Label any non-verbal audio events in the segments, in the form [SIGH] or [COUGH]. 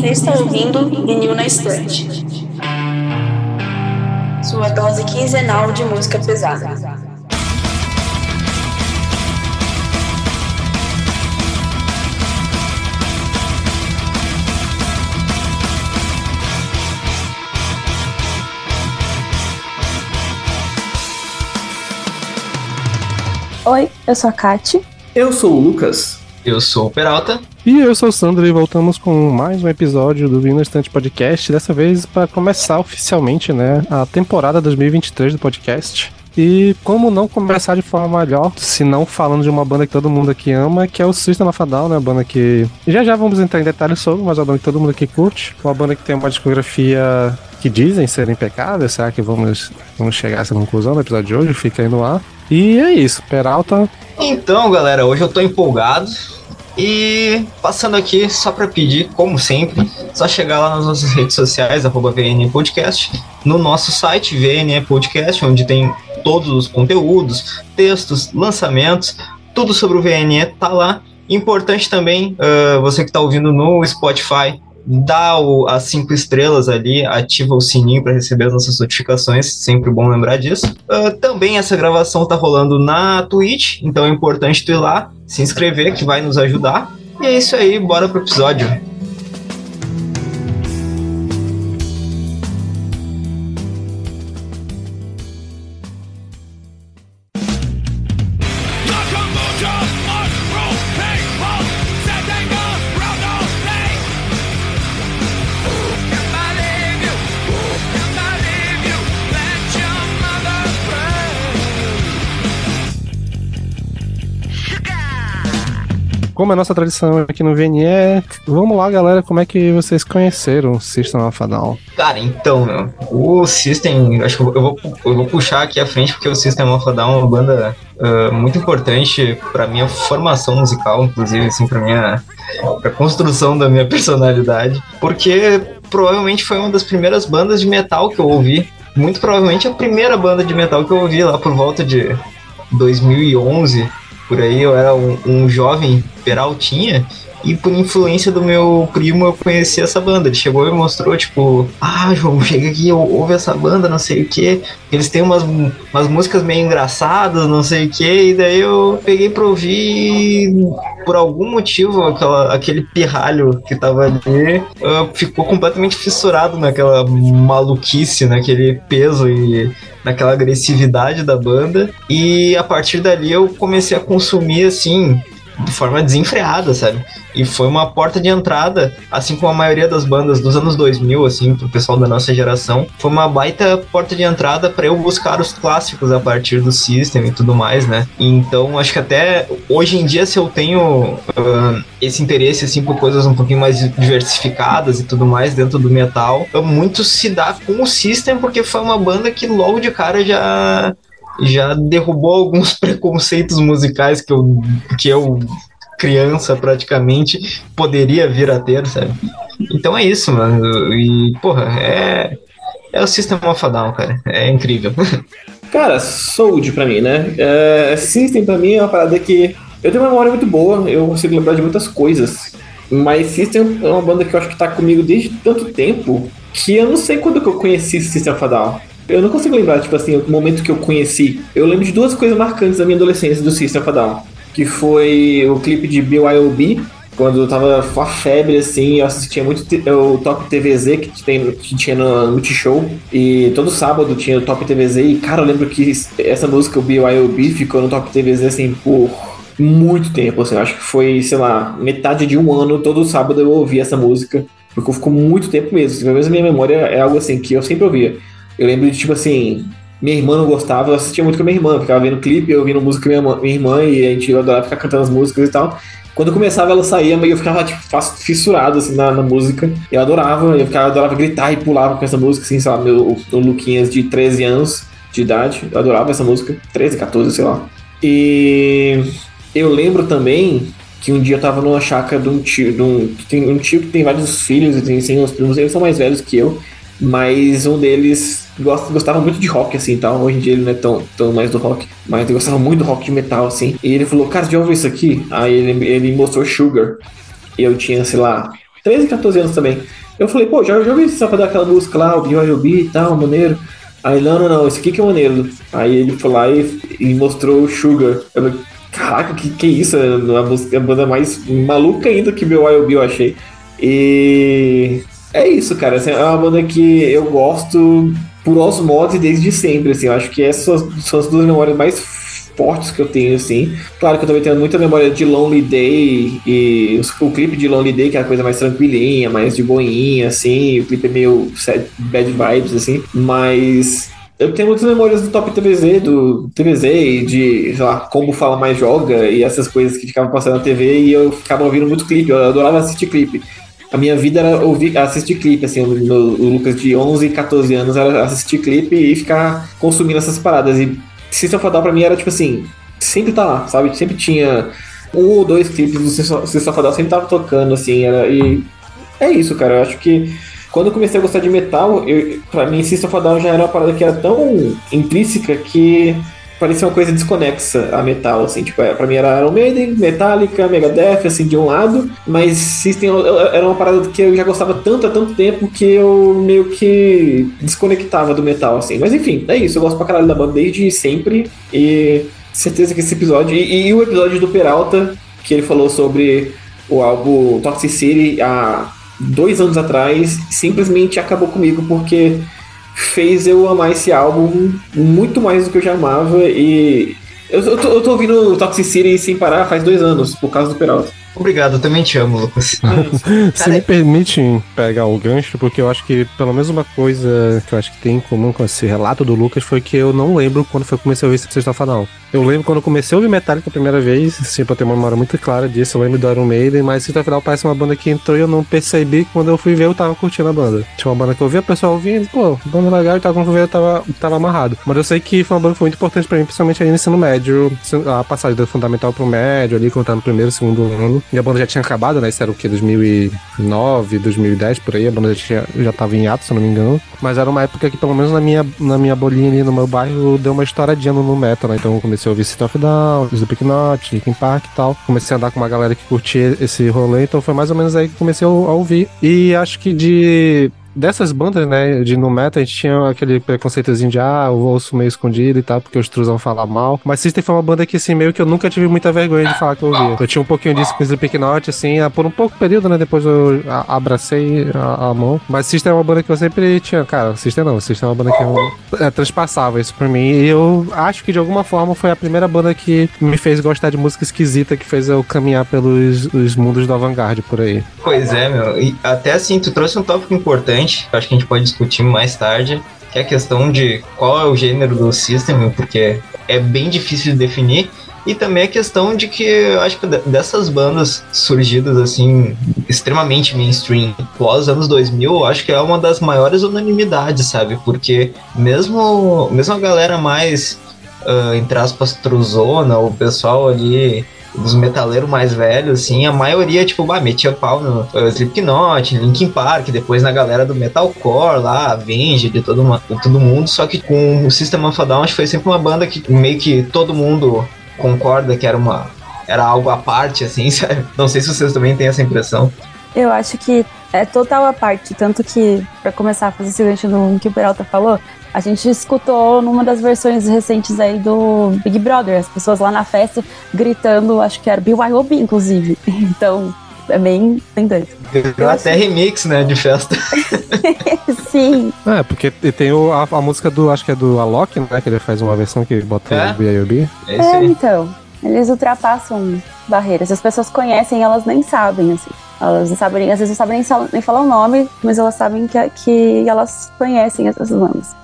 Você está ouvindo Vinil na Estante. Sua dose quinzenal de música pesada. Oi, eu sou a Kati. Eu sou o Lucas. Eu sou o Peralta. E eu sou o Sandro e voltamos com mais um episódio do Vino Estante Podcast. Dessa vez para começar oficialmente, né, a temporada 2023 do podcast. E como não começar de forma melhor, se não falando de uma banda que todo mundo aqui ama, que é o System of a Down, né? Uma banda que já já vamos entrar em detalhes sobre, mas é uma banda que todo mundo aqui curte. Uma banda que tem uma discografia que dizem ser impecável. Será que vamos, vamos chegar a essa conclusão no episódio de hoje? Fica aí no ar. E é isso, Peralta. Então, galera, hoje eu tô empolgado. E passando aqui, só para pedir, como sempre, só chegar lá nas nossas redes sociais, arroba VN Podcast, no nosso site, VN Podcast, onde tem todos os conteúdos, textos, lançamentos, tudo sobre o VNE tá lá. Importante também, uh, você que está ouvindo no Spotify, dá o, as cinco estrelas ali, ativa o sininho para receber as nossas notificações, sempre bom lembrar disso. Uh, também essa gravação tá rolando na Twitch, então é importante tu ir lá, se inscrever, que vai nos ajudar. E é isso aí, bora pro episódio. Como é nossa tradição aqui no VNE, vamos lá, galera, como é que vocês conheceram o System of a Down? Cara, então, meu, o System, acho que eu vou, eu vou puxar aqui à frente porque o System of a Down é uma banda uh, muito importante para minha formação musical, inclusive, assim, para minha pra construção da minha [LAUGHS] personalidade, porque provavelmente foi uma das primeiras bandas de metal que eu ouvi, muito provavelmente a primeira banda de metal que eu ouvi lá por volta de 2011 por aí, eu era um, um jovem peraltinha e por influência do meu primo eu conheci essa banda. Ele chegou e mostrou, tipo, ah, João, chega aqui, ouve essa banda, não sei o que. Eles têm umas, umas músicas meio engraçadas, não sei o que. E daí eu peguei pra ouvir por algum motivo aquela, aquele pirralho que tava ali ficou completamente fissurado naquela maluquice, naquele peso e naquela agressividade da banda. E a partir dali eu comecei a consumir assim de forma desenfreada, sabe? E foi uma porta de entrada, assim como a maioria das bandas dos anos 2000, assim, pro pessoal da nossa geração, foi uma baita porta de entrada para eu buscar os clássicos a partir do System e tudo mais, né? Então, acho que até hoje em dia, se eu tenho uh, esse interesse, assim, por coisas um pouquinho mais diversificadas e tudo mais dentro do metal, muito se dá com o System, porque foi uma banda que logo de cara já já derrubou alguns [LAUGHS] preconceitos musicais que eu, que eu criança praticamente poderia vir a ter, sabe? Então é isso, mano. E, porra, é. É o System of a Down, cara. É incrível. [LAUGHS] Cara, Sold pra mim, né? É, System pra mim é uma parada que. Eu tenho uma memória muito boa, eu consigo lembrar de muitas coisas. Mas System é uma banda que eu acho que tá comigo desde tanto tempo que eu não sei quando que eu conheci System of a Down. Eu não consigo lembrar, tipo assim, o momento que eu conheci. Eu lembro de duas coisas marcantes da minha adolescência do System of Down. Que foi o clipe de BYOB, quando eu tava com a febre, assim, eu assistia muito o Top TVZ que, tem, que tinha no Multishow. E todo sábado tinha o Top TVZ. E, cara, eu lembro que essa música, o BYOB, ficou no Top TVZ, assim, por muito tempo, assim. Eu acho que foi, sei lá, metade de um ano, todo sábado eu ouvia essa música. Porque ficou muito tempo mesmo. Pelo menos a minha memória é algo assim que eu sempre ouvia. Eu lembro de, tipo assim, minha irmã não gostava, eu assistia muito com a minha irmã, ficava vendo clipe, eu ouvindo música com minha, minha irmã e a gente adorava ficar cantando as músicas e tal. Quando começava, ela saía, mas eu ficava, tipo, fissurado, assim, na, na música. Eu adorava, eu ficava, adorava gritar e pulava com essa música, assim, sei lá, meu, o Luquinhas de 13 anos de idade, eu adorava essa música, 13, 14, sei lá. E eu lembro também que um dia eu tava numa chácara de um tio, de um, tem um tio que tem vários filhos e tem, tem uns primos, eles são mais velhos que eu, mas um deles gosta, gostava muito de rock, assim, tal. Hoje em dia ele não é tão, tão mais do rock, mas ele gostava muito do rock metal, assim. E ele falou, cara, já ouviu isso aqui? Aí ele, ele mostrou Sugar. E eu tinha, sei lá, 13, 14 anos também. Eu falei, pô, já, já ouvi dar aquela música lá, o BYOB e tal, maneiro. Aí, não, não, não, esse aqui que é maneiro. Aí ele foi lá e, e mostrou Sugar. Eu falei, caraca, que que é isso? É a, música, a banda mais maluca ainda que BYOB eu achei. E é isso, cara. Assim, é uma banda que eu gosto por osmose desde sempre, assim. Eu acho que essas são as duas memórias mais fortes que eu tenho, assim. Claro que eu também tenho muita memória de Lonely Day e o clipe de Lonely Day, que é a coisa mais tranquilinha, mais de boinha, assim. O clipe é meio sad, bad vibes, assim. Mas eu tenho muitas memórias do Top TVZ, do TVZ e de, sei lá, como fala mais joga e essas coisas que ficavam passando na TV e eu ficava ouvindo muito clipe, eu adorava assistir clipe a minha vida era ouvir, assistir clipe, assim, o, Lucas de 11, 14 anos era assistir clipe e ficar consumindo essas paradas. E System of pra mim era tipo assim, sempre tá lá, sabe? Sempre tinha um ou dois clipes do System of sempre tava tocando, assim, era, e é isso, cara. Eu acho que quando eu comecei a gostar de metal, eu, pra mim System of já era uma parada que era tão intrínseca que parecia uma coisa desconexa a metal, assim, tipo, é, pra mim era Iron Maiden, Metallica, Megadeth, assim, de um lado, mas System era uma parada que eu já gostava tanto há tanto tempo que eu meio que desconectava do metal, assim. Mas enfim, é isso, eu gosto pra caralho da banda desde sempre e certeza que esse episódio, e, e o episódio do Peralta, que ele falou sobre o álbum Toxicity há dois anos atrás, simplesmente acabou comigo porque fez eu amar esse álbum muito mais do que eu já amava e eu, eu, tô, eu tô ouvindo Toxicity sem parar faz dois anos, por causa do Peralta. Obrigado, eu também te amo, Lucas. [LAUGHS] Se me permite pegar o gancho, porque eu acho que pelo menos uma coisa que eu acho que tem em comum com esse relato do Lucas foi que eu não lembro quando foi que comecei a ouvir Sexta Fanal. Eu lembro quando eu comecei a ouvir Metallica a primeira vez, assim, pra ter uma memória muito clara disso, eu lembro do Iron Maiden, mas Sexta Final parece uma banda que entrou e eu não percebi que quando eu fui ver eu tava curtindo a banda. Tinha uma banda que eu via, o pessoal ouvindo, pô, banda legal e tal, quando eu vi eu tava, tava amarrado. Mas eu sei que foi uma banda que foi muito importante pra mim, principalmente aí no ensino médio, a passagem do fundamental pro médio, ali, quando eu tava no primeiro, segundo ano. E a banda já tinha acabado, né? Isso era o que? 2009, 2010, por aí, a banda já, tinha, já tava em ato, se eu não me engano. Mas era uma época que, pelo menos na minha, na minha bolinha ali no meu bairro, deu uma estouradinha no metal, né? Então eu comecei a ouvir System of Down, Slipknot, Linkin Park e tal. Comecei a andar com uma galera que curtia esse rolê, então foi mais ou menos aí que comecei a ouvir. E acho que de dessas bandas, né, de no metal, a gente tinha aquele preconceitozinho de, ah, eu ouço meio escondido e tal, porque os trus vão falar mal. Mas System foi uma banda que, assim, meio que eu nunca tive muita vergonha de falar que eu ouvia. Eu tinha um pouquinho disso com Slipknot, assim, por um pouco período, né, depois eu abracei a, a, mão. Mas System é uma banda que eu sempre tinha, cara, System não, System é uma banda que eu é, transpassava isso por mim. E eu acho que, de alguma forma, foi a primeira banda que me fez gostar de música esquisita, que fez eu caminhar pelos os mundos do avant-garde por aí. Pois é, meu. E até assim, tu trouxe um tópico importante, que eu acho que a gente pode discutir mais tarde, que é a questão de qual é o gênero do System, porque é bem difícil de definir. E também a questão de que eu acho que dessas bandas surgidas assim, extremamente mainstream pós anos 2000, eu acho que é uma das maiores unanimidades, sabe? Porque mesmo, mesmo a galera mais, uh, entre aspas, truzona, o pessoal ali dos metaleiros mais velhos, assim, a maioria, tipo, bah, metia pau no Slipknot, Linkin Park, depois na galera do metalcore lá, Avenged, de todo, uma, todo mundo, só que com o System of a Down, foi sempre uma banda que meio que todo mundo concorda que era uma era algo à parte, assim, [LAUGHS] sabe? Não sei se vocês também têm essa impressão. Eu acho que é total à parte, tanto que, para começar a fazer esse gancho no que o Peralta falou, a gente escutou numa das versões recentes aí do Big Brother, as pessoas lá na festa gritando, acho que era BYOB, inclusive. [LAUGHS] Então, é bem, bem doido. Virou até remix, né, de festa. [LAUGHS] Sim. É, porque tem o, a, a, música do, acho que é do Alok, né, que ele faz uma versão que bota é? o BYOB. É, é então. Eles ultrapassam barreiras. As pessoas conhecem, elas nem sabem, assim. Elas não sabem, às vezes não sabem nem, nem falar o nome, mas elas sabem que, que elas conhecem essas bandas.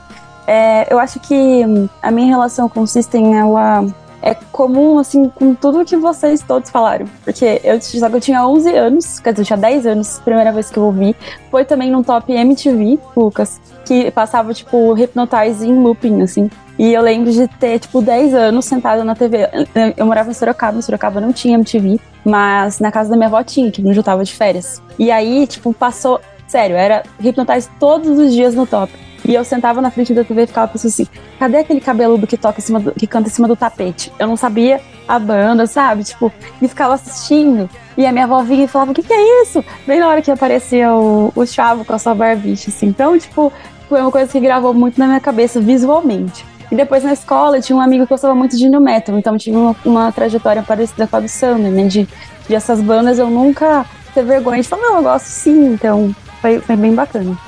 É, eu acho que a minha relação com o System, ela é comum, assim, com tudo que vocês todos falaram. Porque eu, eu tinha 11 anos, quer dizer, eu tinha 10 anos, primeira vez que eu ouvi. Foi também num top MTV, Lucas, que passava, tipo, Hypnotize em looping, assim. E eu lembro de ter, tipo, 10 anos sentada na TV. Eu morava em Sorocaba, em Sorocaba não tinha MTV, mas na casa da minha avó tinha, que eu tava de férias. E aí, tipo, passou. Sério, era Hypnotize todos os dias no top. E eu sentava na frente da TV e ficava pensando assim: cadê aquele cabeludo que toca do, que canta em cima do tapete? Eu não sabia a banda, sabe? Tipo, e ficava assistindo. E a minha avó vinha e falava: O que, que é isso? Bem na hora que aparecia o, o Chavo com a sua barbicha, assim. Então, tipo, foi uma coisa que gravou muito na minha cabeça visualmente. E depois na escola eu tinha um amigo que gostava muito de new metal, então tive uma, uma trajetória parecida com a do Sander, né? De, de essas bandas eu nunca ter vergonha de falar, não, eu gosto sim, então foi, foi bem bacana.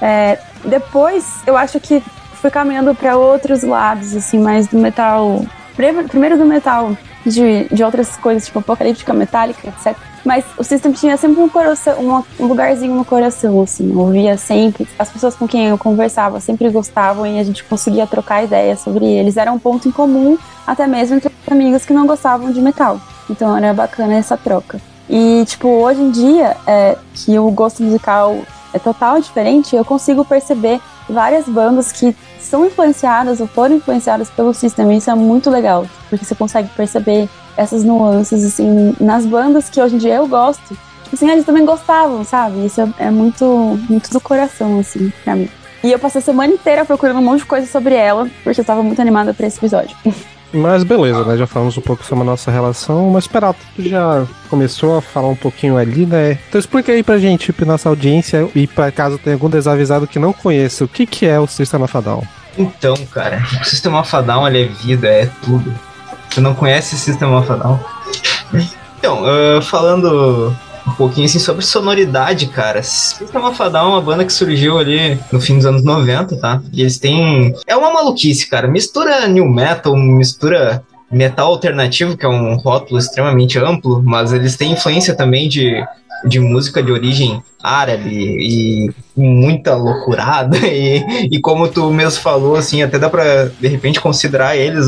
É, depois eu acho que fui caminhando para outros lados, assim, mais do metal. Primeiro do metal de, de outras coisas, tipo apocalíptica, metálica, etc. Mas o System tinha sempre um coração, um lugarzinho no coração, assim, eu ouvia sempre. As pessoas com quem eu conversava sempre gostavam e a gente conseguia trocar ideias sobre eles. Era um ponto em comum, até mesmo entre amigos que não gostavam de metal. Então era bacana essa troca. E, tipo, hoje em dia, é, que o gosto musical é total diferente, eu consigo perceber várias bandas que são influenciadas ou foram influenciadas pelo System. Isso é muito legal, porque você consegue perceber essas nuances, assim, nas bandas que hoje em dia eu gosto. Tipo assim, eles também gostavam, sabe? Isso é, é muito, muito do coração, assim, pra mim. E eu passei a semana inteira procurando um monte de coisa sobre ela, porque eu tava muito animada pra esse episódio. [LAUGHS] Mas beleza, né? Já falamos um pouco sobre a nossa relação, mas Peralta, tu já começou a falar um pouquinho ali, né? Então explica aí pra gente, pra nossa audiência, e pra caso tenha algum desavisado que não conheça, o que, que é o Sistema Fadal? Então, cara, o Sistema ele é vida, é tudo. Você não conhece o Sistema of Então, uh, falando um pouquinho assim sobre sonoridade, cara. System of a Down é uma banda que surgiu ali no fim dos anos 90, tá? E eles têm. É uma maluquice, cara. Mistura new metal, mistura metal alternativo, que é um rótulo extremamente amplo, mas eles têm influência também de de música de origem árabe e muita loucurada [LAUGHS] e, e como tu mesmo falou assim até dá para de repente considerar eles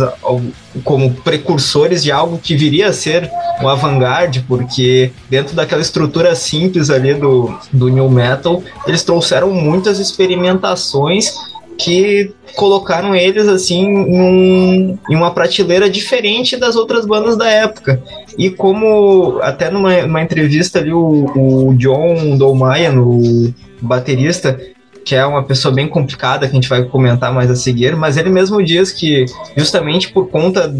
como precursores de algo que viria a ser um avant-garde porque dentro daquela estrutura simples ali do, do new metal eles trouxeram muitas experimentações que colocaram eles assim em, em, uma prateleira diferente das outras bandas da época. E como até numa, numa entrevista ali o, o John Dolmayan, o baterista, que é uma pessoa bem complicada, que a gente vai comentar mais a seguir, mas ele mesmo diz que, justamente por conta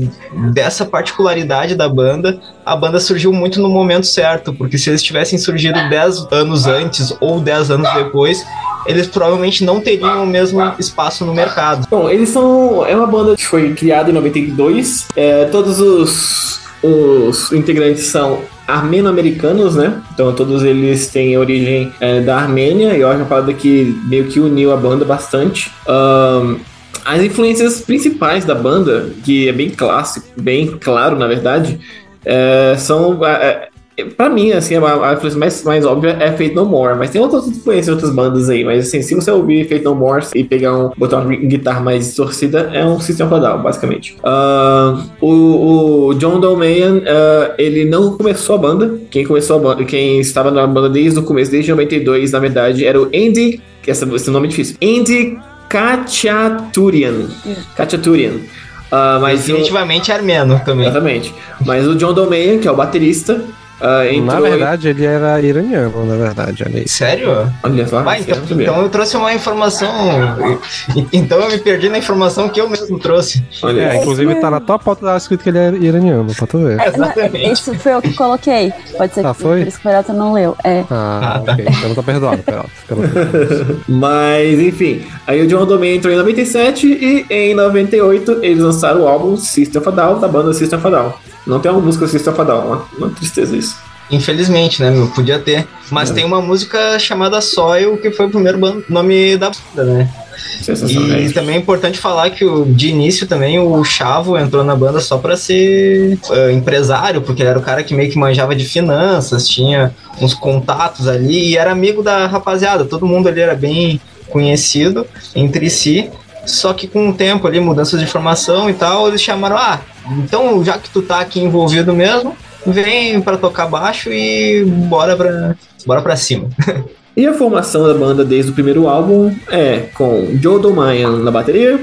dessa particularidade da banda, a banda surgiu muito no momento certo, porque se eles tivessem surgido 10 anos antes ou 10 anos depois, eles provavelmente não teriam o mesmo espaço no mercado. Bom, eles são. É uma banda que foi criada em 92. É, todos os, os integrantes são armeno-americanos, né? Então todos eles têm origem é, da Armênia, e eu acho uma parada que meio que uniu a banda bastante. Um, as influências principais da banda, que é bem clássico, bem claro, na verdade, é, são é, Pra mim, assim, a, a influência mais, mais óbvia é Fate No More, mas tem outras influências, outras bandas aí. Mas assim, se você ouvir Fate No More e pegar um, botar uma guitarra mais distorcida, é um System of basicamente. Uh, o, o, John Dolmayan, uh, ele não começou a banda. Quem começou a banda, quem estava na banda desde o começo, desde 92, na verdade, era o Andy, que essa, esse nome é difícil, Andy Kachaturian. Kachaturian. Uh, mas Definitivamente o... armeno também. Exatamente. Mas o John Dolmayan, que é o baterista, Uh, na verdade, ele era iraniano, na verdade. Ali. Sério? Olha só. Vai, então, então eu trouxe uma informação. [LAUGHS] Então eu me perdi na informação que eu mesmo trouxe. Olha, é, inclusive tá na tua pauta tá escrito que ele é iraniano, pra tu ver. É, exatamente. Isso foi o que coloquei. Pode ser ah, que foi? por isso que o Peralta não leu. É. Ah, ah tá. ok. Então tá perdoado, Peralta. [LAUGHS] Mas, enfim. Aí o John Domain entrou em 97 e em 98 eles lançaram o álbum System of a Down, da banda System of a Down. Não tem uma música System of Down, uma, uma tristeza isso. Infelizmente, né, meu? Podia ter. Mas é. tem uma música chamada Soil, que foi o primeiro nome da banda, né? E também é importante falar que o, de início também o Chavo entrou na banda só para ser uh, empresário, porque ele era o cara que meio que manjava de finanças, tinha uns contatos ali e era amigo da rapaziada. Todo mundo ali era bem conhecido entre si. Só que com o tempo ali, mudanças de formação e tal, eles chamaram, ah, então já que tu tá aqui envolvido mesmo, vem para tocar baixo e bora pra, bora pra cima. [LAUGHS] E a formação da banda desde o primeiro álbum é com Joe Domayan na bateria,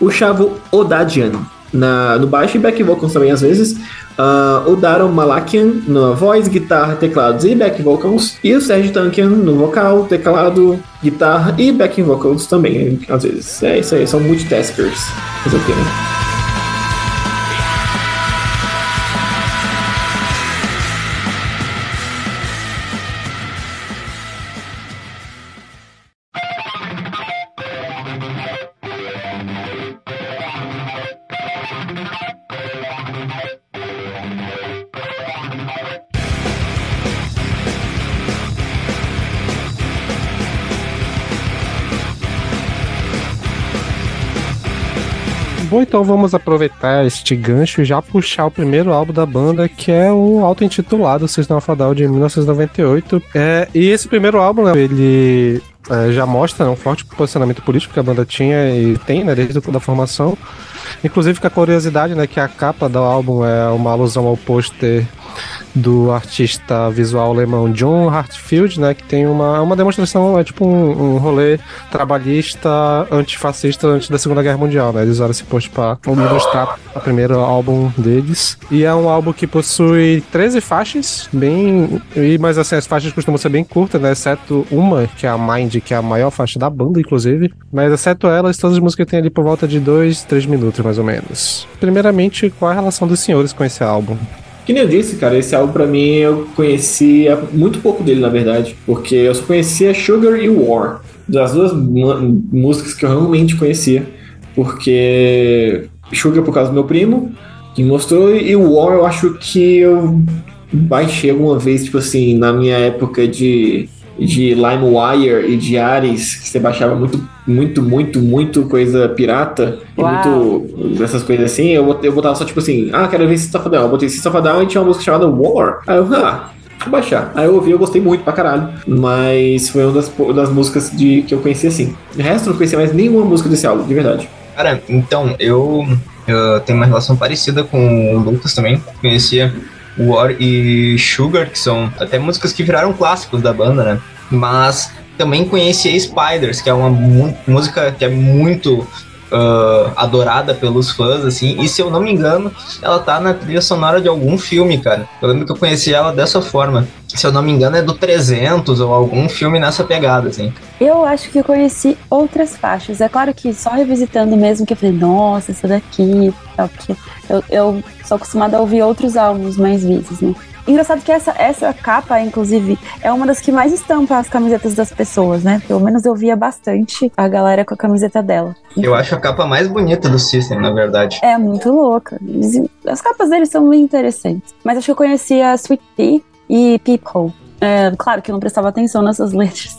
o Chavo Odadian na, no baixo e back vocals também às vezes, uh, o Daron Malakian na voz, guitarra, teclados e back vocals, e o Sérgio Tankian no vocal, teclado, guitarra e back vocals também, às vezes. É isso aí, são multitaskers. Fazer o né? Então vamos aproveitar este gancho e já puxar o primeiro álbum da banda, que é o auto-intitulado System of a Down de 1998. É, e esse primeiro álbum, né, ele é, já mostra né, um forte posicionamento político que a banda tinha e tem, né, desde a formação. Inclusive, com a curiosidade, né, que a capa do álbum é uma alusão ao pôster do artista visual alemão John Hartfield, né, que tem uma, uma demonstração, é tipo um, um rolê trabalhista antifascista antes da Segunda Guerra Mundial, né, eles usaram esse post para mostrar o primeiro álbum deles, e é um álbum que possui 13 faixas, bem, e, mas assim, as faixas costumam ser bem curtas, né, exceto uma, que é a Mind, que é a maior faixa da banda, inclusive, mas exceto elas, todas as músicas têm ali por volta de 2, 3 minutos, mais ou menos. Primeiramente, qual é a relação dos senhores com esse álbum? Que nem eu disse, cara, esse álbum pra mim eu conhecia muito pouco dele, na verdade. Porque eu só conhecia Sugar e War. Das duas músicas que eu realmente conhecia. Porque Sugar por causa do meu primo, que mostrou, e War eu acho que eu baixei alguma vez, tipo assim, na minha época de de LimeWire e de Ares, que você baixava muito, muito, muito, muito coisa pirata e Uau. muito dessas coisas assim, eu, eu botava só tipo assim, ah, quero ver System of a Down. Eu botei System of a Down e tinha uma música chamada War. Aí eu, ah, vou baixar. Aí eu ouvi, eu gostei muito pra caralho. Mas foi uma das, das músicas de, que eu conheci assim. O resto eu não conhecia mais nenhuma música desse álbum, de verdade. Cara, então, eu, eu tenho uma relação parecida com o Lucas também. Conhecia War e Sugar, que são até músicas que viraram clássicos da banda, né? Mas também conhecia Spiders, que é uma música que é muito ah, adorada pelos fãs, assim. E se eu não me engano, ela tá na trilha sonora de algum filme, cara. Eu lembro que eu conheci ela dessa forma. Se eu não me engano, é do 300 ou algum filme nessa pegada, assim. Eu acho que conheci outras faixas. É claro que só revisitando mesmo que eu falei, nossa, essa daqui, tal, porque eu, eu sou acostumada a ouvir outros álbuns mais vezes, né? Engraçado que essa, essa capa, inclusive, é uma das que mais estampa as camisetas das pessoas, né? Pelo menos eu via bastante a galera com a camiseta dela. Eu acho a capa mais bonita do System, na verdade. É muito louca. As capas deles são bem interessantes. Mas acho que eu conhecia Sweet Pea e Peephole. É, claro que eu não prestava atenção nessas [LAUGHS] letras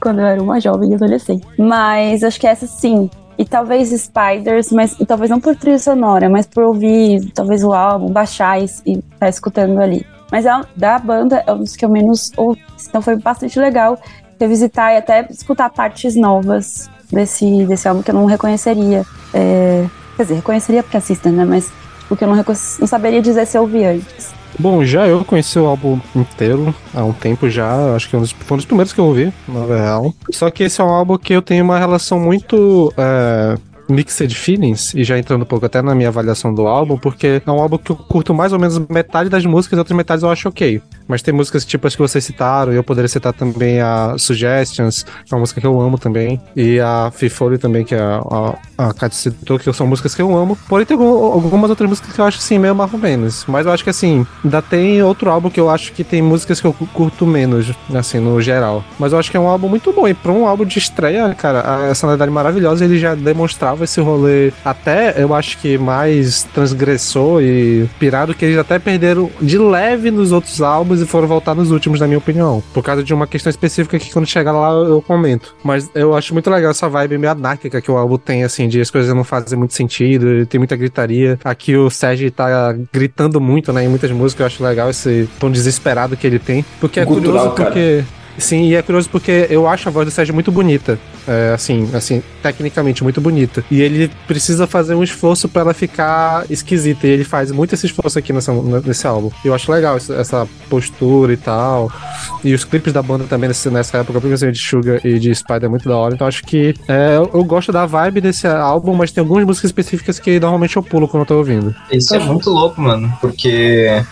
quando eu era uma jovem adolescente. Mas acho que essa sim. E talvez Spiders, mas e talvez não por trilha sonora, mas por ouvir talvez o álbum, baixar e estar tá escutando ali. Mas é, da banda é um dos que eu menos ouvi. Então foi bastante legal revisitar e até escutar partes novas desse, desse álbum que eu não reconheceria. É, Quer dizer, reconheceria porque assistem, né? Mas o que eu não, não saberia dizer se eu ouvi antes. Bom, já eu conheci o álbum inteiro há um tempo já, acho que é foi um dos primeiros que eu ouvi, na real. Só que esse é um álbum que eu tenho uma relação muito é, mixed feelings, e já entrando um pouco até na minha avaliação do álbum, porque é um álbum que eu curto mais ou menos metade das músicas, outras metades eu acho ok. Mas tem músicas tipo as que vocês citaram, eu poderia citar também a Suggestions, que é uma música que eu amo também, e a Fifoli também, que é a, a, Kat citou, que são músicas que eu amo. Porém, tem algum- algumas outras músicas que eu acho assim, meio mais ou menos. Mas eu acho que assim, ainda tem outro álbum que eu acho que tem músicas que eu cu- curto menos, assim, no geral. Mas eu acho que é um álbum muito bom. E pra um álbum de estreia, cara, a sonoridade maravilhosa, ele já demonstrava esse rolê até, eu acho que mais transgressor e pirado, que eles até perderam de leve nos outros álbuns e foram voltar nos últimos, na minha opinião. Por causa de uma questão específica que quando chegar lá eu comento. Mas eu acho muito legal essa vibe meio anárquica que o álbum tem, assim, de as coisas não fazem muito sentido, tem muita gritaria. Aqui o Sérgio tá gritando muito, né, em muitas músicas, eu acho legal esse tom desesperado que ele tem. Porque é Gutural, curioso cara. Sim, e é curioso porque eu acho a voz do Sérgio muito bonita. É, assim, assim, tecnicamente muito bonita. E ele precisa fazer um esforço pra ela ficar esquisita. E ele faz muito esse esforço aqui nessa, nesse álbum. Eu acho legal essa, postura e tal. E os clipes da banda também nessa época, principalmente de Sugar e de Spider, é muito da hora. Então acho que é, eu, gosto da vibe desse álbum, mas tem algumas músicas específicas que normalmente eu pulo quando eu tô ouvindo. Isso é muito louco, mano, porque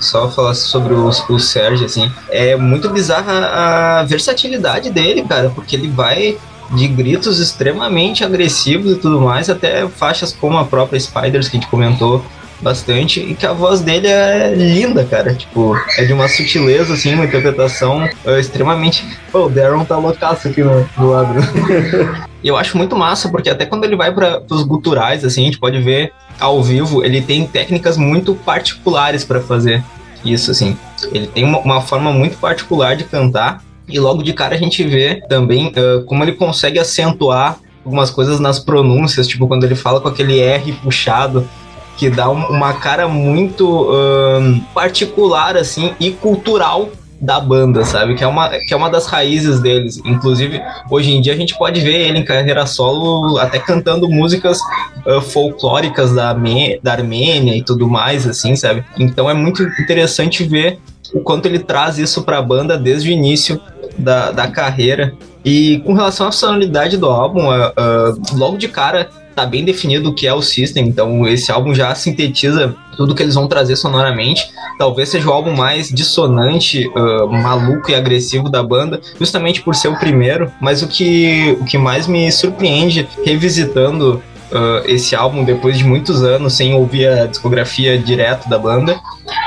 só falar sobre o, o Sérgio, assim, é muito bizarra a versatilidade dele, cara, porque ele vai de gritos extremamente agressivos e tudo mais, até faixas como a própria Spiders, que a gente comentou bastante, e que a voz dele é linda, cara, tipo, é de uma sutileza, assim, uma interpretação é, extremamente... Pô, o Darren tá loucaço aqui no, do lado. [LAUGHS] E eu acho muito massa, porque até quando ele vai para os guturais, assim, a gente pode ver ao vivo, ele tem técnicas muito particulares para fazer isso, assim. Ele tem uma, uma forma muito particular de cantar, e logo de cara a gente vê também ah, como ele consegue acentuar algumas coisas nas pronúncias, tipo quando ele fala com aquele R puxado, que dá um- uma cara muito ahn, particular, assim, e cultural da banda, sabe? Que é, uma, que é uma das raízes deles. Inclusive, hoje em dia a gente pode ver ele em carreira solo até cantando músicas ah, folclóricas da, da Armênia e tudo mais, assim, sabe? Então é muito interessante ver o quanto ele traz isso pra banda desde o início da, da carreira. E com relação à sonoridade do álbum, ah, ah, logo de cara tá bem definido o que é o System, então esse álbum já sintetiza tudo que eles vão trazer sonoramente. Talvez seja o álbum mais dissonante, ah, maluco e agressivo da banda, justamente por ser o primeiro. Mas o que, o que mais me surpreende revisitando ah, esse álbum depois de muitos anos sem ouvir a discografia direto da banda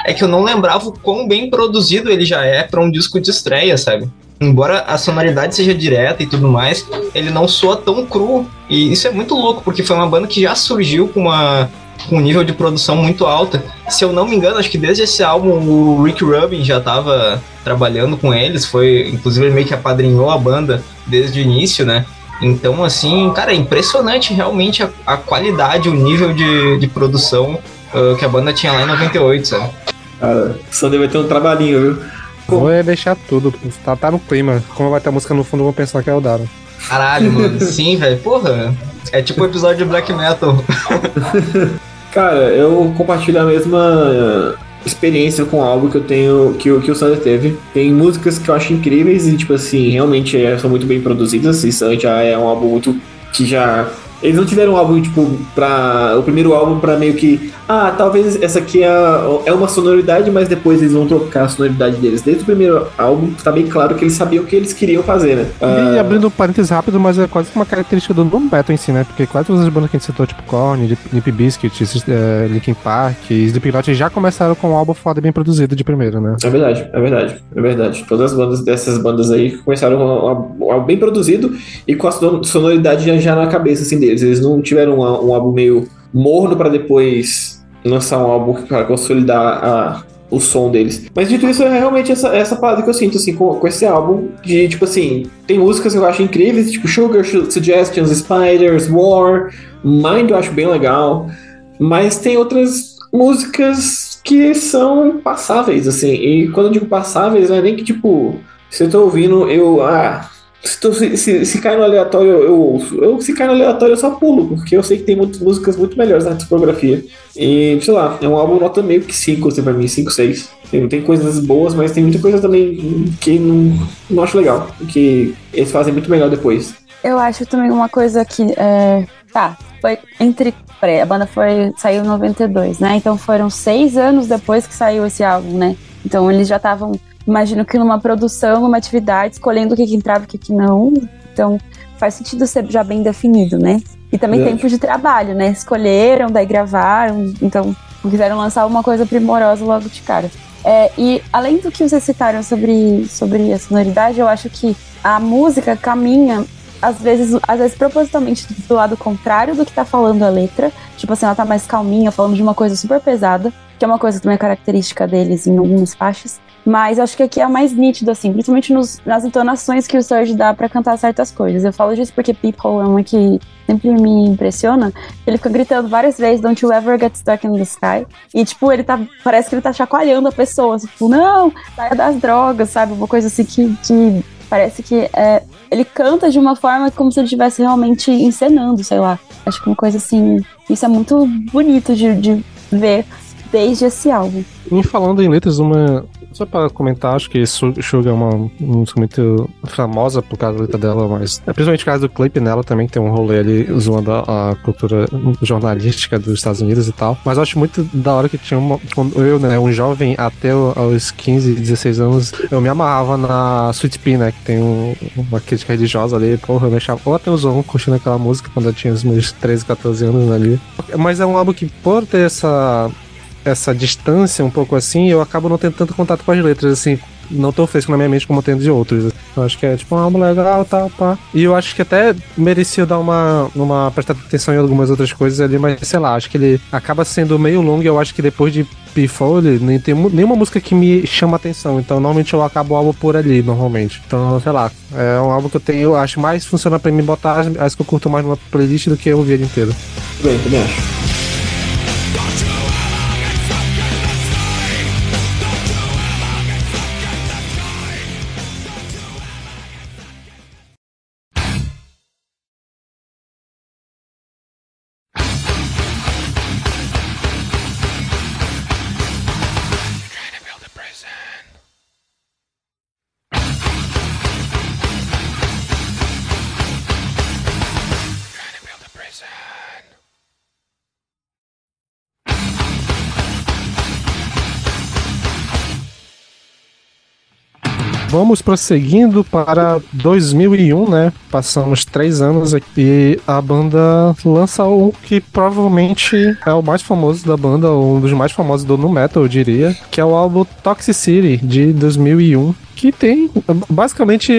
é que eu não lembrava o quão bem produzido ele já é para um disco de estreia, sabe? Embora a sonoridade seja direta e tudo mais, ele não soa tão cru. E isso é muito louco, porque foi uma banda que já surgiu com uma com um nível de produção muito alta. Se eu não me engano, acho que desde esse álbum o Rick Rubin já estava trabalhando com eles, foi inclusive ele meio que apadrinhou a banda desde o início, né? Então, assim, cara, é impressionante realmente a, a qualidade, o nível de, de produção ah, que a banda tinha lá em 98, sabe? Cara, ter um trabalhinho, viu? Vou é deixar tudo. Tá, tá no clima. Como vai ter música no fundo, vão pensar que é o Daro. Caralho, mano. [LAUGHS] Sim, velho. Porra. É tipo um episódio de Black Metal. [LAUGHS] Cara, eu compartilho a mesma experiência com o álbum que eu tenho, que, o- que o Sander teve. Tem músicas que eu acho incríveis e, tipo assim, realmente é, são muito bem produzidas. Isso já é um álbum muito que já. Eles não tiveram um álbum, tipo, pra. O primeiro álbum pra meio que. Ah, talvez essa aqui é, é uma sonoridade, mas depois eles vão trocar a sonoridade deles. Desde o primeiro álbum, tá bem claro que eles sabiam o que eles queriam fazer, né? E Ah, abrindo um parênteses rápido, mas é quase uma característica do Doom Metal em si, né? Porque quase todas as bandas que a gente citou, tipo Korn, Limp- Limp Bizkit, é, Linkin Park, Slipknot, já começaram com um álbum foda e bem produzido de primeiro, né? É verdade, é verdade, é verdade. Todas as bandas dessas bandas aí começaram com um álbum bem produzido e com a son- sonoridade já, já na cabeça assim deles. Eles não tiveram um, um álbum meio morno pra depois lançar um álbum para consolidar a- o som deles. Mas dito isso, é realmente essa, essa parada que eu sinto assim com, com esse álbum de tipo assim, tem músicas que eu acho incríveis, tipo Sugar Su- Suggestions, Spiders, War, Mind eu acho bem legal, mas tem outras músicas que são passáveis, assim. E quando eu digo passáveis, não é nem que, tipo, se eu tô ouvindo, eu. Ah, se, tô- se, se, cai no aleatório, eu ouço. Eu, se cai no aleatório, eu só pulo, porque eu sei que tem muitas músicas muito melhores na discografia. E, sei lá, é um álbum nota meio que 5, assim, pra mim, 5, 6. Tem, tem coisas boas, mas tem muita coisa também que não, não acho legal. Que eles fazem muito melhor depois. Eu acho também uma coisa que. é, tá, foi entre. Peraí, a banda foi, saiu em 92, né? Então foram seis anos depois que saiu esse álbum, né? Então eles já estavam, imagino que numa produção, numa atividade, escolhendo o que, que entrava e o que, que não. Então faz sentido ser já bem definido, né? E também Verdade. tempo de trabalho, né? Escolheram, daí gravaram, então quiseram lançar uma coisa primorosa logo de cara. É, e além do que vocês citaram sobre, sobre a sonoridade, eu acho que a música caminha às vezes, às vezes propositalmente do lado contrário do que tá falando a letra. Tipo assim, ela tá mais calminha, falando de uma coisa super pesada, que é uma coisa também característica deles em algumas faixas. Mas acho que aqui é mais nítido, assim, principalmente nos- nas entonações que o Serge dá pra cantar certas coisas. Eu falo disso porque People é uma que sempre me impressiona. Ele fica gritando várias vezes, Don't you ever get stuck in the sky. E, tipo, ele tá. Parece que ele tá chacoalhando a pessoa. assim, Tipo, não, saia das drogas, sabe? Uma coisa assim que, que parece que é, ele canta de uma forma como se ele estivesse realmente encenando, sei lá. Acho que uma coisa assim. Isso é muito bonito de, de ver desde esse álbum. E falando em letras, uma. Só pra comentar, acho que Su- Sugar é uma música muito famosa por causa da letra dela, mas. é Principalmente por causa do clipe nela também, que tem um rolê ali zoando a, a cultura jornalística dos Estados Unidos e tal. Mas eu acho muito da hora que tinha uma. Quando eu, né, um jovem até aos 15, 16 anos, eu me amarrava na Sweet Pea, né? Que tem um- uma crítica religiosa ali, porra, eu me achava. Ou até o Zon curtindo aquela música quando eu tinha os meus 13, 14 anos ali. Mas é um álbum que, por ter essa essa distância um pouco assim, eu acabo não tendo tanto contato com as letras, assim. não tão fresco na minha mente como tem de outros. Eu acho que é tipo um álbum legal, tal, pá. E eu acho que até merecia dar uma, uma prestar atenção em algumas outras coisas ali, mas sei lá, acho que ele acaba sendo meio longo e eu acho que depois de P4 ele nem tem nenhuma música que me chama atenção. Então normalmente eu acabo o álbum por ali, normalmente. Então, sei lá, é um álbum que eu tenho, eu acho mais funciona pra mim botar as, as que eu curto mais numa playlist do que eu ouvir ele inteiro. Tudo bem, também acho. Vamos prosseguindo para 2001, né? Passamos três anos aqui e a banda lança o que provavelmente é o mais famoso da banda, um dos mais famosos do nu metal, eu diria, que é o álbum Toxicity de 2001, que tem basicamente,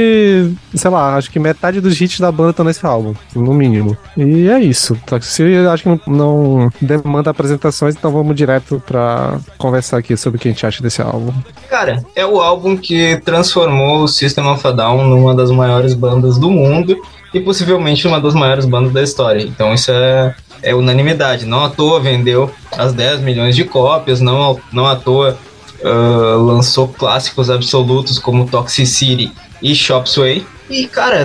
sei lá, acho que metade dos hits da banda estão nesse álbum, no mínimo. E é isso. Toxicity acho que não, não demanda apresentações, então vamos direto para conversar aqui sobre o que a gente acha desse álbum. Cara, é o álbum que transformou o System of a Down numa das maiores bandas do mundo e possivelmente uma das maiores bandas da história. Então isso é, é unanimidade. Não à toa vendeu as 10 milhões de cópias, não, não à toa uh, lançou clássicos absolutos como Toxicity e Shop Sway. E, cara,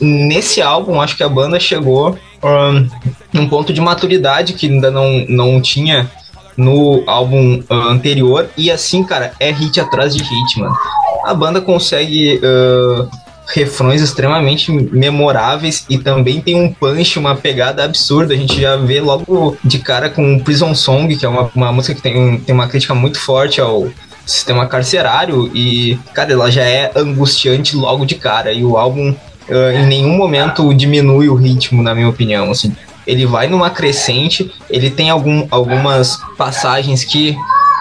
nesse álbum acho que a banda chegou um, num ponto de maturidade que ainda não, não tinha no álbum ah, anterior. E assim, cara, é hit atrás de hit, mano. A banda consegue ah, refrões extremamente memoráveis e também tem um punch, uma pegada absurda. A gente já vê logo de cara com Prison Song, que é uma, uma música que tem, tem uma crítica muito forte ao sistema carcerário e, cara, ela já é angustiante logo de cara. E o álbum ah, em nenhum momento diminui o ritmo, na minha opinião, assim. Ele vai numa crescente, ele tem algum, algumas passagens que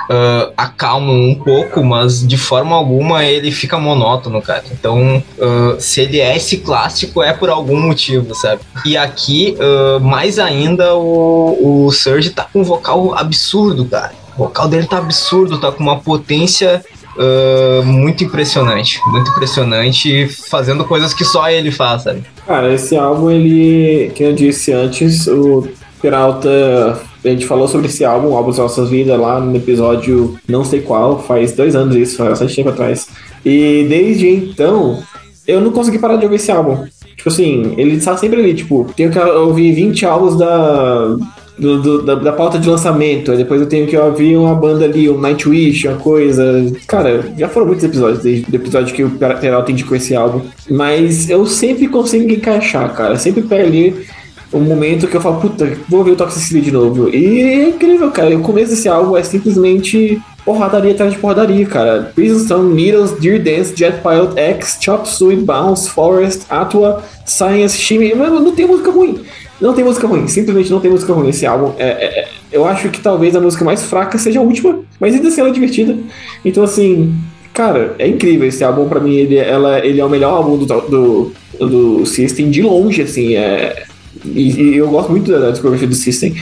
ah, acalmam um pouco, mas de forma alguma ele fica monótono, cara. Então, ah, se ele é esse clássico, é por algum motivo, sabe? E aqui, ah, mais ainda, o, o Surge tá com um vocal absurdo, cara. O vocal dele tá absurdo, tá com uma potência ah, muito impressionante. Muito impressionante, fazendo coisas que só ele faz, sabe? Cara, esse álbum, ele, que eu disse antes, o Peralta, a gente falou sobre esse álbum, o álbum das nossas vidas, lá no episódio não sei qual, faz dois anos isso, faz bastante tempo atrás. E desde então, eu não consegui parar de ouvir esse álbum. Tipo assim, ele está sempre ali, tipo, tenho que ouvir 20 álbuns da, do- do- da, da pauta de lançamento, aí depois eu tenho que ouvir uma banda ali, um Nightwish, uma coisa. Cara, já foram muitos episódios, desde o episódio que o Peralta indicou esse álbum. Mas eu sempre consigo encaixar, cara. Sempre pego ali um momento que eu falo, puta, vou ver o Toxicity de novo. E é incrível, cara. O começo desse álbum é simplesmente porradaria atrás de porradaria, cara. Prison Stone, Needles, Dear Dance, Jet Pilot, X, Chop Suey, Bounce, Forest, Atua, Science, Shimmy. Mano, não tem música ruim. Não tem música ruim, simplesmente não tem música ruim esse álbum. É, é- é- eu acho que talvez a música mais fraca seja a última, mas ainda assim ela é divertida. Então, assim, cara, é incrível esse álbum. Pra mim, ele, ela, ele é o melhor álbum do, do, do System de longe, assim. É, e, e eu gosto muito da discografia do System.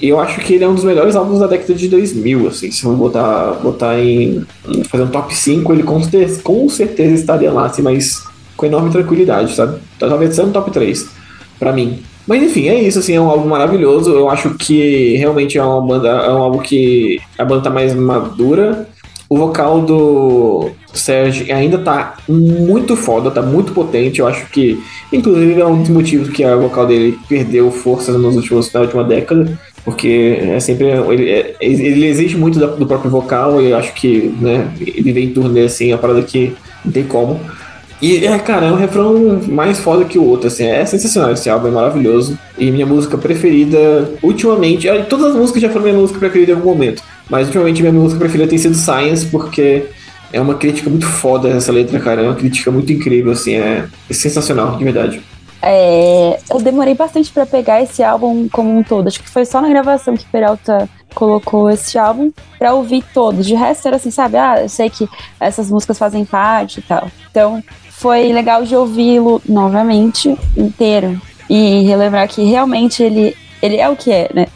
E eu acho que ele é um dos melhores álbuns da década de 2000, assim. Se eu botar, botar em. fazer um top 5, ele com certeza, com certeza estaria lá, assim, mas com enorme tranquilidade, sabe? Talvez sendo top 3, pra mim. Mas enfim, é isso, assim, é um álbum maravilhoso. Eu acho que realmente é uma banda, é um álbum que a banda tá mais madura. O vocal do Serge ainda tá muito foda, tá muito potente. Eu acho que, inclusive, é um dos motivos que a vocal dele perdeu força nos últimos, na última década. Porque é sempre. Ele, é- ele exige muito do próprio vocal, e eu acho que, né, ele vem em turnê assim, é uma parada que não tem como. E, é, cara, é um refrão mais foda que o outro, assim, é sensacional esse álbum, é maravilhoso. E minha música preferida, ultimamente, ah, todas as músicas já foram minha música preferida em algum momento, mas ultimamente minha música preferida tem sido Science, porque é uma crítica muito foda essa letra, cara, é uma crítica muito incrível, assim, é, é sensacional, de verdade. É, eu demorei bastante pra pegar esse álbum como um todo. Acho que foi só na gravação que Peralta colocou esse álbum pra ouvir todo. De resto era assim, sabe? Ah, eu sei que essas músicas fazem parte e tal. Então foi legal de ouvi-lo novamente, inteiro. E relembrar que realmente ele, ele é o que é, né?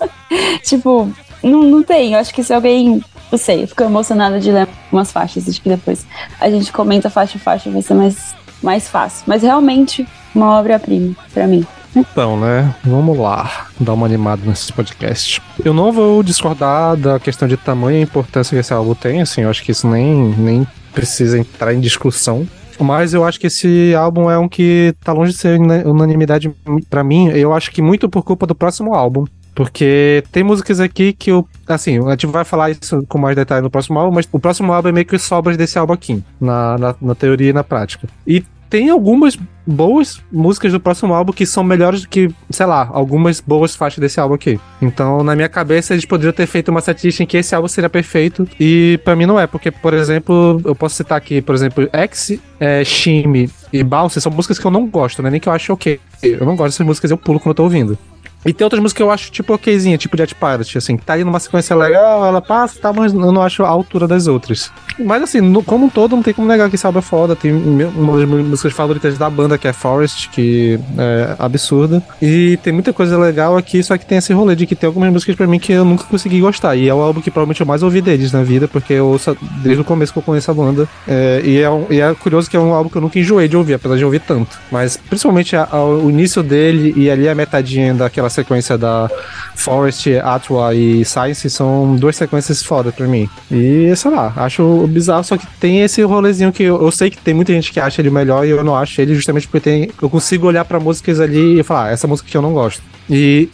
[LAUGHS] tipo, não, não tem. Eu acho que se alguém. Não sei, fico emocionada de ler umas faixas. Acho que depois a gente comenta faixa a faixa, vai ser mais, mais fácil. Mas realmente, uma obra-prima pra mim. Então, né? Vamos lá, dar uma animada nesse podcast. Eu não vou discordar da questão de tamanho e importância que esse álbum tem, assim, eu acho que isso nem, nem precisa entrar em discussão. Mas eu acho que esse álbum é um que tá longe de ser unanimidade para mim. Eu acho que muito por culpa do próximo álbum. Porque tem músicas aqui que eu. Assim, a gente vai falar isso com mais detalhe no próximo álbum, mas o próximo álbum é meio que sobras desse álbum aqui, na, na, na teoria e na prática. E tem algumas boas músicas do próximo álbum que são melhores do que, sei lá, algumas boas faixas desse álbum aqui. Então, na minha cabeça, eles poderiam ter feito uma setlist em que esse álbum seria perfeito. E para mim não é, porque, por exemplo, eu posso citar aqui, por exemplo, X, é, Shime e Bounce são músicas que eu não gosto, né? Nem que eu acho ok. Eu não gosto dessas músicas, eu pulo quando eu tô ouvindo. E tem outras músicas que eu acho, tipo, okzinha, tipo Jet Pirate, assim, que tá aí numa sequência legal, ela passa, tá, mas eu não acho a altura das outras. Mas assim, no, como um todo, não tem como negar que álbum é foda. Tem uma das músicas favoritas da banda, que é Forest, que é absurda. E tem muita coisa legal aqui, só que tem esse rolê de que tem algumas músicas pra mim que eu nunca consegui gostar. E é o álbum que provavelmente eu mais ouvi deles na vida, porque eu ouço desde o começo que eu conheço a banda. É, e, é e, é curioso que é um álbum que eu nunca enjoei de ouvir, apesar de ouvir tanto. Mas principalmente o início dele e ali a metadinha daquela sequência da Forest, Atwa e Science são duas sequências foda pra mim. E sei lá, acho bizarro, só que tem esse rolezinho que eu, eu, sei que tem muita gente que acha ele melhor e eu não acho ele justamente porque tem, eu consigo olhar para músicas ali e falar, ah, essa música que eu não gosto. E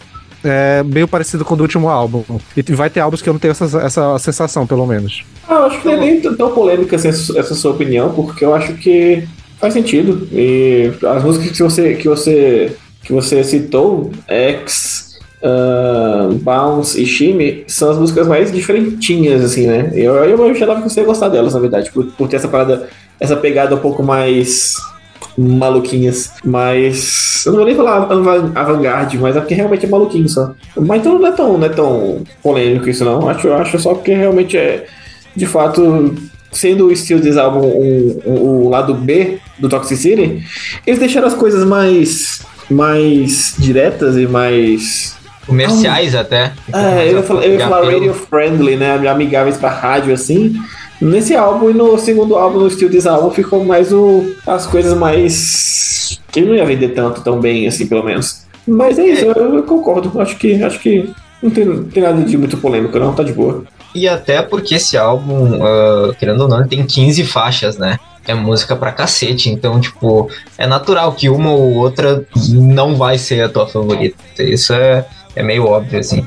é meio parecido com o do último álbum. E vai ter álbuns que eu não tenho essa, essa sensação, pelo menos. Ah, acho que não é nem tão polêmica essa, essa sua opinião, porque eu acho que faz sentido. E as músicas que você, que você, que você citou, X, uh, Bounce e Shime são as músicas mais diferentinhas, assim, né? Eu, eu, eu já dava que você ia gostar delas, na verdade, por, por ter essa parada, essa pegada um pouco mais maluquinhas. Mas. Eu não vou nem falar avant-garde, mas é porque realmente é maluquinho só. Mas então não é tão, não é tão polêmico isso, não. Acho, acho só porque realmente é. De fato, sendo o estilo desse álbum o lado B do Toxicity, eles deixaram as coisas mais. Mais diretas e mais comerciais ah, até. É, eu ia falar, eu ia falar radio friendly, né? Amigáveis pra rádio, assim. Nesse álbum e no segundo álbum, no estilo desse álbum, ficou mais o, as coisas mais. que não ia vender tanto, tão bem, assim, pelo menos. Mas é isso, é. eu, eu, concordo. Acho que, acho que não tem, não tem nada de muito polêmico, não, tá de boa. E até porque esse álbum, uh, querendo ou não, tem 15 faixas, né? É música pra cacete. Então, tipo, é natural que uma ou outra não vai ser a tua favorita. Isso é, é meio óbvio, assim.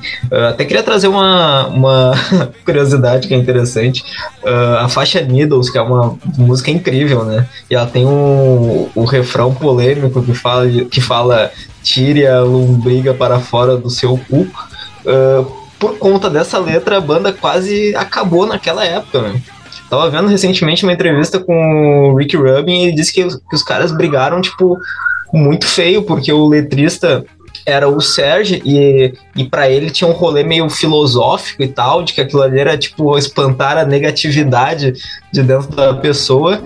Até queria trazer uma, uma [LAUGHS] curiosidade que é interessante. Uh, a faixa Needles, que é uma música incrível, né? E ela tem um, um refrão polêmico que fala, que fala tire a lombriga para fora do seu cu. Uh, por conta dessa letra, a banda quase acabou naquela época, né? Tava vendo recentemente uma entrevista com o Rick Rubin e ele disse que, que os caras brigaram, tipo, muito feio, porque o letrista era o Sérgio e, e para ele tinha um rolê meio filosófico e tal, de que aquilo ali era tipo espantar a negatividade de dentro da pessoa,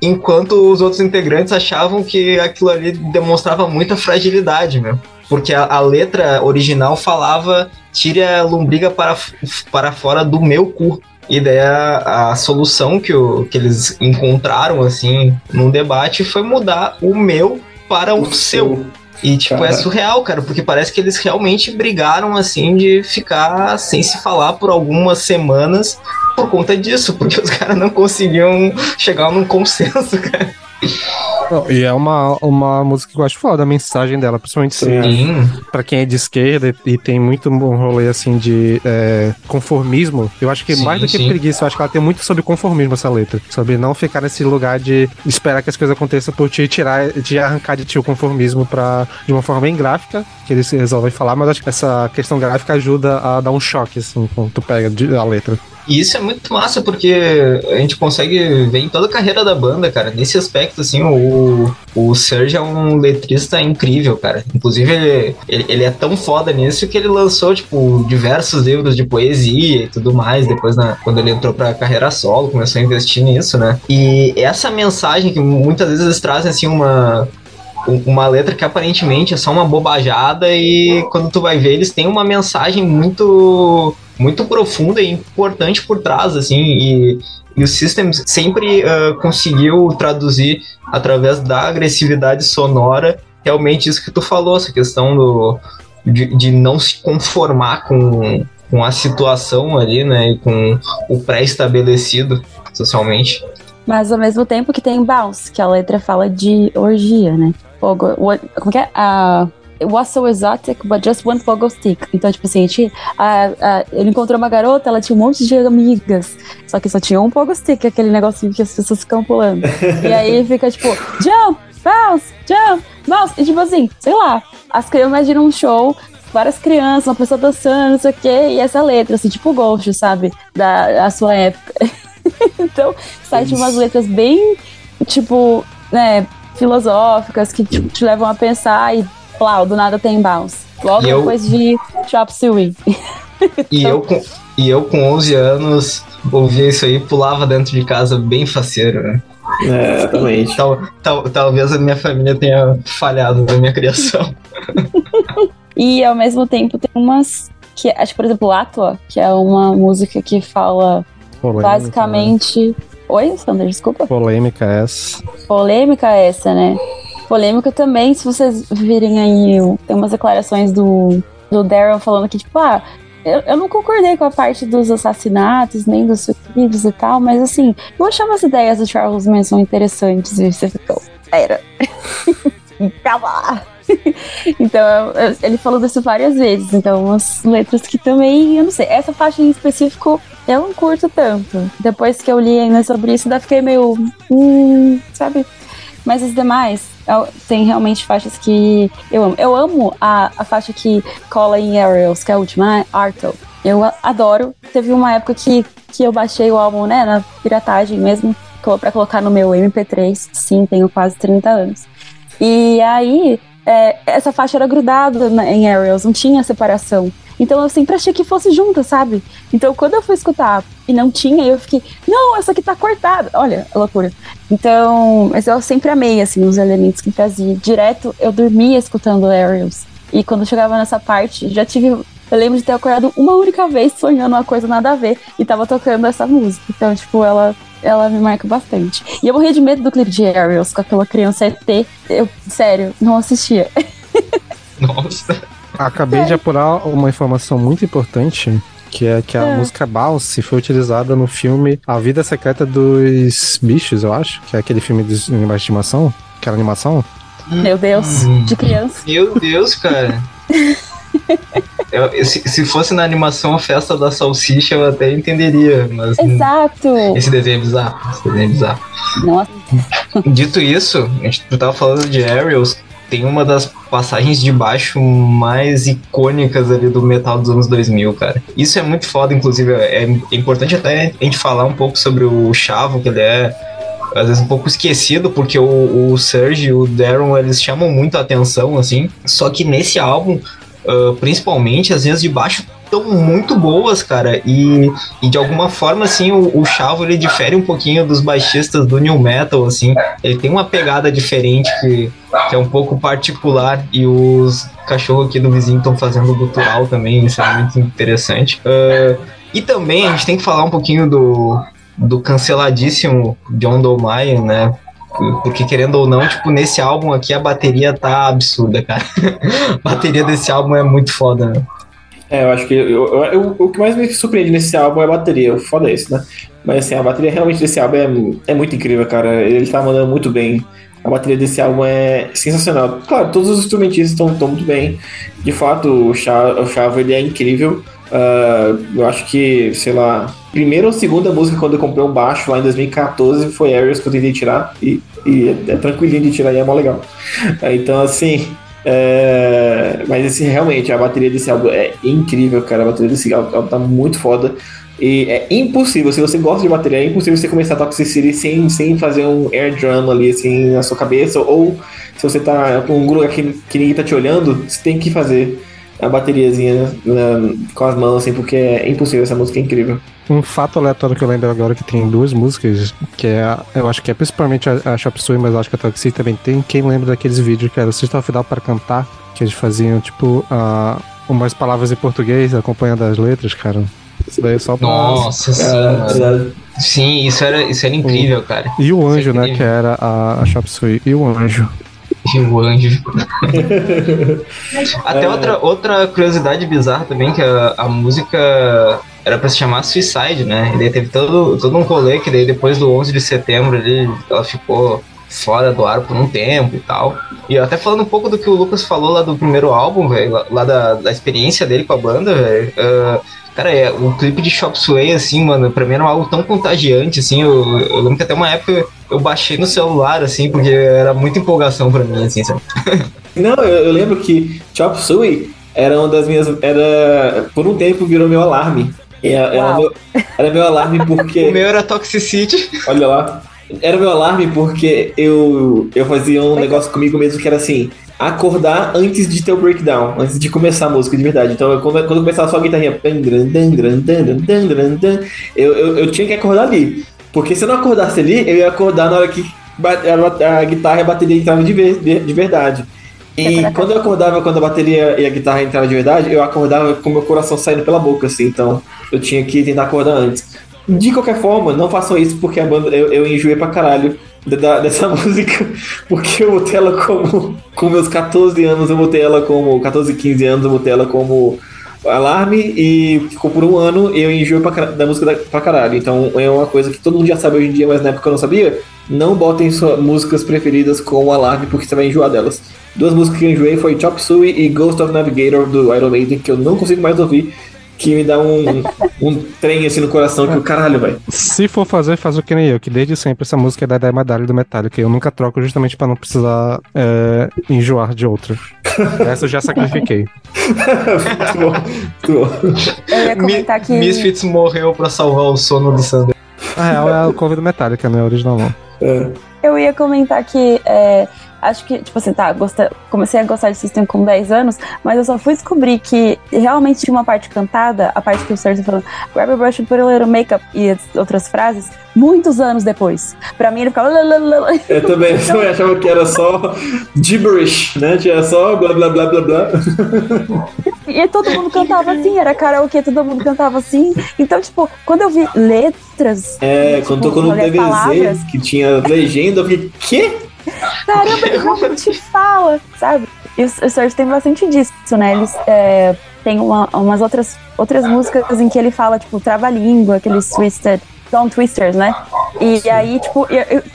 enquanto os outros integrantes achavam que aquilo ali demonstrava muita fragilidade, meu. Porque a, a letra original falava tire a lombriga para, para fora do meu cu. E daí a, a solução que, o, que eles encontraram, assim, num debate foi mudar o meu para o, o seu. seu. E, tipo, é surreal, cara, porque parece que eles realmente brigaram, assim, de ficar sem se falar por algumas semanas por conta disso, porque os [LAUGHS] caras não conseguiam chegar num consenso, cara. E é uma, uma música que eu acho foda a mensagem dela, principalmente Sim. pra quem é de esquerda e, tem muito um rolê assim de é, conformismo. Eu acho que sim, mais do que sim. preguiça, eu acho que ela tem muito sobre conformismo essa letra. Sobre não ficar nesse lugar de esperar que as coisas aconteçam por ti e tirar, de arrancar de ti o conformismo pra, de uma forma bem gráfica, que eles resolvem falar, mas acho que essa questão gráfica ajuda a dar um choque, assim, quando tu pega a letra. E isso é muito massa, porque a gente consegue ver em toda a carreira da banda, cara. Nesse aspecto, assim, o, o Serge é um letrista incrível, cara. Inclusive, ele, ele, ele é tão foda nisso que ele lançou, tipo, diversos livros de poesia e tudo mais, depois, na, quando ele entrou pra carreira solo, começou a investir nisso, né? E essa mensagem que muitas vezes eles trazem, assim, uma uma letra que aparentemente é só uma bobajada e quando tu vai ver eles têm uma mensagem muito muito profunda e importante por trás assim e, e o Systems sempre uh, conseguiu traduzir através da agressividade sonora realmente isso que tu falou essa questão do de, de não se conformar com com a situação ali né e com o pré-estabelecido socialmente mas ao mesmo tempo que tem Bounce, que a letra fala de orgia, né? Como que é? Uh, It was so exotic, but just one fogo stick. Então, tipo assim, gente, ele encontrou uma garota, ela tinha um monte de amigas, só que só tinha um fogo stick, aquele negocinho que as pessoas ficam pulando. e aí [LAUGHS] fica tipo, jump, bounce, jump, bounce. E tipo assim, sei lá, as crianças imaginam um show várias crianças, uma pessoa dançando, não sei o quê, e essa letra, assim, tipo Ghost, sabe? Da, da sua época. [LAUGHS] então, sai de umas letras bem, tipo, né, filosóficas, que tipo, te levam a pensar e, plau, do nada tem bounce. Logo e depois eu... de Chop Suey. E, então... eu com, e eu com 11 anos ouvia isso aí pulava dentro de casa bem faceiro, né? É, exatamente. Tal, tal, talvez a minha família tenha falhado na minha criação. e ao mesmo tempo tem umas que acho que por exemplo Atua, que é uma música que fala Polêmica, basicamente né? Oi, Sandra, desculpa. Polêmica essa. Polêmica essa, né? Polêmica também, se vocês virem aí, tem umas declarações do, do Darren falando que, tipo, ah, eu, eu não concordei com a parte dos assassinatos, nem dos suicídios e tal, mas assim, eu achava as ideias do Charles Manson interessantes e você ficou, era. [LAUGHS] Calma! [LAUGHS] então, ele falou disso várias vezes. Então, umas letras que também, eu não sei. Essa faixa em específico eu não curto tanto. Depois que eu li ainda sobre isso, ainda fiquei meio. Hum, sabe? Mas as demais, tem realmente faixas que eu amo. Eu amo a, a faixa que cola em Aerials, que é a última, Arto. Eu adoro. Teve uma época que, que eu baixei o álbum, né, na piratagem mesmo, pra colocar no meu MP3. Sim, tenho quase 30 anos. E aí, é, essa faixa era grudada em Aerials, não tinha separação. Então eu sempre achei que fosse junto, sabe? Então quando eu fui escutar e não tinha, eu fiquei, não, essa aqui tá cortada. Olha, a loucura. Então, mas eu sempre amei, assim, os elementos que trazia. Direto, eu dormia escutando Aerials. E quando chegava nessa parte, já tive. Eu lembro de ter acordado uma única vez sonhando uma coisa nada a ver e tava tocando essa música. Então, tipo, ela ela me marca bastante. E eu morria de medo do clipe de Aerials com aquela criança ET. Eu, sério, não assistia. [LAUGHS] Nossa. Acabei é. de apurar uma informação muito importante. Que é que a é. música Bounce foi utilizada no filme A Vida Secreta dos Bichos, eu acho. Que é aquele filme de estimação. Aquela animação. Meu Deus, hum. de criança. Meu Deus, cara. [LAUGHS] Eu, se, se, fosse na animação a festa da salsicha, eu até entenderia, mas. Exato! Esse desenho é bizarro. Esse desenho é bizarro. Nossa. Dito isso, a gente tava falando de Ariels, tem uma das passagens de baixo mais icônicas ali do metal dos anos 2000, cara. Isso é muito foda, inclusive. É, é importante até a gente falar um pouco sobre o Chavo, que ele é às vezes um pouco esquecido, porque o, o Serge e o Darren, eles chamam muito a atenção, assim. Só que nesse álbum, uh, principalmente, as linhas de baixo estão muito boas, cara. E, e de alguma forma, assim, o, o Chavo ele difere um pouquinho dos baixistas do New Metal, assim. Ele tem uma pegada diferente que, que é um pouco particular. E os cachorros aqui do vizinho estão fazendo gutural também, isso é muito interessante. Uh, e também a gente tem que falar um pouquinho do, do canceladíssimo John Dolmayan, né? Porque querendo ou não, tipo, nesse álbum aqui a bateria tá absurda, cara. [LAUGHS] a bateria desse álbum é muito foda, né? É, eu acho que eu, eu, eu, o que mais me surpreende nesse álbum é a bateria. O foda é esse, né? Mas assim, a bateria realmente desse álbum é, é muito incrível, cara. Ele tá mandando muito bem. A bateria desse álbum é sensacional. Claro, todos os instrumentistas estão muito bem. De fato, o Chavo, o Chavo ele é incrível. Uh, eu acho que, sei lá, primeira ou segunda música quando eu comprei um baixo lá em 2014 foi Aerials que eu tentei tirar. E, e é, é tranquilinho de tirar e é mó legal. Então, assim, é, mas esse realmente, a bateria desse álbum é incrível, cara. A bateria desse álbum tá muito foda. E é impossível, se você gosta de bateria, é impossível você começar a Toxicity sem, sem fazer um air drum ali, assim, na sua cabeça. Ou se você tá com um grupo que, que ninguém tá te olhando, você tem que fazer a bateriazinha né, com as mãos, assim, porque é impossível, essa música é incrível. Um fato aleatório que eu lembro agora que tem duas músicas, que é, eu acho que é principalmente a, a Chop Suey, mas eu acho que a Toxic também tem. Quem lembra daqueles vídeos que era o System of Down para cantar, que eles faziam, tipo, uh, umas palavras em português acompanhando as letras, cara. Isso daí é só pra... Nossa, sim, mano. Sim, isso era, isso era incrível, cara. E o anjo, né, que era a, a Chop Suey. E o anjo. O anjo. [LAUGHS] Até é. outra, outra curiosidade bizarra também, que a, a música era pra se chamar Suicide, né? E daí teve todo, todo um rolê que daí depois do 11 de setembro ele, ela ficou fora do ar por um tempo e tal. E até falando um pouco do que o Lucas falou lá do primeiro álbum, velho, lá, da, da, experiência dele com a banda, velho. Uh, cara, é, o clipe de Shop Sway, assim, mano, pra mim era algo tão contagiante, assim, eu, eu lembro que até uma época eu baixei no celular, assim, porque era muita empolgação pra mim, assim, sabe? [LAUGHS] Não, eu, eu lembro que Chop Suey era uma das minhas. Era. Por um tempo virou meu alarme. Era, era, meu, era meu alarme [LAUGHS] porque. o meu era Toxicity. Olha lá. Era meu alarme porque eu, eu fazia um negócio comigo mesmo que era assim: acordar antes de ter o breakdown, antes de começar a música de verdade. Então, quando, quando começava só a guitarrinha, eu, eu, eu tinha que acordar ali. Porque se eu não acordasse ali, eu ia acordar na hora que a, a guitarra e a bateria entravam de, ver, de verdade. E quando eu acordava, quando a bateria e a guitarra entravam de verdade, eu acordava com meu coração saindo pela boca, assim. Então, eu tinha que tentar acordar antes. De qualquer forma, não façam isso porque a banda eu, eu enjoei pra caralho da, dessa [LAUGHS] música, porque eu botei ela como. Com meus 14 anos, eu botei ela como. 14, 15 anos, eu botei ela como alarme e ficou por um ano eu enjoei da música da, pra caralho. Então é uma coisa que todo mundo já sabe hoje em dia, mas na época eu não sabia. Não botem suas músicas preferidas como alarme porque você vai enjoar delas. Duas músicas que eu enjoei foi Chop Suey e Ghost of Navigator do Iron Maiden, que eu não consigo mais ouvir que me dá um, um trem assim no coração que o caralho, vai. Se for fazer, faz o que nem eu, que desde sempre essa música é da Idade Medalha do Metallica. Eu nunca troco justamente pra não precisar é, enjoar de outra. [LAUGHS] Essa eu já sacrifiquei. Eu ia comentar que. Misfits morreu pra salvar o sono do Sander. A real é o cover do Metallica, né? Original não. É. Eu ia comentar que é, acho que, tipo assim, tá, gosta, comecei a gostar de System com 10 anos, mas eu só fui descobrir que realmente tinha uma parte cantada, a parte que o Sérgio falando, grab a brush and put a little makeup e outras frases, muitos anos depois. Pra mim ele ficava. Eu também, eu também achava que era só gibberish, né? Tinha só blá blá blá blá blá. E todo mundo cantava assim, era karaokê, todo mundo cantava assim. Então, tipo, quando eu vi letras. É, tipo, quando tocou no TVZ palavras, que tinha legenda, eu fiquei, quê? Caramba, ele realmente fala, sabe? E o, o Sérgio tem bastante disso, né? Eles é, tem uma, umas outras, outras músicas em que ele fala, tipo, trava-língua, aqueles twisted, Don't Twisters, né? E Sim. aí, tipo,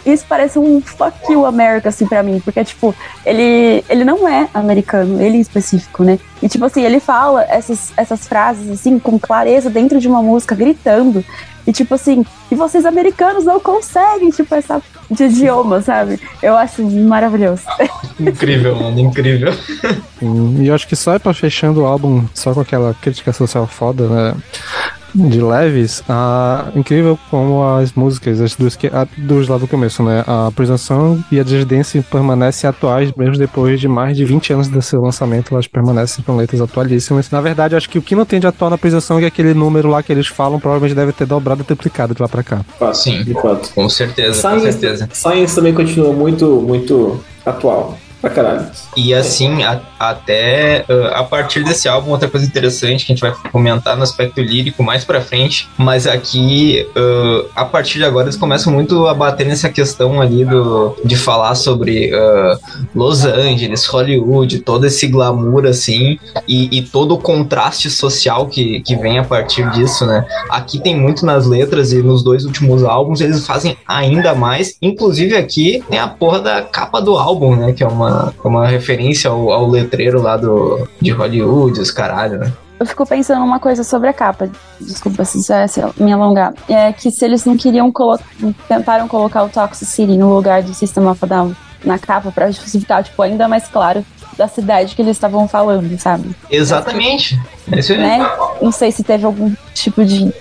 isso parece um fuck you America, assim, pra mim, porque, tipo, ele, ele não é americano, ele em específico, né? E, tipo assim, ele fala essas, essas frases, assim, com clareza dentro de uma música, gritando. E tipo assim, e vocês americanos não conseguem, tipo, essa de idioma, sabe? Eu acho maravilhoso. Incrível, mano, incrível. e eu acho que só é pra fechando o álbum, só com aquela crítica social foda, né? De leves, ah, incrível como as músicas, as duas, que, a, dos lá do começo, né? A Prison e a Desdência permanecem atuais, mesmo depois de mais de 20 anos desse lançamento, elas permanecem com letras atualíssimas. Na verdade, acho que o que não tem de atual na Prison é aquele número lá que eles falam, provavelmente deve ter dobrado e triplicado de lá pra cá. Sim, de fato. Com certeza, Science, com certeza. Science também continua muito, muito atual. Pra caralho. E assim, a, até uh, a partir desse álbum, outra coisa interessante que a gente vai comentar no aspecto lírico mais pra frente, mas aqui, uh, a partir de agora, eles começam muito a bater nessa questão ali do, de falar sobre uh, Los Angeles, Hollywood, todo esse glamour assim, e, e, todo o contraste social que, que vem a partir disso, né? Aqui tem muito nas letras e nos dois últimos álbuns eles fazem ainda mais, inclusive aqui tem a porra da capa do álbum, né? Que é uma uma, referência ao, ao letreiro lá do, de Hollywood, os caralho, né? eu fico pensando uma coisa sobre a capa. Desculpa se, se me alongar. É que se eles não queriam colocar. Tentaram colocar o Toxic City no lugar do System of a Down na capa pra justificar, tipo, ainda mais claro da cidade que eles estavam falando, sabe? Exatamente. É isso aí. Né? Não sei se teve algum tipo de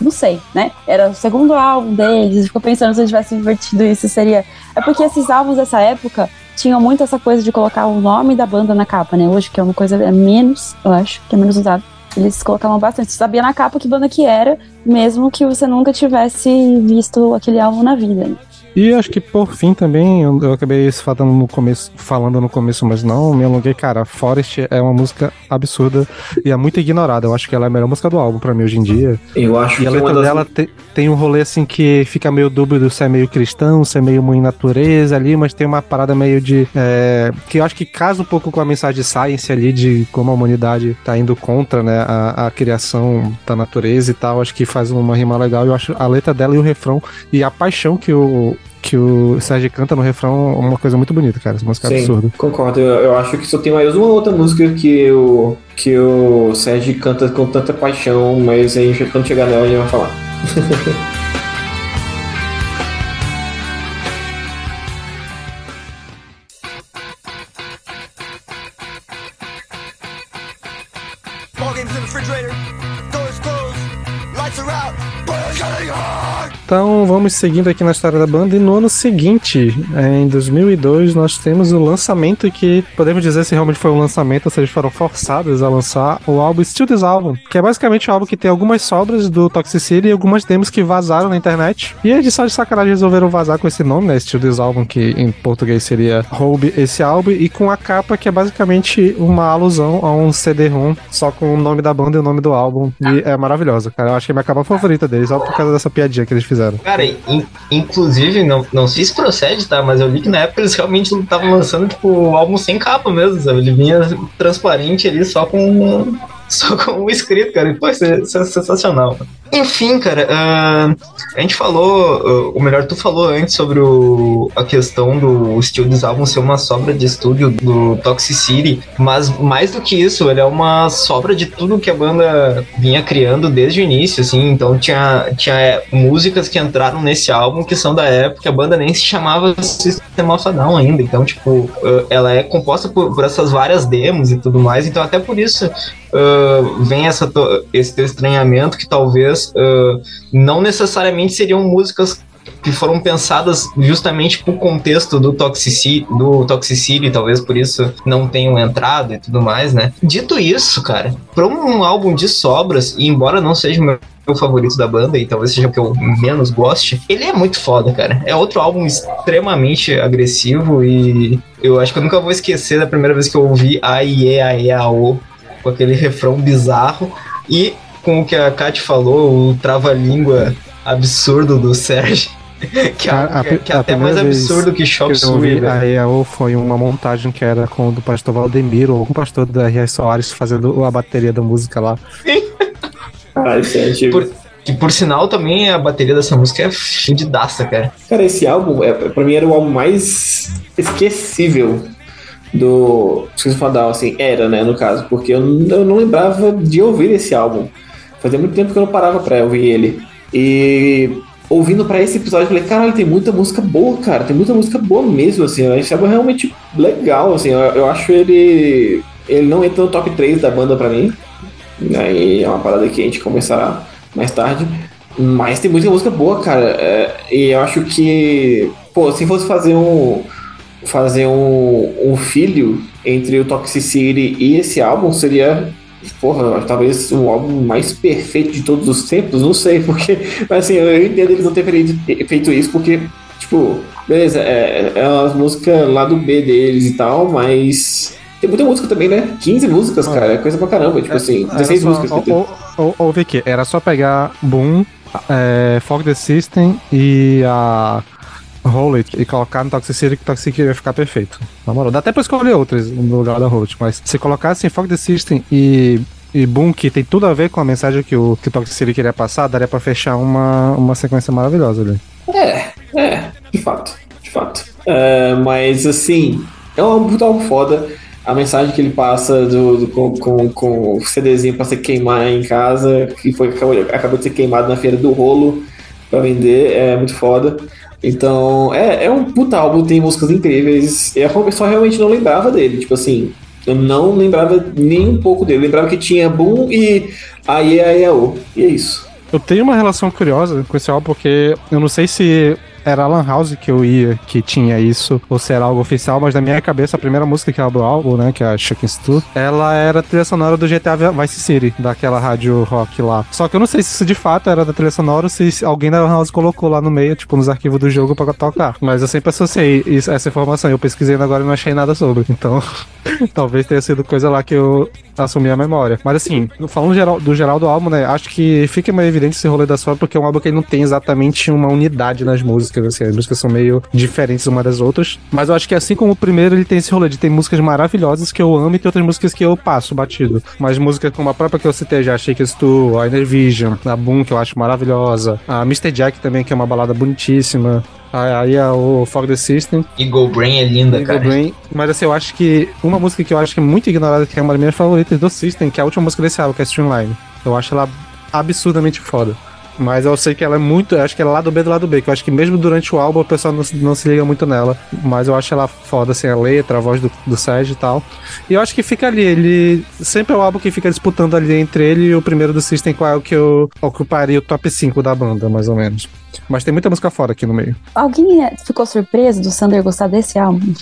Não sei, né? Era o segundo álbum deles, ficou pensando se eu tivesse invertido isso, seria. É porque esses álbuns dessa época tinham muito essa coisa de colocar o nome da banda na capa, né? Hoje, que é uma coisa é menos, eu acho, que é menos usado. Eles colocavam bastante. Você sabia na capa que banda que era, mesmo que você nunca tivesse visto aquele álbum na vida. Né? E acho que por fim também, eu, eu acabei falando no começo, falando no começo, mas não me alonguei, cara. Forest é uma música absurda e é muito ignorada. Eu acho que ela é a melhor música do álbum pra mim hoje em dia. Eu acho E a uma letra das... dela te- tem um rolê assim que fica meio dúbio se é meio cristão, se é meio mãe natureza ali, mas tem uma parada meio de. é, que eu acho que casa um pouco com a mensagem de science ali, de como a humanidade tá indo contra né, a, a criação da natureza e tal. Acho que faz uma rima legal. Eu acho a letra dela e o refrão e a paixão que o. Que o Sérgio canta no refrão é uma coisa muito bonita, cara. Essa música é Sim, absurda. concordo. Eu, eu acho que só tem mais uma outra música que o, que o Sérgio canta com tanta paixão, mas aí quando chegar nela a gente vai falar. [LAUGHS] Então vamos seguindo aqui na história da banda. E no ano seguinte, eh, em 2002, nós temos o lançamento que podemos dizer se realmente foi um lançamento, ou se eles foram forçados a lançar o álbum Still This Album, que é basicamente um álbum que tem algumas sobras do Toxicity e algumas demos que vazaram na internet. E eles só de sacanagem resolveram vazar com esse nome, né? Still This Album, que em português seria Roube esse álbum, e com a capa que é basicamente uma alusão a um CD-ROM, só com o nome da banda e o nome do álbum. E é maravilhosa, cara. Eu acho que é minha capa favorita deles, só por causa dessa piadinha que eles fizeram. Cara, in- inclusive, não, não sei se procede, tá? Mas eu vi que na época eles realmente estavam lançando, tipo, o álbum sem capa mesmo, sabe? Ele vinha transparente ali só com. Só com o escrito, cara. Pô, isso é, sensacional. Enfim, cara, ah, a gente falou, ah, ou melhor, tu falou antes sobre o, a questão do estilo dos álbuns ser uma sobra de estúdio do Toxicity, mas mais do que isso, ele é uma sobra de tudo que a banda vinha criando desde o início, assim, então tinha, tinha é, músicas que entraram nesse álbum que são da época, a banda nem se chamava System of a Down ainda, então, tipo, ah, ela é composta por, por essas várias demos e tudo mais, então até por isso vem essa, esse estranhamento que talvez ah, não necessariamente seriam músicas que foram pensadas justamente pro contexto do Toxicity, do Toxicity, talvez por isso não tenham entrado e tudo mais, né? Dito isso, cara, para um álbum de sobras, e embora não seja o meu meu favorito da banda e talvez seja o que eu menos goste, ele é muito foda, cara. É outro álbum extremamente agressivo e eu acho que eu nunca vou esquecer da primeira vez que eu ouvi a Ie a E a O com aquele refrão bizarro e com o que a Kat falou, o trava-língua absurdo do Sérgio. [LAUGHS] Que é, A- a que, que é a até mais absurdo que ouvi velho. a EAO foi uma montagem que era com o do pastor Valdemiro, ou algum pastor da R.I. Soares fazendo a bateria da música lá. Caralho, isso é antigo. Por- Que por sinal também a bateria dessa música é fudidaça, cara. Cara, esse álbum, é, pra mim, era o álbum mais esquecível do Down, assim, era, né, no caso, porque eu, n- eu não lembrava de ouvir esse álbum. Fazia muito tempo que eu não parava pra ouvir ele. E ouvindo pra esse episódio, eu falei, caralho, tem muita música boa, cara, tem muita música boa mesmo, assim, esse álbum é realmente legal, assim, eu, eu acho ele... Ele não entra no top 3 da banda pra mim, né, e é uma parada que a gente começará mais tarde. Mas tem muita música boa, cara. É, e eu acho que, pô, se fosse fazer um fazer um, um filho entre o Toxicity e esse álbum, seria, porra, talvez o álbum mais perfeito de todos os tempos, não sei, porque, [LAUGHS] mas assim, eu entendo eles não terem feito, isso, porque, tipo, beleza, é, é umas músicas lá do B deles e tal, mas tem muita música também, né? 15 músicas, cara, é coisa pra caramba, tipo assim, 16 Era só- músicas. ou- ou- ou- aqui, era só pegar Boom, é, Fog the System e a Roll It e colocar no Toxicity que o Toxicity ia ficar perfeito. Na moral, dá até pra escolher outras no lugar da Roll It, mas se colocasse Fog the System e, e Boom, que tem tudo a ver com a mensagem que o, que Toxicity queria passar, daria pra fechar uma, uma sequência maravilhosa ali. É, é, de fato, de fato. É, mas assim, é um puta foda. A mensagem que ele passa do, do- com, com, com o CDzinho pra você queimar em casa, que foi acabou, acabou de ser queimado na feira do rolo pra vender, é muito foda. Então, é, é um puta álbum, tem músicas incríveis. Eu só realmente não lembrava dele, tipo assim, eu não lembrava nem um pouco dele. Eu lembrava que tinha Boom e Aie Aie. E é isso. Eu tenho uma relação curiosa com esse álbum, porque eu não sei se era a Lan House que eu ia que tinha isso, ou se era algo oficial, mas na minha cabeça, a primeira música que abre o álbum, né, que é a Shaking Stu, ela era a trilha sonora do GTA Vice City, daquela rádio rock lá. Só que eu não sei se isso de fato era da trilha sonora ou se alguém da Lan House colocou lá no meio, tipo, nos arquivos do jogo pra tocar. Mas eu sempre associei essa informação, eu pesquisei agora e não achei nada sobre. Então, [LAUGHS] talvez tenha sido coisa lá que eu assumi a memória. Mas assim, falando geral, do geral do álbum, né, acho que fica mais evidente esse rolê da sua, porque é um álbum que não tem exatamente uma unidade nas músicas músicas, assim, as músicas são meio diferentes uma das outras. Mas eu acho que assim como o primeiro, ele tem esse rolê de ter músicas maravilhosas que eu amo e tem outras músicas que eu passo batido. Mas músicas como a própria que eu citei já, Shake To, a Inner Vision, a Boom, que eu acho maravilhosa, a Mr. Jack também, que é uma balada bonitíssima. Aí é o Fog the System. Eagle Brain é linda, Eagle cara. Brain. Mas assim, eu acho que uma música que eu acho que é muito ignorada, que é uma das minhas favoritas do System, que é a última música desse álbum, que é Streamline. Eu acho ela absurdamente foda. Mas eu sei que ela é muito. Acho que ela é lado B do lado B, que eu acho que mesmo durante o álbum o pessoal não, se- não se liga muito nela. Mas eu acho ela foda, assim, a letra, a voz do, do Sérgio e tal. E eu acho que fica ali, ele. Sempre é o álbum que fica disputando ali entre ele e o primeiro do System, qual é o que eu ocuparia o top 5 da banda, mais ou menos. Mas tem muita música fora aqui no meio. Alguém é, ficou surpreso do Sander gostar desse álbum?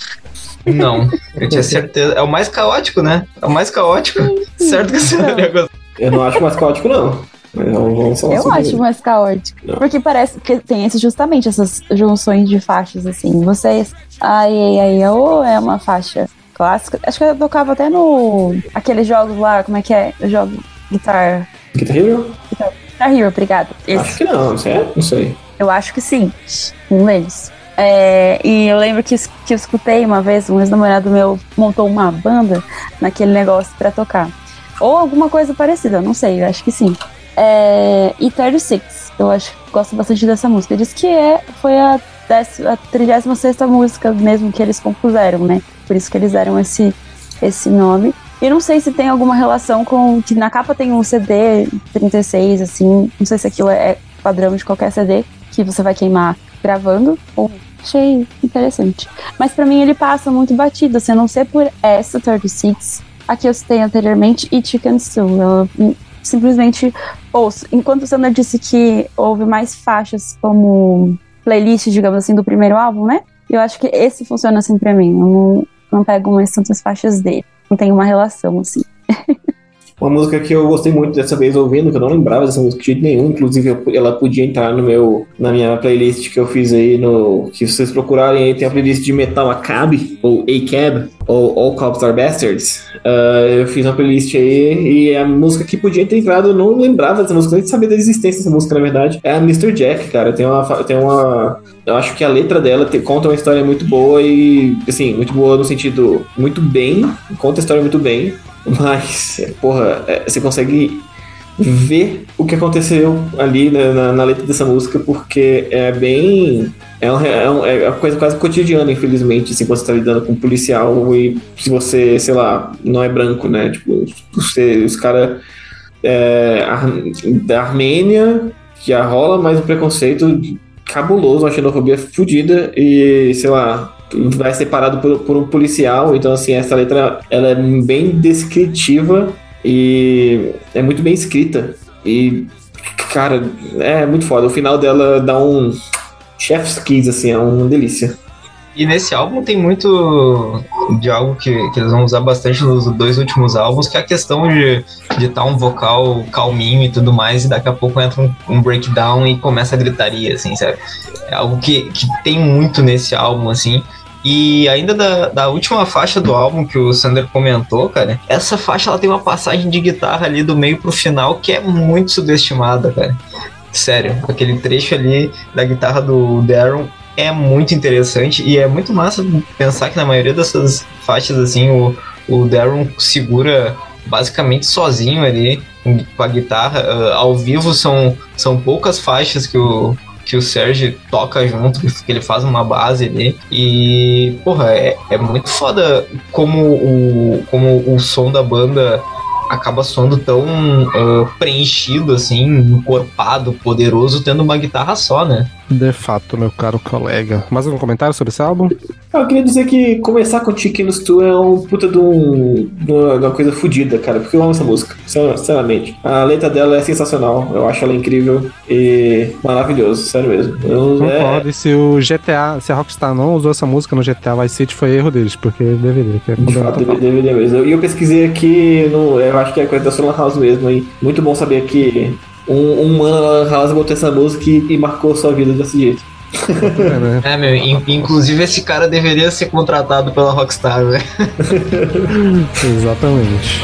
Não, [LAUGHS] eu tinha certeza. É o mais caótico, né? É o mais caótico. certo que você não ia gostar. Eu não acho mais caótico, não. Vamos, falar Eu acho ele. mais caótico. Não. Porque parece que tem esse, justamente essas junções de faixas, assim. Vocês. Ai, ai, ai, ou é uma faixa clássica. Acho que eu tocava até no. Aqueles jogos lá, como é que é? Eu jogo Guitar. Guitar Hero? Guitar Hero, obrigado. Esse. Acho que não, certo? Não sei. Eu acho que sim. Um deles. É, e eu lembro que, que eu escutei uma vez, um ex-namorado meu montou uma banda naquele negócio pra tocar. Ou alguma coisa parecida, não sei, eu acho que sim. É, e 36, eu acho que gosto bastante dessa música. Diz que é, foi a, a 36 música mesmo que eles compuseram, né? Por isso que eles deram esse, esse nome. E não sei se tem alguma relação com. que na capa tem um CD 36, assim. Não sei se aquilo é padrão de qualquer CD que você vai queimar gravando. Ou achei interessante. Mas pra mim ele passa muito batido, assim, a não ser por essa 36, a que eu citei anteriormente, e Chicken Stew. Hum, simplesmente ouço. Enquanto o Sander disse que houve mais faixas como playlist, digamos assim, do primeiro álbum, né? Eu acho que esse funciona assim pra mim. Eu não, não pego mais tantas faixas dele. Não tem uma relação, assim. [LAUGHS] Uma música que eu gostei muito dessa vez ouvindo, que eu não lembrava dessa música de jeito nenhum, inclusive ela podia entrar no meu, na minha playlist que eu fiz aí no. Que vocês procurarem aí, tem a playlist de Metal Acabe, ou A-Cab, ou All Cops Are Bastards. Ah, eu fiz uma playlist aí e a música que podia ter entrado, eu não lembrava dessa música, nem sabia da existência dessa música, na verdade. É a Mr. Jack, cara. Tem uma. Tem uma eu acho que a letra dela te- conta uma história muito boa e, assim, muito boa no sentido muito bem, conta a história muito bem, mas, porra, é, você consegue ver o que aconteceu ali né, na, na letra dessa música, porque é bem. É, é, um- é uma coisa quase cotidiana, infelizmente, assim, quando você tá lidando com um policial e se você, sei lá, não é branco, né? Tipo, você, os caras é, da Armênia já rola mais um preconceito cabuloso, uma xenofobia fodida e, sei lá, vai ser parado por, por um policial. Então, assim, essa letra ela é bem descritiva e é muito bem escrita. E, cara, é muito foda. O final dela dá um chef's kiss, assim, é uma delícia. E nesse álbum tem muito de algo que, que eles vão usar bastante nos dois últimos álbuns, que é a questão de estar um vocal calminho e tudo mais, e daqui a pouco entra um, um breakdown e começa a gritaria, assim, sabe? É algo que, que tem muito nesse álbum, assim. E ainda da, da última faixa do álbum que o Sander comentou, cara, essa faixa ela tem uma passagem de guitarra ali do meio pro final que é muito subestimada, cara. Sério, aquele trecho ali da guitarra do Darren é muito interessante e é muito massa pensar que na maioria dessas faixas, assim, o, o Darren segura basicamente sozinho ali com a guitarra. Ah, ao vivo são, são poucas faixas que o, que o Serge toca junto, que ele faz uma base ali. E, porra, é, é muito foda como o, como o som da banda acaba soando tão ah, preenchido, assim, encorpado, poderoso, tendo uma guitarra só, né? De fato, meu caro colega. Mais algum comentário sobre esse álbum? Eu queria dizer que começar com Chickens Tu é um puta de, um, de uma, coisa fodida, cara, porque eu amo essa música, sinceramente. A letra dela é sensacional, eu acho ela incrível e maravilhoso, sério mesmo. Eu, é, Concordo. E se o GTA, se a Rockstar não usou essa música no GTA Vice City, foi erro deles, porque deveria. Que é de fato, deveria, mesmo. E eu pesquisei aqui, no, eu acho que é coisa da Solar House mesmo, e muito bom saber que um, um mano na Lan House botou essa música e, e marcou sua vida desse jeito. É, né? É, meu, in- inclusive esse cara deveria ser contratado pela Rockstar, né? [LAUGHS] Exatamente.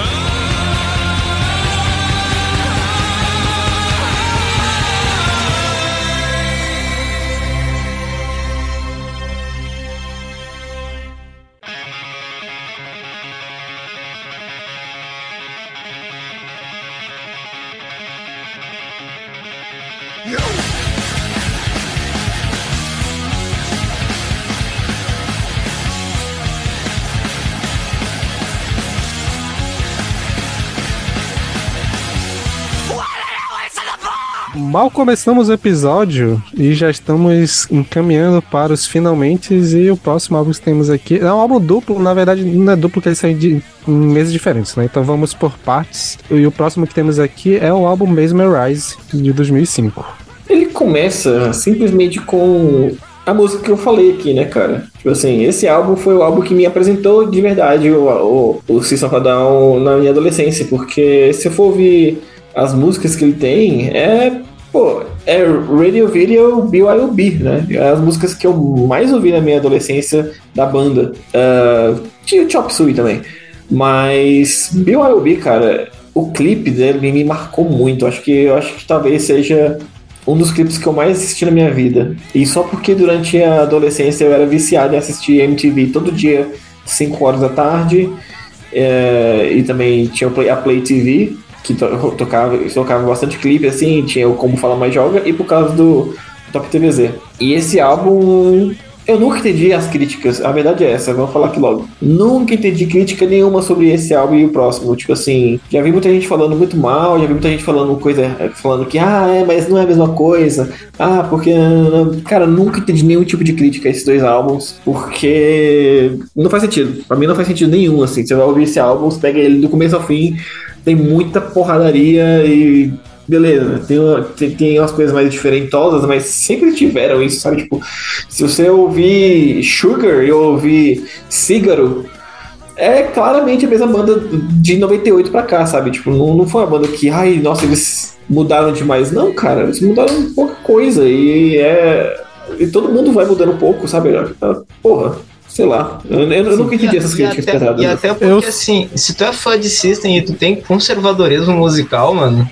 Mal começamos o episódio e já estamos encaminhando para os finalmente e o próximo álbum que temos aqui é um álbum duplo, na verdade não é duplo que ele sai de em meses diferentes, né? Então vamos por partes. E o próximo que temos aqui é o álbum Mesmerize de 2005. Ele começa simplesmente com a música que eu falei aqui, né, cara? Tipo assim, esse álbum foi o álbum que me apresentou de verdade o, o, o System of Down na minha adolescência, porque se eu for ouvir as músicas que ele tem, é, pô, é Radio Video BYOB, né? É as músicas que eu mais ouvi na minha adolescência da banda. Ah, tinha o Chop Suey também. Mas BYOB, cara, o clipe dele me marcou muito. Acho que eu acho que talvez seja um dos clipes que eu mais assisti na minha vida. E só porque durante a adolescência eu era viciado em assistir MTV todo dia, 5 horas da tarde. É, e também tinha o Play- a Play TV, que to- tocava, tocava bastante clipe, assim, tinha o Como Fala Mais Joga, e por causa do Top TVZ. E esse álbum. Eu nunca entendi as críticas, a verdade é essa, vamos falar aqui logo. Nunca entendi crítica nenhuma sobre esse álbum e o próximo. Tipo assim, já vi muita gente falando muito mal, já vi muita gente falando coisa, falando que, ah, é, mas não é a mesma coisa. Ah, porque. Cara, nunca entendi nenhum tipo de crítica a esses dois álbuns, porque não faz sentido. Pra mim não faz sentido nenhum, assim. Você vai ouvir esse álbum, você pega ele do começo ao fim, tem muita porradaria e beleza, tem, uma- tem, tem umas coisas mais diferentosas, mas sempre tiveram isso, sabe? Tipo, se você ouvir Sugar e ouvir Cígaro, é claramente a mesma banda de 98 pra cá, sabe? Tipo, não, não foi uma banda que, ai, nossa, eles mudaram demais. Não, cara, eles mudaram pouca coisa e é. E todo mundo vai mudando um pouco, sabe? Ah, Porra, sei lá. Eu, eu- eu nunca entendi essas E críticas até, pesadas. e até porque, Eu- assim, se tu é fã de System e tu tem conservadorismo musical, mano,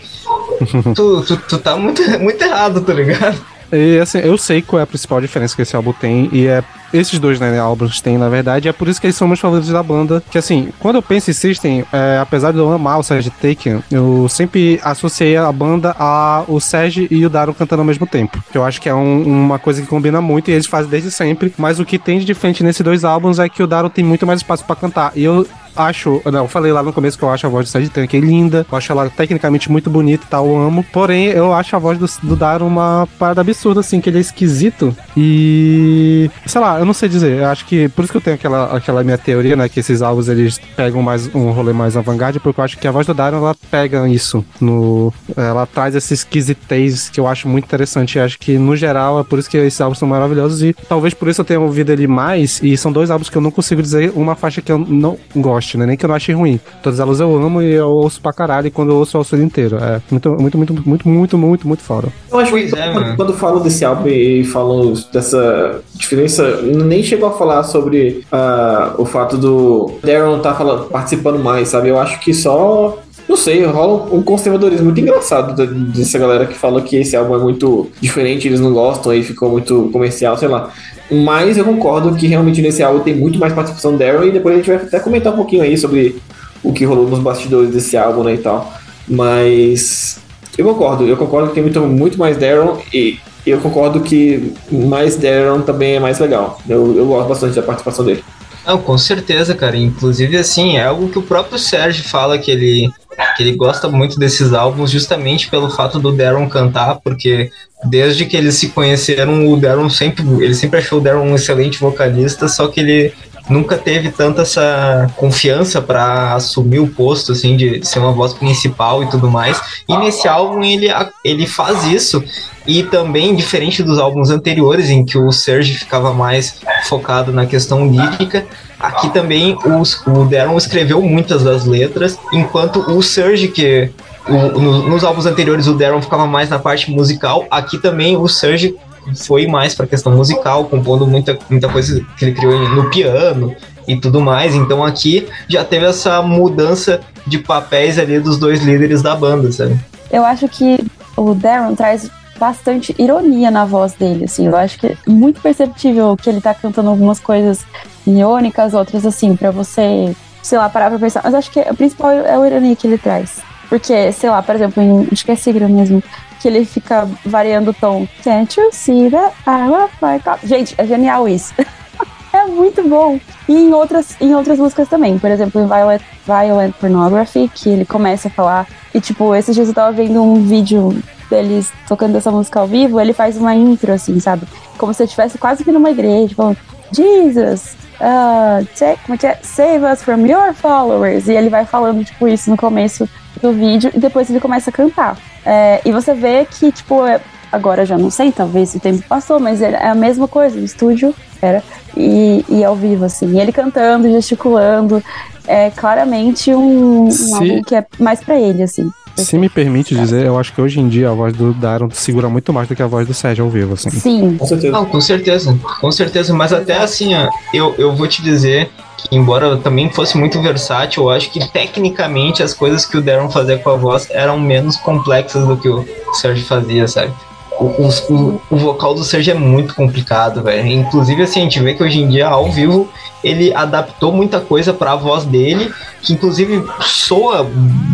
tu, tu, tu tá muito, [LAUGHS] muito errado, tá ligado? E assim, eu sei qual é a principal diferença que esse álbum tem, e é. Esses dois né, álbuns têm, na verdade, é por isso que eles são meus favoritos da banda. Que assim, quando eu penso em System, é, apesar de eu amar o Serge Taken, eu sempre associei a banda a o Serge e o Daron cantando ao mesmo tempo. Que eu acho que é um- uma coisa que combina muito e eles fazem desde sempre. Mas o que tem de diferente nesses dois álbuns é que o Daron tem muito mais espaço pra cantar. E eu acho, não, eu falei lá no começo que eu acho a voz do Serge Tank linda, eu acho ela tecnicamente muito bonita e tal, eu amo. Porém, eu acho a voz do, do Daron uma parada absurda, assim, que ele é esquisito e. sei lá, eu não sei dizer. Eu acho que. Por isso que eu tenho aquela, aquela minha teoria, né? Que esses álbuns eles pegam mais um rolê mais avant-garde, porque eu acho que a voz do Daron ela pega isso. no Ela traz essa esquisitez que eu acho muito interessante. E acho que, no geral, é por isso que esses álbuns são maravilhosos e talvez por isso eu tenha ouvido ele mais. E são dois álbuns que eu não consigo dizer uma faixa que eu não gosto, né? Nem que eu não ache ruim. Todas elas eu amo e eu ouço pra caralho. E quando eu ouço, eu ouço inteiro. É muito, muito, muito, muito, muito, muito, muito foda. Eu acho Pois que é, quando, quando falam desse álbum e falam dessa diferença, nem chegou a falar sobre ah, o fato do Darren tá falando, participando mais, sabe? Eu acho que só. Não sei, rola um conservadorismo muito engraçado dessa galera que fala que esse álbum é muito diferente, eles não gostam e ficou muito comercial, sei lá. Mas eu concordo que realmente nesse álbum tem muito mais participação Darren e depois a gente vai até comentar um pouquinho aí sobre o que rolou nos bastidores desse álbum né, e tal. Mas eu concordo, eu concordo que tem muito, muito mais Darren e eu concordo que mais Darren também é mais legal. Eu, eu gosto bastante da participação dele. Não, com certeza, cara. Inclusive, assim, é algo que o próprio Sérgio fala que ele que ele gosta muito desses álbuns justamente pelo fato do Darren cantar, porque desde que eles se conheceram, o Darren sempre, ele sempre achou o Darren um excelente vocalista, só que ele nunca teve tanta essa confiança para assumir o posto assim de, ser uma voz principal e tudo mais. E nesse álbum ele ele faz isso e também diferente dos álbuns anteriores em que o Serge ficava mais focado na questão lírica, aqui também os, o Darren escreveu muitas das letras, enquanto o Serge que o, no, nos álbuns anteriores o Darren ficava mais na parte musical, aqui também o Serge foi mais para questão musical, compondo muita, muita coisa que ele criou no piano e tudo mais. Então aqui já teve essa mudança de papéis ali dos dois líderes da banda, sabe? Eu acho que o Darren traz bastante ironia na voz dele, assim. Eu acho que é muito perceptível que ele tá cantando algumas coisas irônicas, outras assim, para você, sei lá, parar pra pensar. Mas acho que a principal é a ironia que ele traz. Porque, sei lá, por exemplo, em, acho que é Sigla mesmo, que ele fica variando o tom. Can't you see that I love my? Gente, é genial isso. [LAUGHS] é muito bom. E em outras, em outras músicas também. Por exemplo, em Violent, Violent Pornography, que ele começa a falar. E, tipo, esses dias eu tava vendo um vídeo deles tocando essa música ao vivo. Ele faz uma intro, assim, sabe? Como se eu estivesse quase que numa igreja, falando: Jesus, uh, take, como é que é? Save us from your followers. E ele vai falando, tipo, isso no começo do vídeo. E depois ele começa a cantar. É, e você vê que, tipo, é, agora já não sei, talvez o tempo passou, mas é a mesma coisa, no estúdio era, e, e ao vivo, assim. E ele cantando, gesticulando, é claramente um, um álbum que é mais pra ele, assim. Se me permite dizer, eu acho que hoje em dia a voz do Daron segura muito mais do que a voz do Sérgio ao vivo, assim. Sim. Com certeza. Não, com certeza, com certeza, mas até assim, ó, eu, eu vou te dizer que embora também fosse muito versátil, eu acho que tecnicamente as coisas que o Darren fazia com a voz eram menos complexas do que o Sérgio fazia, sabe? O, o, o vocal do Sérgio é muito complicado, velho. Inclusive, assim, a gente vê que hoje em dia, ao vivo, ele adaptou muita coisa para a voz dele, que inclusive soa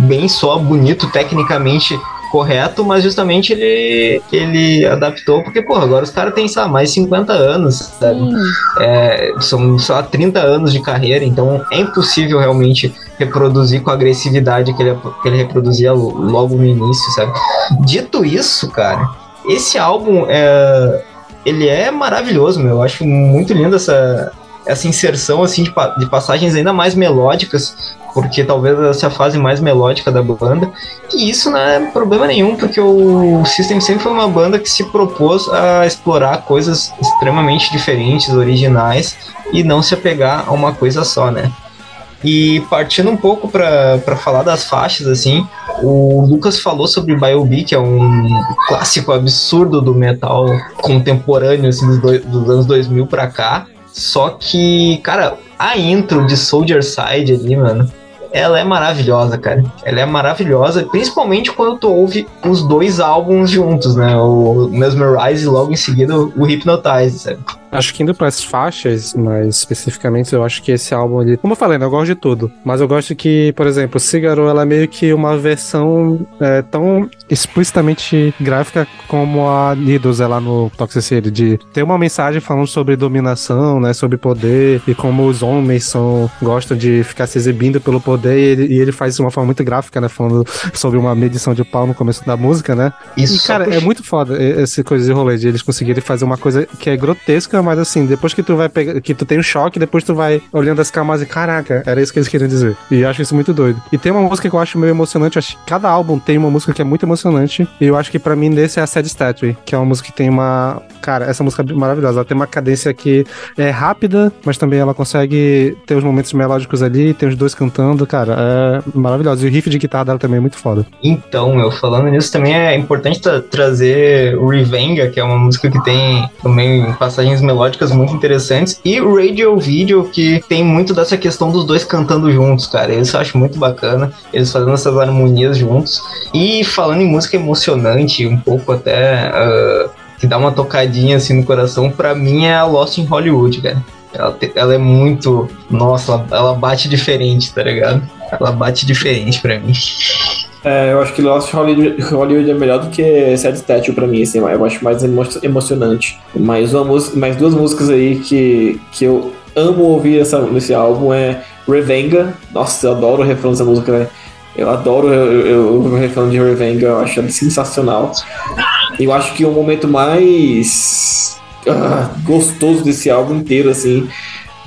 bem, soa bonito tecnicamente correto, mas justamente ele, ele adaptou, porque, porra, agora os caras têm, sabe, mais de 50 anos, sabe? É, são só 30 anos de carreira, então é impossível realmente reproduzir com a agressividade que ele, que ele reproduzia logo no início, sabe? Dito isso, cara, esse álbum é, ele é maravilhoso, meu. Eu acho muito lindo essa, essa inserção assim de, de passagens ainda mais melódicas, porque talvez essa a fase mais melódica da banda. E isso não é problema nenhum, porque o System sempre foi uma banda que se propôs a explorar coisas extremamente diferentes, originais, e não se apegar a uma coisa só, né? E partindo um pouco para falar das faixas, assim, o Lucas falou sobre Biobi, que é um clássico absurdo do metal contemporâneo, assim, dos, dois- dos anos 2000 pra cá. Só que, cara, a intro de Soldier Side ali, mano, ela é maravilhosa, cara. Ela é maravilhosa, principalmente quando tu ouve os dois álbuns juntos, né? O Mesmerize e logo em seguida o Hypnotize, sabe? Acho que indo pras faixas, mais especificamente, eu acho que esse álbum ali. Como eu falei, né, eu gosto de tudo. Mas eu gosto que, por exemplo, Cigaro ela é meio que uma versão é, tão explicitamente gráfica como a Nidos é lá no Toxicity, de ter uma mensagem falando sobre dominação, né? Sobre poder e como os homens são, gostam de ficar se exibindo pelo poder. E ele, e ele faz de uma forma muito gráfica, né? Falando sobre uma medição de pau no começo da música, né? Isso E, cara, é muito foda essa coisa de rolê, de eles conseguirem fazer uma coisa que é grotesca, mas assim, depois que tu vai pegar, que tu tem um choque, depois tu vai olhando as camadas e caraca, era isso que eles queriam dizer. E eu acho isso muito doido. E tem uma música que eu acho meio emocionante, eu acho que cada álbum tem uma música que é muito emocionante, e eu acho que pra mim desse é a Sad Statue, que é uma música que tem uma, cara, essa música é maravilhosa, ela tem uma cadência que é rápida, mas também ela consegue ter os momentos melódicos ali, tem os dois cantando, cara, é maravilhosa. E o riff de guitarra dela também é muito foda. Então, meu, falando nisso, também é importante tra- trazer o Revenga, que é uma música que tem também passagens melódicas muito interessantes, e Radio Video, que tem muito dessa questão dos dois cantando juntos, cara. Isso eu acho muito bacana, eles fazendo essas harmonias juntos. E falando em música emocionante, um pouco até. ah, que dá uma tocadinha assim no coração, pra mim é a Lost in Hollywood, cara. Ela, te- ela é muito. Nossa, ela, ela bate diferente, tá ligado? Ela bate diferente pra mim. É, eu acho que Lost Hollywood, Hollywood é melhor do que Sad Statue pra mim, assim, eu acho mais emo- emocionante. Mais, uma música, mais duas músicas aí que, que eu amo ouvir essa, nesse álbum é Revenga. Nossa, eu adoro o refrão dessa música, né? Eu adoro, eu, eu, eu falando de Revenge, eu acho sensacional. Eu acho que o momento mais ah, [LAUGHS] gostoso desse álbum inteiro, assim,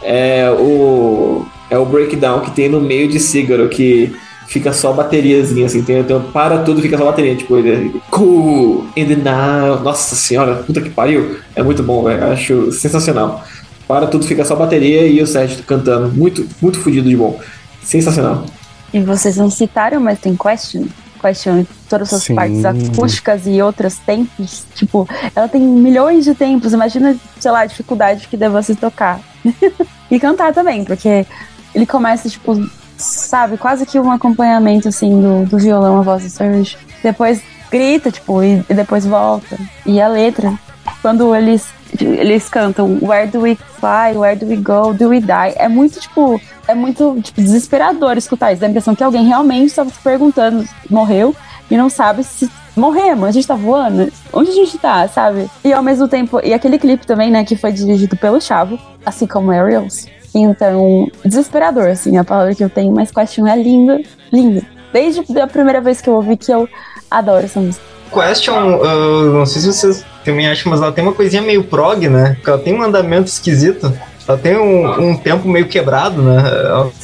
é o, é o breakdown que tem no meio de Cigaro, que fica só bateriazinha, assim, tem, tem para tudo, fica só bateria, tipo, ele, cool, in the now, nossa senhora, puta que pariu, é muito bom, acho sensacional. Para tudo, fica só bateria e o Sérgio cantando, muito, muito fodido de bom, sensacional. E vocês não citaram, mas tem Question. Question em todas as Sim. partes acústicas e outros tempos. Tipo, ela tem milhões de tempos. Imagina, sei lá, a dificuldade que deva se tocar. [LAUGHS] e cantar também, porque ele começa, tipo, sabe, quase que um acompanhamento, assim, do, do violão, a voz do Serge. Depois grita, tipo, e, e depois volta. E a letra, quando eles, eles cantam Where do we fly, where do we go, do we die? É muito, tipo, é muito tipo, desesperador escutar isso. Dá a impressão que alguém realmente estava se perguntando, morreu, e não sabe se morremos, a gente tá voando, onde a gente tá, sabe? E ao mesmo tempo, e aquele clipe também, né, que foi dirigido pelo Chavo, assim como Ariels. Então, desesperador, assim, a palavra que eu tenho, mas Question é linda, linda. Desde a primeira vez que eu ouvi que eu adoro essa música. Question, uh, não sei se vocês também acham, mas ela tem uma coisinha meio prog, né? Porque ela tem um andamento esquisito. Ela tem um, um tempo meio quebrado, né?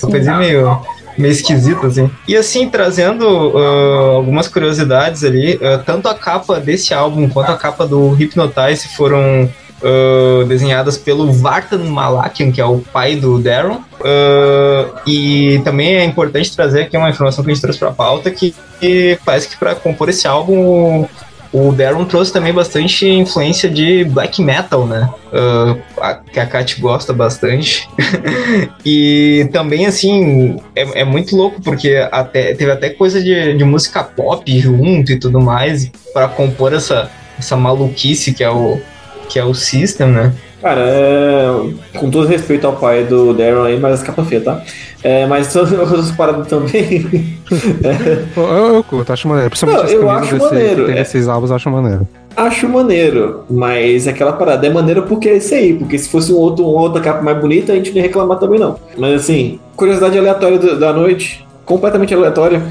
Uma coisinha meio, meio esquisita, assim. E assim, trazendo uh, algumas curiosidades ali, uh, tanto a capa desse álbum quanto a capa do Hypnotize foram uh, desenhadas pelo Vartan Malakian, que é o pai do Darren. E também é importante trazer aqui uma informação que a gente trouxe pra pauta, que, que parece que para compor esse álbum o Darren trouxe também bastante influência de black metal, né? Uh, a, que a Kat gosta bastante. [LAUGHS] e também, assim, é, é, muito louco, porque até, teve até coisa de, de música pop junto e tudo mais, para compor essa, essa maluquice que é o, que é o System, né? Cara, é... com todo respeito ao pai do Darren aí, mas as capa feia, tá? É, mas [LAUGHS] todas as outras paradas também. [LAUGHS] é... eu, eu curto, acho maneiro. Principalmente Não, eu acho desse, maneiro. Tem é... esses álbuns, acho maneiro. Acho maneiro, mas aquela parada é maneiro porque é isso aí, porque se fosse um outro, uma outra capa mais bonita, a gente não ia reclamar também não. Mas assim, curiosidade aleatória do, da noite, completamente aleatória.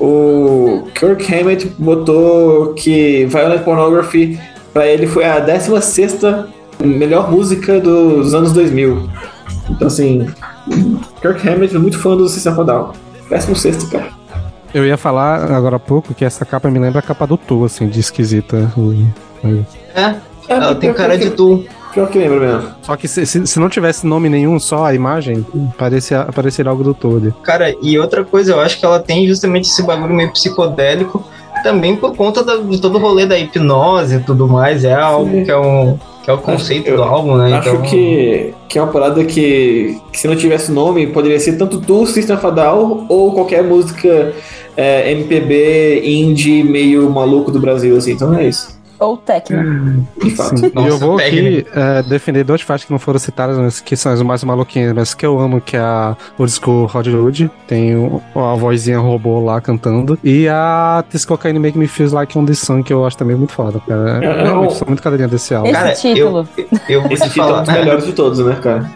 O Kirk Hammett botou que Violent Pornography pra ele foi a 16 melhor música dos anos 2000. Então, assim, Kirk Hammett é muito fã do System of a Down. 16, cara. Eu ia falar agora há pouco que essa capa me lembra a capa do Tu, assim, de esquisita. É, é ela tem cara de Tu. Pior que lembra mesmo. Só que se, se, se, não tivesse nome nenhum, só a imagem, parecia, apareceria algo do todo. Cara, e outra coisa, eu acho que ela tem justamente esse bagulho meio psicodélico, também por conta da, de todo o rolê da hipnose e tudo mais. É algo Sim. que é um. Que é o conceito eu do álbum, né? Acho então... que, que é uma parada que, que, se não tivesse nome, poderia ser tanto tu, System Down, ou qualquer música é, MPB, indie, meio maluco do Brasil, assim. Então é isso. Ou técnico. De fato. Sim. e eu vou aqui é, defender duas faixas que não foram citadas, mas que são as mais maluquinhas, mas que eu amo, que é a Old School Hollywood. Tem uma vozinha robô lá cantando. E a This Cocaine Make Me Feel Like on the Sun, que eu acho também muito foda, cara. Eu, eu, eu sou muito cadeirinha desse álbum. Esse cara, título. Eu, eu vou Esse título é um dos melhores de todos, né, cara?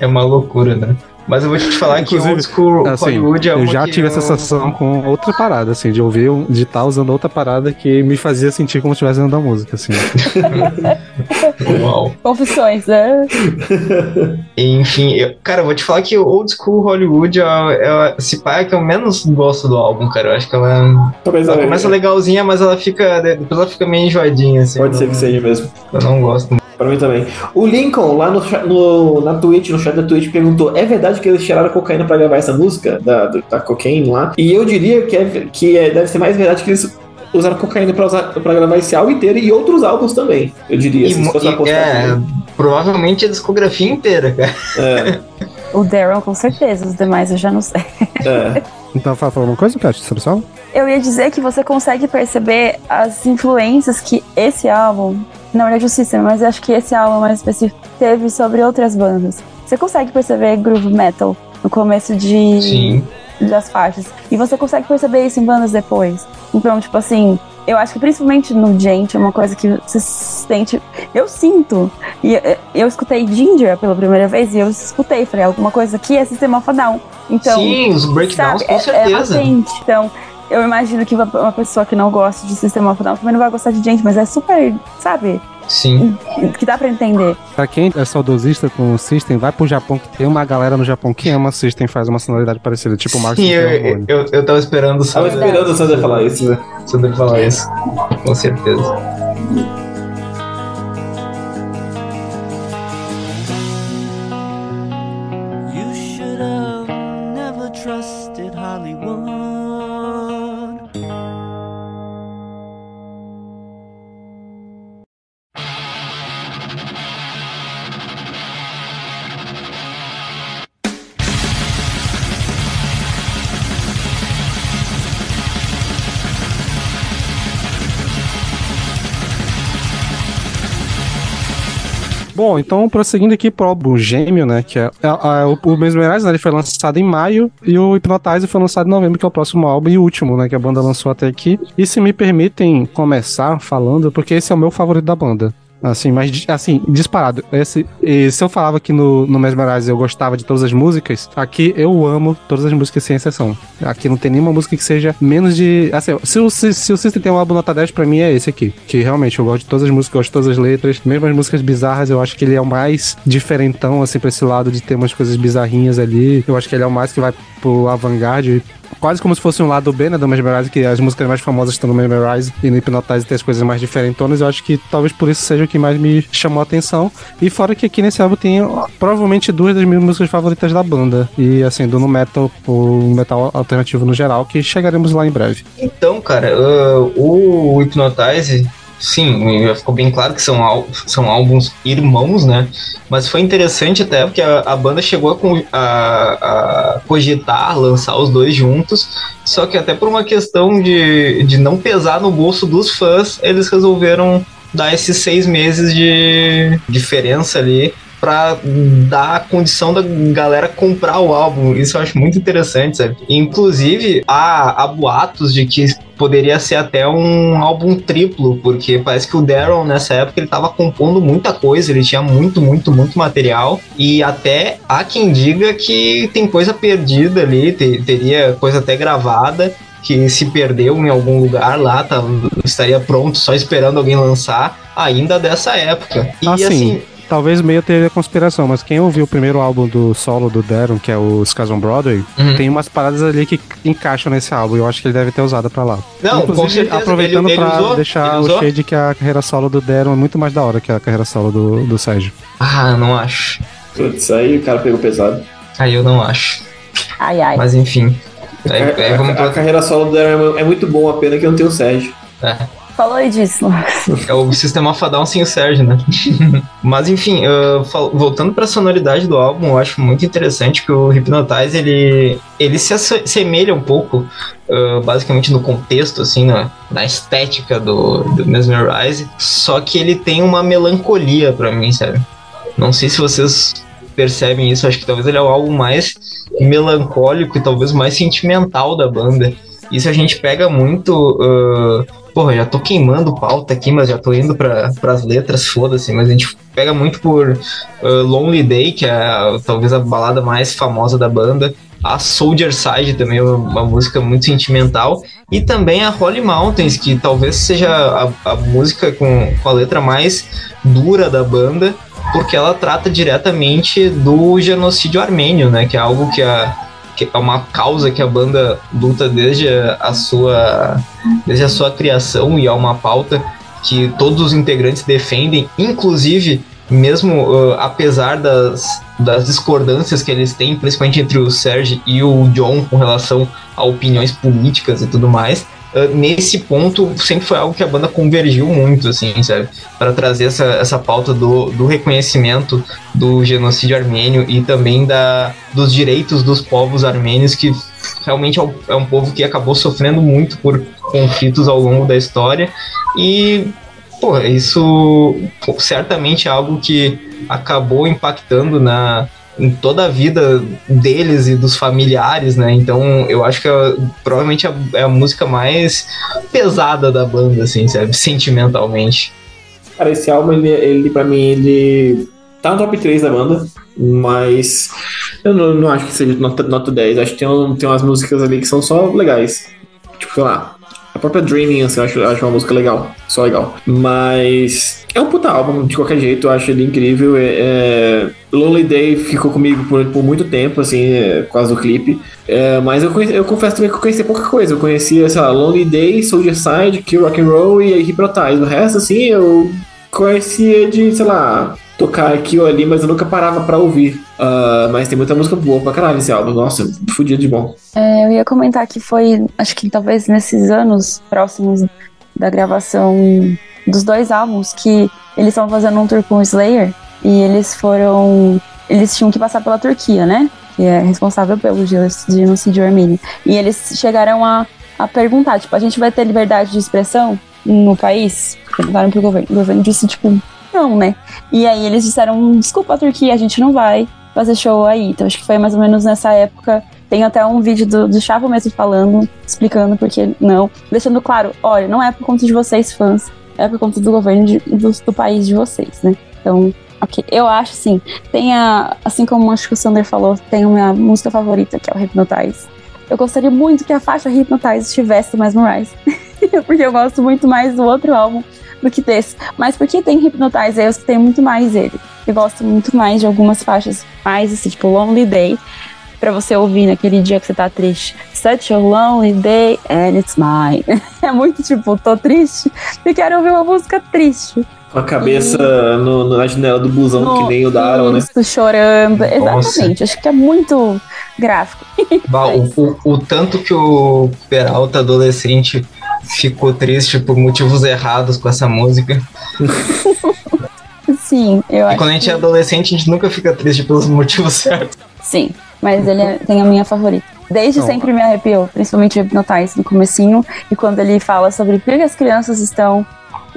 É uma loucura, né? Mas eu vou te falar que Old School assim, Hollywood é Eu já tive essa sensação com outra parada, assim, de ouvir, de estar usando outra parada que me fazia sentir como se estivesse dentro da música, assim. [LAUGHS] Uau. Confissões, né? Enfim, eu, cara, eu vou te falar que Old School Hollywood é, é, se pá é que eu menos gosto do álbum, cara. Eu acho que ela, Talvez ela ela- começa legalzinha, mas ela fica. Depois ela fica meio enjoadinha, assim. Pode eu ser não- que seja mesmo. Eu não gosto. Pra mim também. O Lincoln, lá no, no- na Twitch, no chat da Twitch, perguntou: é verdade que eles tiraram cocaína pra gravar essa música? Da, do- da cocaine lá? E eu diria que, é, que é- deve ser mais verdade que eles usaram cocaína pra, usar, pra gravar esse álbum inteiro e outros álbuns também. Eu diria, E, se fosse e- apostar. é, também. provavelmente a discografia inteira, cara. É, [LAUGHS] O Daryl, com certeza. Os demais eu já não sei. é. [LAUGHS] Então, fala alguma coisa, Kat, sobre o álbum? Eu ia dizer que você consegue perceber as influências que esse álbum, na verdade o System, mas acho que esse álbum mais específico, teve sobre outras bandas. Você consegue perceber groove metal no começo de, Sim. das faixas. E você consegue perceber isso em bandas depois. Então, tipo assim, eu acho que principalmente no Gente é uma coisa que você sente. Eu sinto. E eu, eu escutei Ginger pela primeira vez e eu escutei, falei, alguma coisa aqui é Sistema Down. Então, Sim, os breakdowns sabe, com é- É, certeza. latente. Então, eu imagino que uma pessoa que não gosta de Sistema Down também não vai gostar de gente, mas é super, sabe? Sim. Que dá pra entender. Pra quem é saudosista com o System, vai pro Japão, que tem uma galera no Japão que ama System e faz uma sonoridade parecida, tipo o Marcos Sim, eu, Giovanni. eu, eu tava esperando o Tava Sander, esperando o Sander falar isso. né? Sander falar isso. Com certeza. Bom, então prosseguindo aqui pro álbum Gêmeo, né? Que é, é- é o, o Mesmerize, né? Ele foi lançado em maio e o Hypnotize foi lançado em novembro, que é o próximo álbum e último, né? Que a banda lançou até aqui. E se me permitem começar falando, porque esse é o meu favorito da banda. Assim, mas assim, disparado. Esse, se eu falava que no, no Mesmerize eu gostava de todas as músicas, aqui eu amo todas as músicas sem exceção. Aqui não tem nenhuma música que seja menos de. Assim, se o, se, se o System tem um álbum nota 10, pra mim é esse aqui. Que realmente eu gosto de todas as músicas, gosto de todas as letras. Mesmo as músicas bizarras, eu acho que ele é o mais diferentão, assim, pra esse lado de ter umas coisas bizarrinhas ali. Eu acho que ele é o mais que vai pro avant-garde. Quase como se fosse um lado B, né, do Mesmerize, que as músicas mais famosas estão no Mesmerize e no Hypnotize tem as coisas mais diferentonas. Eu acho que talvez por isso seja o que mais me chamou a atenção. E fora que aqui nesse álbum tem provavelmente duas das minhas músicas favoritas da banda. E assim, do no metal, o metal alternativo no geral, que chegaremos lá em breve. Então, cara, ah, o Hypnotize, sim, já ficou bem claro que são, são álbuns irmãos, né? Mas foi interessante até porque a, a banda chegou a, a- a cogitar lançar os dois juntos, só que até por uma questão de, de não pesar no bolso dos fãs, eles resolveram dar esses seis meses de diferença ali pra dar a condição da galera comprar o álbum. Isso eu acho muito interessante, sabe? Inclusive, há, há boatos de que poderia ser até um álbum triplo, porque parece que o Daryl nessa época ele tava compondo muita coisa, ele tinha muito, muito, muito material e até há quem diga que tem coisa perdida ali, te- teria coisa até gravada que se perdeu em algum lugar lá, tá, estaria pronto só esperando alguém lançar, ainda dessa época. E Assim, assim, Talvez meio teoria da conspiração, mas quem ouviu o primeiro álbum do solo do Darren, que é o Scars on Broadway, Uhum. tem umas paradas ali que encaixam nesse álbum. Eu acho que ele deve ter usado pra lá. Não, com Inclusive, certeza, aproveitando ele- ele pra usou, deixar o shade que a carreira solo do Darren é muito mais da hora que a carreira solo do, do Sérgio. ah, não acho. Putz, aí o cara pegou pesado. Aí eu não acho. Ai, ai. Mas enfim. Aí, A- aí vamos a, a pra, carreira solo do Darren é muito bom, a pena que não tem o Sérgio. Falou aí disso. é o sistema fadão sem o Sérgio, né? [LAUGHS] Mas enfim, uh, voltando pra sonoridade do álbum, eu acho muito interessante que o Hypnotize ele, ele se asse- assemelha um pouco, uh, basicamente no contexto, assim, na, na estética do, do Mesmerize, só que ele tem uma melancolia pra mim, sabe? Não sei se vocês percebem isso, acho que talvez ele é o álbum mais melancólico e talvez mais sentimental da banda. Isso a gente pega muito. Uh, porra, já tô queimando pauta aqui, mas já tô indo para as letras, foda-se. Mas a gente pega muito por uh, Lonely Day, que é talvez a balada mais famosa da banda. A Soldier Side também é uma, uma música muito sentimental. E também a Holy Mountains, que talvez seja a, a música com, com a letra mais dura da banda, porque ela trata diretamente do genocídio armênio, né? Que é algo que a, que é uma causa que a banda luta desde a, sua desde a sua criação e é uma pauta que todos os integrantes defendem, inclusive mesmo uh, apesar das, das discordâncias que eles têm, principalmente entre o Serge e o John com relação a opiniões políticas e tudo mais, uh, nesse ponto sempre foi algo que a banda convergiu muito, assim, sabe? Para trazer essa, essa pauta do, do reconhecimento do genocídio armênio e também da, dos direitos dos povos armênios, que realmente é um, é um povo que acabou sofrendo muito por conflitos ao longo da história. E, pô, isso pô, certamente é algo que acabou impactando na, em toda a vida deles e dos familiares, né? Então eu acho que é, provavelmente é a, é a música mais pesada da banda, assim, sabe? [LAUGHS] Sentimentalmente. Cara, esse álbum, ele, ele pra mim, ele Tá no top 3 da banda, mas eu não, não acho que seja nota, nota 10. Acho que tem, tem umas músicas ali que são só legais. Tipo, sei lá. A própria Dreaming, assim, eu acho, acho uma música legal. Só legal. Mas é um puta álbum, de qualquer jeito, eu acho ele incrível. É, é, Lonely Day ficou comigo por, por muito tempo, assim, é, causa do clipe. É, mas eu, conheci- eu confesso também que eu conhecia pouca coisa. Eu conhecia, sei lá, Lonely Day, Soldier Side, Kill Rock and Roll e Hypnotize. O resto, assim, eu conhecia de, sei lá, tocar aqui ou ali, mas eu nunca parava pra ouvir. Ah, mas tem muita música boa pra caralho esse álbum. Nossa, fudido de bom. É, eu ia comentar que foi, acho que talvez nesses anos próximos da gravação dos dois álbuns, que eles estavam fazendo um tour com o Slayer e eles foram. Eles tinham que passar pela Turquia, né? Que é responsável pelo geno- genocídio armênio. E eles chegaram a, a perguntar, tipo, a gente vai ter liberdade de expressão no país? Perguntaram pro governo. O governo disse, tipo, não, né? E aí eles disseram, desculpa, Turquia, a gente não vai fazer show aí. Então acho que foi mais ou menos nessa época tem até um vídeo do, do Chavo mesmo falando, explicando por que não. Deixando claro, olha, não é por conta de vocês, fãs, é por conta do governo de- do, do país de vocês, né? Então, ok. Eu acho, sim, tem a, assim como acho que o Sander falou, tem a minha música favorita, que é o Hypnotize. Eu gostaria muito que a faixa Hypnotize estivesse do Mesmerize. [LAUGHS] porque eu gosto muito mais do outro álbum do que desse. Mas porque tem Hypnotize, eu escutei muito mais ele. Eu gosto muito mais de algumas faixas mais assim, tipo Lonely Day, pra você ouvir naquele dia que você tá triste. Such a lonely day and it's mine. [LAUGHS] É muito tipo, tô triste e quero ouvir uma música triste. Com a cabeça no- no- na janela do busão, No- que nem o Daron, né? Isso, chorando. Nossa. Exatamente. Acho que é muito gráfico. Bah, o, o, o tanto que o Peralta adolescente ficou triste por motivos errados com essa música. [LAUGHS] Sim, eu E acho. quando a gente que- é adolescente, a gente nunca fica triste pelos motivos [LAUGHS] certos. Sim, mas ele é- tem a minha favorita. Desde Não. sempre me arrepiou, principalmente o Hypnotize no comecinho, e quando ele fala sobre por que as crianças estão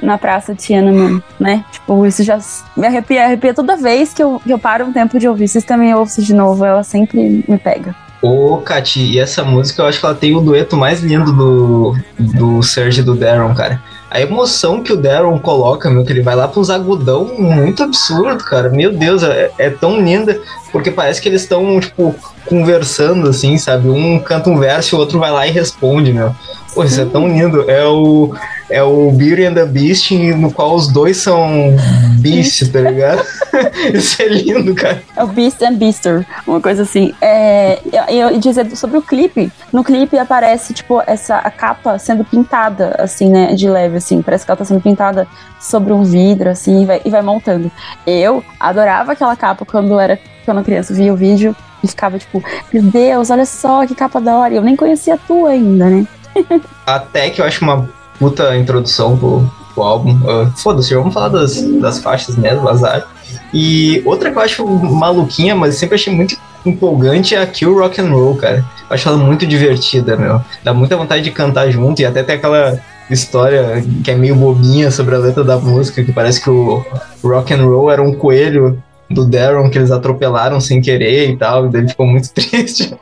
na praça de Tiananmen, né? Tipo, isso já me arrepia, arrepia toda vez que eu, que eu paro um tempo de ouvir. Vocês também ouço de novo, ela sempre me pega. Ô, Kati, e essa música eu acho que ela tem o dueto mais lindo do, do Serge e do Darren, cara. A emoção que o Darren coloca, meu, que ele vai lá pra uns agudão muito absurdo, cara. Meu Deus, é, é tão linda, porque parece que eles estão, tipo, conversando, assim, sabe? Um canta um verso e o outro vai lá e responde, meu. Pô, isso é tão lindo. É o, é o Beauty and the Beast, no qual os dois são Beast, tá ligado? [LAUGHS] isso é lindo, cara. É o Beast and Beaster, uma coisa assim. É, eu, eu dizer sobre o clipe. No clipe aparece, tipo, essa a capa sendo pintada, assim, né? De leve, assim. Parece que ela tá sendo pintada sobre um vidro, assim, e vai, e vai montando. Eu adorava aquela capa quando era quando criança, via o vídeo e ficava, tipo, meu Deus, olha só que capa da hora. Eu nem conhecia a tua ainda, né? [LAUGHS] Até que eu acho uma puta introdução pro, pro álbum. Ah, Foda-se, vamos falar das, das faixas mesmo, azar. E outra que eu acho maluquinha, mas sempre achei muito empolgante é a Kill Rock and Roll, cara. Eu acho ela muito divertida, meu. Dá muita vontade de cantar junto e até tem aquela história que é meio bobinha sobre a letra da música, que parece que o Rock and Roll era um coelho do Darren que eles atropelaram sem querer e tal, e daí ele ficou muito [LAUGHS] triste.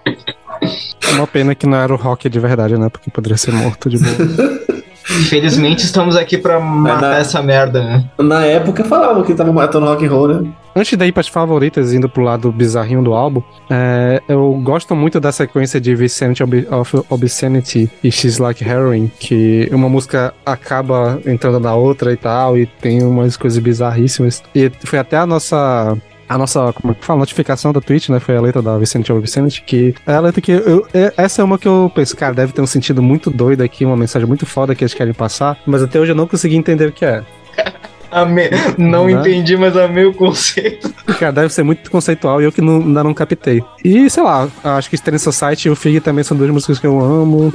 É uma pena que não era o Rock de verdade, né? Porque poderia ser morto de boa. Infelizmente estamos aqui pra matar na- essa merda, né? Na época falavam que tava matando rock and roll, né? Antes daí para as favoritas, indo pro lado bizarrinho do álbum, é, eu gosto muito da sequência de Vicinity Ob- of Obscenity e She's Like Heroin, que uma música acaba entrando na outra e tal, e tem umas coisas bizarríssimas. E foi até a nossa. A nossa, como é que fala? Notificação da Twitch, né? Foi a letra da of Obscenity, que é a letra que eu. é- essa é uma que eu penso, cara, deve ter um sentido muito doido aqui, uma mensagem muito foda que eles querem passar, mas até hoje eu não consegui entender o que é. Amei. Não Né? entendi, mas amei o conceito. Cara, deve ser muito conceitual e eu que não, ainda não captei. E, sei lá, acho que Stern Society e o Fig também são duas músicas que eu amo.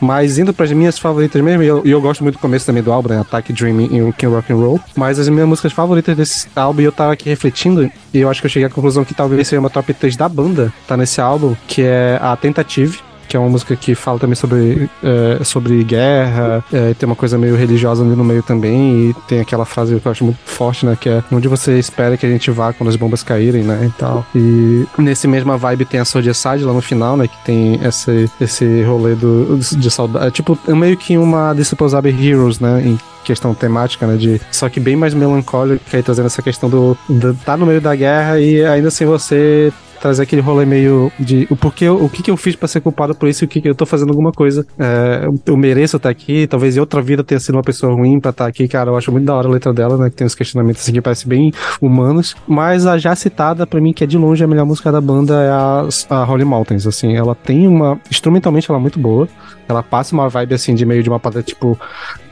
Mas indo pras minhas favoritas mesmo, e eu, eu gosto muito do começo também do álbum, né? Attack Dreaming e King Rock and Roll. Mas as minhas músicas favoritas desse álbum, e eu tava aqui refletindo, e eu acho que eu cheguei à conclusão que talvez seja uma top 3 da banda, tá nesse álbum, que é a Tentative, que é uma música que fala também sobre, é, sobre guerra, é, tem uma coisa meio religiosa ali no meio também, e tem aquela frase que eu acho muito forte, né? Que é onde você espera que a gente vá quando as bombas caírem, né? E tal. E nesse mesma vibe tem a Soldier Side lá no final, né? Que tem esse, esse rolê do, de saudade. É tipo, é meio que uma Disposable Heroes, né? Em questão temática, né? De, só que bem mais melancólica e trazendo essa questão do, do tá no meio da guerra e ainda assim você trazer aquele rolê meio de o porquê, o que, que eu fiz para ser culpado por isso o que, que eu tô fazendo alguma coisa. É, eu mereço estar aqui, talvez em outra vida tenha sido uma pessoa ruim pra estar aqui, cara. Eu acho muito da hora a letra dela, né? Que tem uns questionamentos assim que parecem bem humanos. Mas a já citada, para mim, que é de longe a melhor música da banda, é a, a Holy Mountains. Assim, ela tem uma. Instrumentalmente ela é muito boa. Ela passa uma vibe assim de meio de uma parada tipo.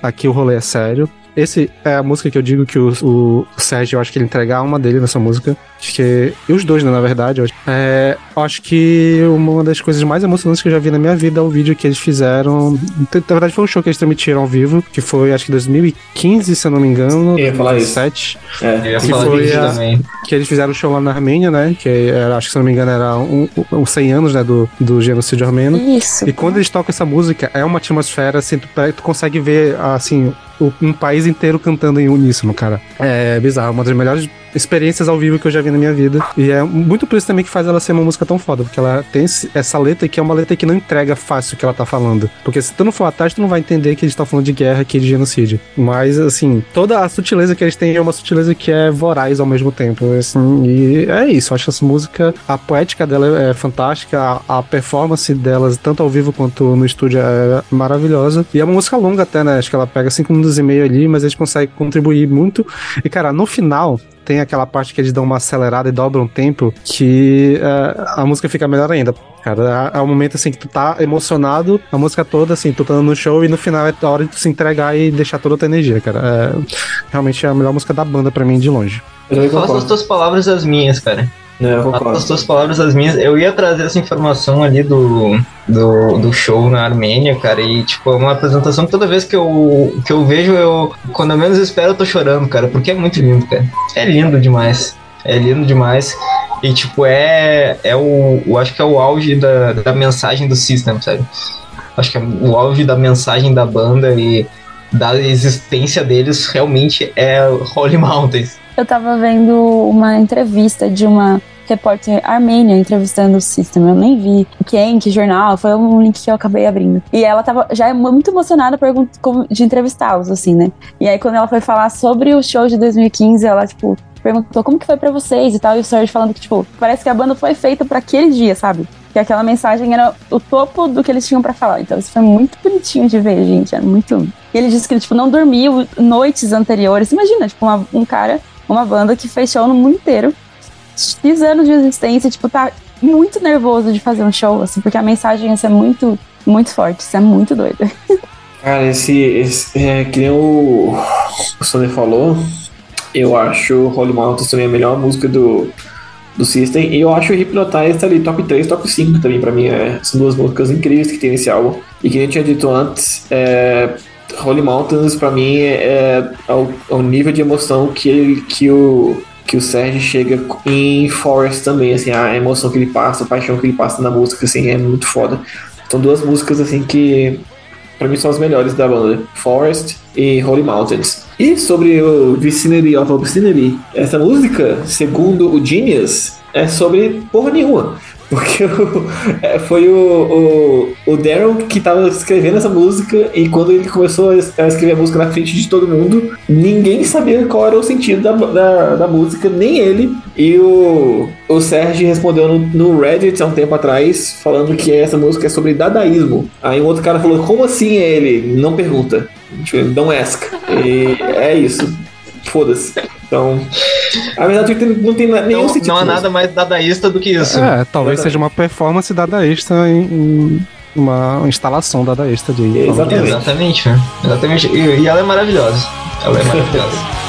Aqui o rolê é sério. Esse é a música que eu digo que o, o Sérgio, eu acho que ele entrega a alma dele nessa música. Acho que. E os dois, né, na verdade. Eu acho, é, acho que uma das coisas mais emocionantes que eu já vi na minha vida é o vídeo que eles fizeram. Na verdade, foi um show que eles transmitiram ao vivo, que foi acho que 2015, se eu não me engano. Eu ia falar isso. 2017. É. Eu ia Que falar foi a- também. Que eles fizeram o show lá na Armênia, né? Que era, acho que se eu não me engano era um, um 100 anos, né? Do, do genocídio armênio. Isso. E quando eles tocam essa música, é uma atmosfera, assim, tu, tu consegue ver, assim, um país inteiro cantando em uníssono, cara. É bizarro, uma das melhores experiências ao vivo que eu já vi na minha vida. E é muito por isso também que faz ela ser uma música tão foda, porque ela tem essa letra que é uma letra que não entrega fácil o que ela tá falando. Porque se tu não for atrás, tu não vai entender que eles estão falando de guerra aqui, de genocídio. Mas, assim, toda a sutileza que eles têm é uma sutileza que é voraz ao mesmo tempo, assim, e é isso. Eu acho essa música, a poética dela é fantástica, a, a performance delas, tanto ao vivo quanto no estúdio, é maravilhosa. E é uma música longa até, né? Acho que ela pega 5 minutos e meio ali, mas eles conseguem contribuir muito. E, cara, no final, tem aquela parte que eles dão uma acelerada e dobram o tempo, que é, a música fica melhor ainda. Cara, é, é um momento assim que tu tá emocionado, a música toda, assim, tu tá no show e no final é a hora de tu se entregar e deixar toda a tua energia, cara. É, realmente é a melhor música da banda pra mim de longe. Faça as tuas palavras as minhas, cara. Eu concordo. as tuas palavras as minhas. Eu ia trazer essa informação ali do, do, do show na Armênia, cara. E, tipo, é uma apresentação que toda vez que eu, que eu vejo, eu. Quando eu menos espero, eu tô chorando, cara. Porque é muito lindo, cara. É lindo demais. É lindo demais. E, tipo, é. É o. Eu acho que é o auge da, da mensagem do System, sabe? Acho que é o auge da mensagem da banda e da existência deles realmente é Holy [LAUGHS] Mountains. Eu tava vendo uma entrevista de uma repórter armênia entrevistando o System. Eu nem vi quem, que jornal, foi um link que eu acabei abrindo. E ela tava já é muito emocionada de entrevistá-los, assim, né? E aí, quando ela foi falar sobre o show de 2015, ela, tipo, perguntou como que foi pra vocês e tal. E o Serge falando que, tipo, parece que a banda foi feita pra aquele dia, sabe? Que aquela mensagem era o topo do que eles tinham pra falar. Então, isso foi muito bonitinho de ver, gente. Era muito. E ele disse que ele, tipo, não dormiu noites anteriores. Imagina, tipo, uma- um cara uma banda que fez show no mundo inteiro. X anos de existência, tipo, tá muito nervoso de fazer um show, assim, porque a mensagem ser muito, muito forte, isso é muito doido. [LAUGHS] Cara, esse, esse é, que nem o, o Sander falou, eu acho Holy Mountains também a melhor música do, do System, e eu acho Hypnotize tá ali top 3, top 5 também pra mim, é, são duas músicas incríveis que tem nesse álbum, e que nem eu tinha dito antes, é, Holy Mountains pra mim é, é o, é nível de emoção que, ele, que o que o Sérgio chega em Forest também, assim, a emoção que ele passa, a paixão que ele passa na música, assim, é muito foda. São duas músicas, assim, que pra mim são as melhores da banda, Forest e Holy Mountains. E sobre o Vicinity of Obscenity, essa música, segundo o Genius, é sobre porra nenhuma. Porque [LAUGHS] o- é, foi o, o, o Daryl que tava escrevendo essa música e quando ele começou a es- a escrever a música na frente de todo mundo, ninguém sabia qual era o sentido da, da, da música, nem ele. E o, o Sérgio respondeu no, no Reddit há um tempo atrás, falando que essa música é sobre dadaísmo. Aí um outro cara falou, como assim ele? Não pergunta. Tipo, Don't ask. E é isso. Foda-se. Então, a verdade é não tem nenhum Não, sentido. não há nada mais dadaísta do que isso. É, talvez seja uma performance dadaísta em, em uma instalação dadaísta de. Exatamente. Exatamente, né? Exatamente. E, e ela é maravilhosa. Ela é maravilhosa. [LAUGHS]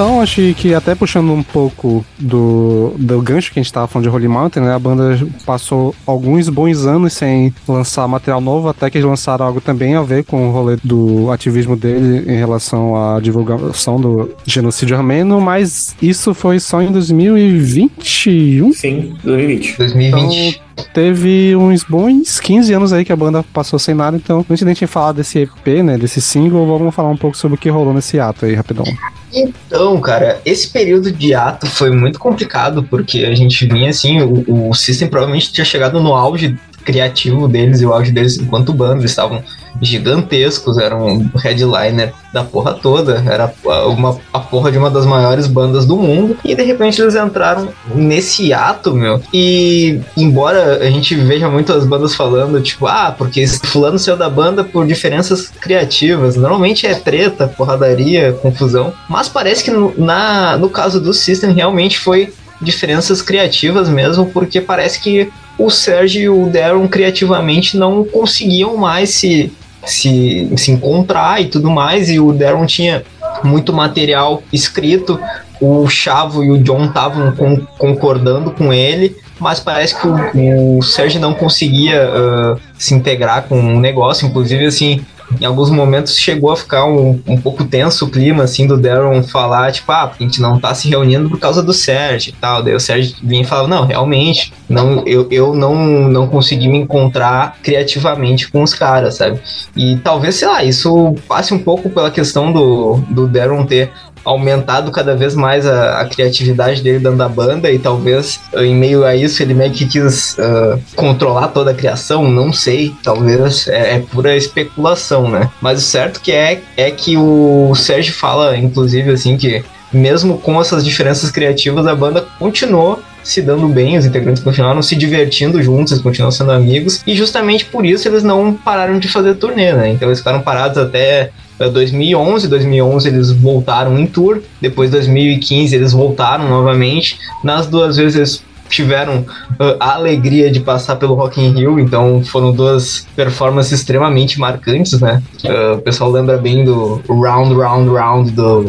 então, acho que até puxando um pouco do, do gancho que a gente tava falando de Holy Mountain, né? A banda passou alguns bons anos sem lançar material novo, até que eles lançaram algo também a ver com o rolê do ativismo dele em relação à divulgação do genocídio armênio, mas isso foi só em 2021. Sim, 2020. 2020. Teve uns bons 15 anos aí que a banda passou sem nada, então, antes da gente falar desse EP, né, desse single, vamos falar um pouco sobre o que rolou nesse ato aí, rapidão. Então, cara, esse período de ato foi muito complicado, porque a gente vinha assim, o, o System provavelmente tinha chegado no auge criativo deles e o auge deles enquanto banda, eles estavam gigantescos, eram headliner da porra toda, era uma, a porra de uma das maiores bandas do mundo, e de repente eles entraram nesse ato, meu, e embora a gente veja muitas bandas falando, tipo, ah, porque fulano saiu da banda por diferenças criativas, normalmente é treta, porradaria, confusão, mas parece que no, na, no caso do System realmente foi diferenças criativas mesmo, porque parece que o Sérgio e o Darren criativamente não conseguiam mais se, se, se encontrar e tudo mais, e o Darren tinha muito material escrito, o Chavo e o John estavam con concordando com ele, mas parece que o, o Sérgio não conseguia uh, se integrar com o negócio, inclusive assim, em alguns momentos chegou a ficar um, um pouco tenso o clima, assim, do Darren falar, tipo, ah, a gente não tá se reunindo por causa do Sérgio e tal. Daí o Sérgio vinha e falava, não, realmente, não, eu, eu não, não consegui me encontrar criativamente com os caras, sabe? E talvez, sei lá, isso passe um pouco pela questão do, do Darren ter aumentado cada vez mais a, a, criatividade dele dentro da banda e talvez em meio a isso ele meio que quis uh, controlar toda a criação, não sei, talvez é, é, pura especulação, né? Mas o certo que é é que o Sérgio fala, inclusive, assim, que mesmo com essas diferenças criativas, a banda continuou se dando bem, os integrantes continuaram se divertindo juntos, eles continuam sendo amigos, e justamente por isso eles não pararam de fazer turnê, né? Então eles ficaram parados até 2011, 2011 eles voltaram em tour, depois 2015 eles voltaram novamente. Nas duas vezes eles tiveram uh, a alegria de passar pelo Rock in Rio, então foram duas performances extremamente marcantes, né? Uh, o pessoal lembra bem do Round, Round, Round do,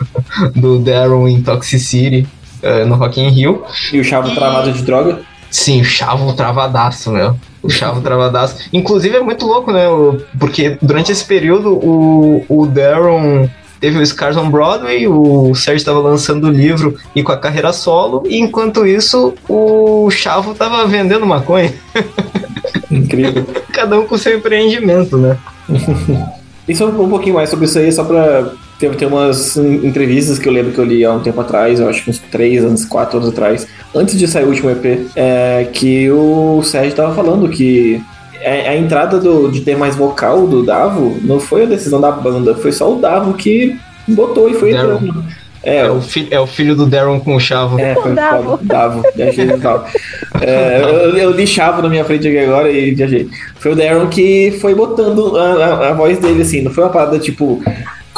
[LAUGHS] do Darren em Toxicity uh, no Rock in Rio. E o Chavo travado de droga? Sim, o Chavo travadaço, meu. O Chavo travadaço. Inclusive é muito louco, né? Porque durante esse período o, o Darren teve o Scars on Broadway, o Sérgio estava lançando o livro e com a carreira solo, e enquanto isso o Chavo estava vendendo maconha. Incrível. [LAUGHS] Cada um com seu empreendimento, né? só um pouquinho mais sobre isso aí, só pra. Tem, tem umas entrevistas que eu lembro que eu li há um tempo atrás, eu acho que uns 3 anos, 4 anos atrás, antes de sair o último EP, é, que o Sérgio tava falando que a, a entrada do, de ter mais vocal do Davo não foi a decisão da banda, foi só o Davo que botou e foi entrando. É, é, o filho, é o filho do Darren com o Chavo. É, foi o Davo. Davo, é, eu, eu li Chavo na minha frente aqui agora e viajei. Foi o Darren que foi botando a, a, a, voz dele, assim, não foi uma parada tipo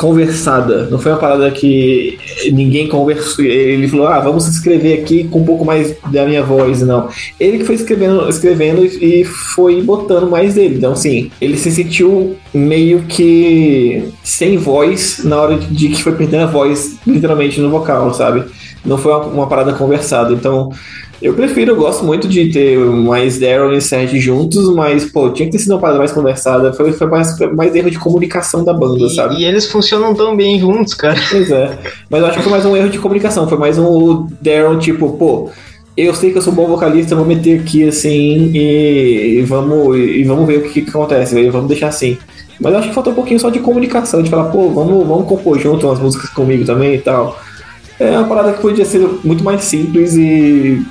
conversada, não foi uma parada que ninguém conversou. Ele falou, ah, vamos escrever aqui com um pouco mais da minha voz, não. Ele que foi escrevendo, escrevendo e foi botando mais dele. Então, assim, ele se sentiu meio que sem voz na hora de que foi perdendo a voz, literalmente, no vocal, sabe? Não foi uma, uma parada conversada. Então, eu prefiro, eu gosto muito de ter mais Daryl e Serge juntos, mas, pô, tinha que ter sido uma parada mais conversada. Foi, foi mais, foi mais erro de comunicação da banda, e, sabe? E eles funcionam tão bem juntos, cara. Pois é. Mas eu acho que foi mais um erro de comunicação. Foi mais um Daryl, tipo, pô, eu sei que eu sou um bom vocalista, vou meter aqui assim e, e vamos, e vamos ver o que, que acontece, e vamos deixar assim. Mas eu acho que faltou um pouquinho só de comunicação, de falar, pô, vamos, vamos compor junto umas músicas comigo também e tal. É uma parada que podia ser muito mais simples e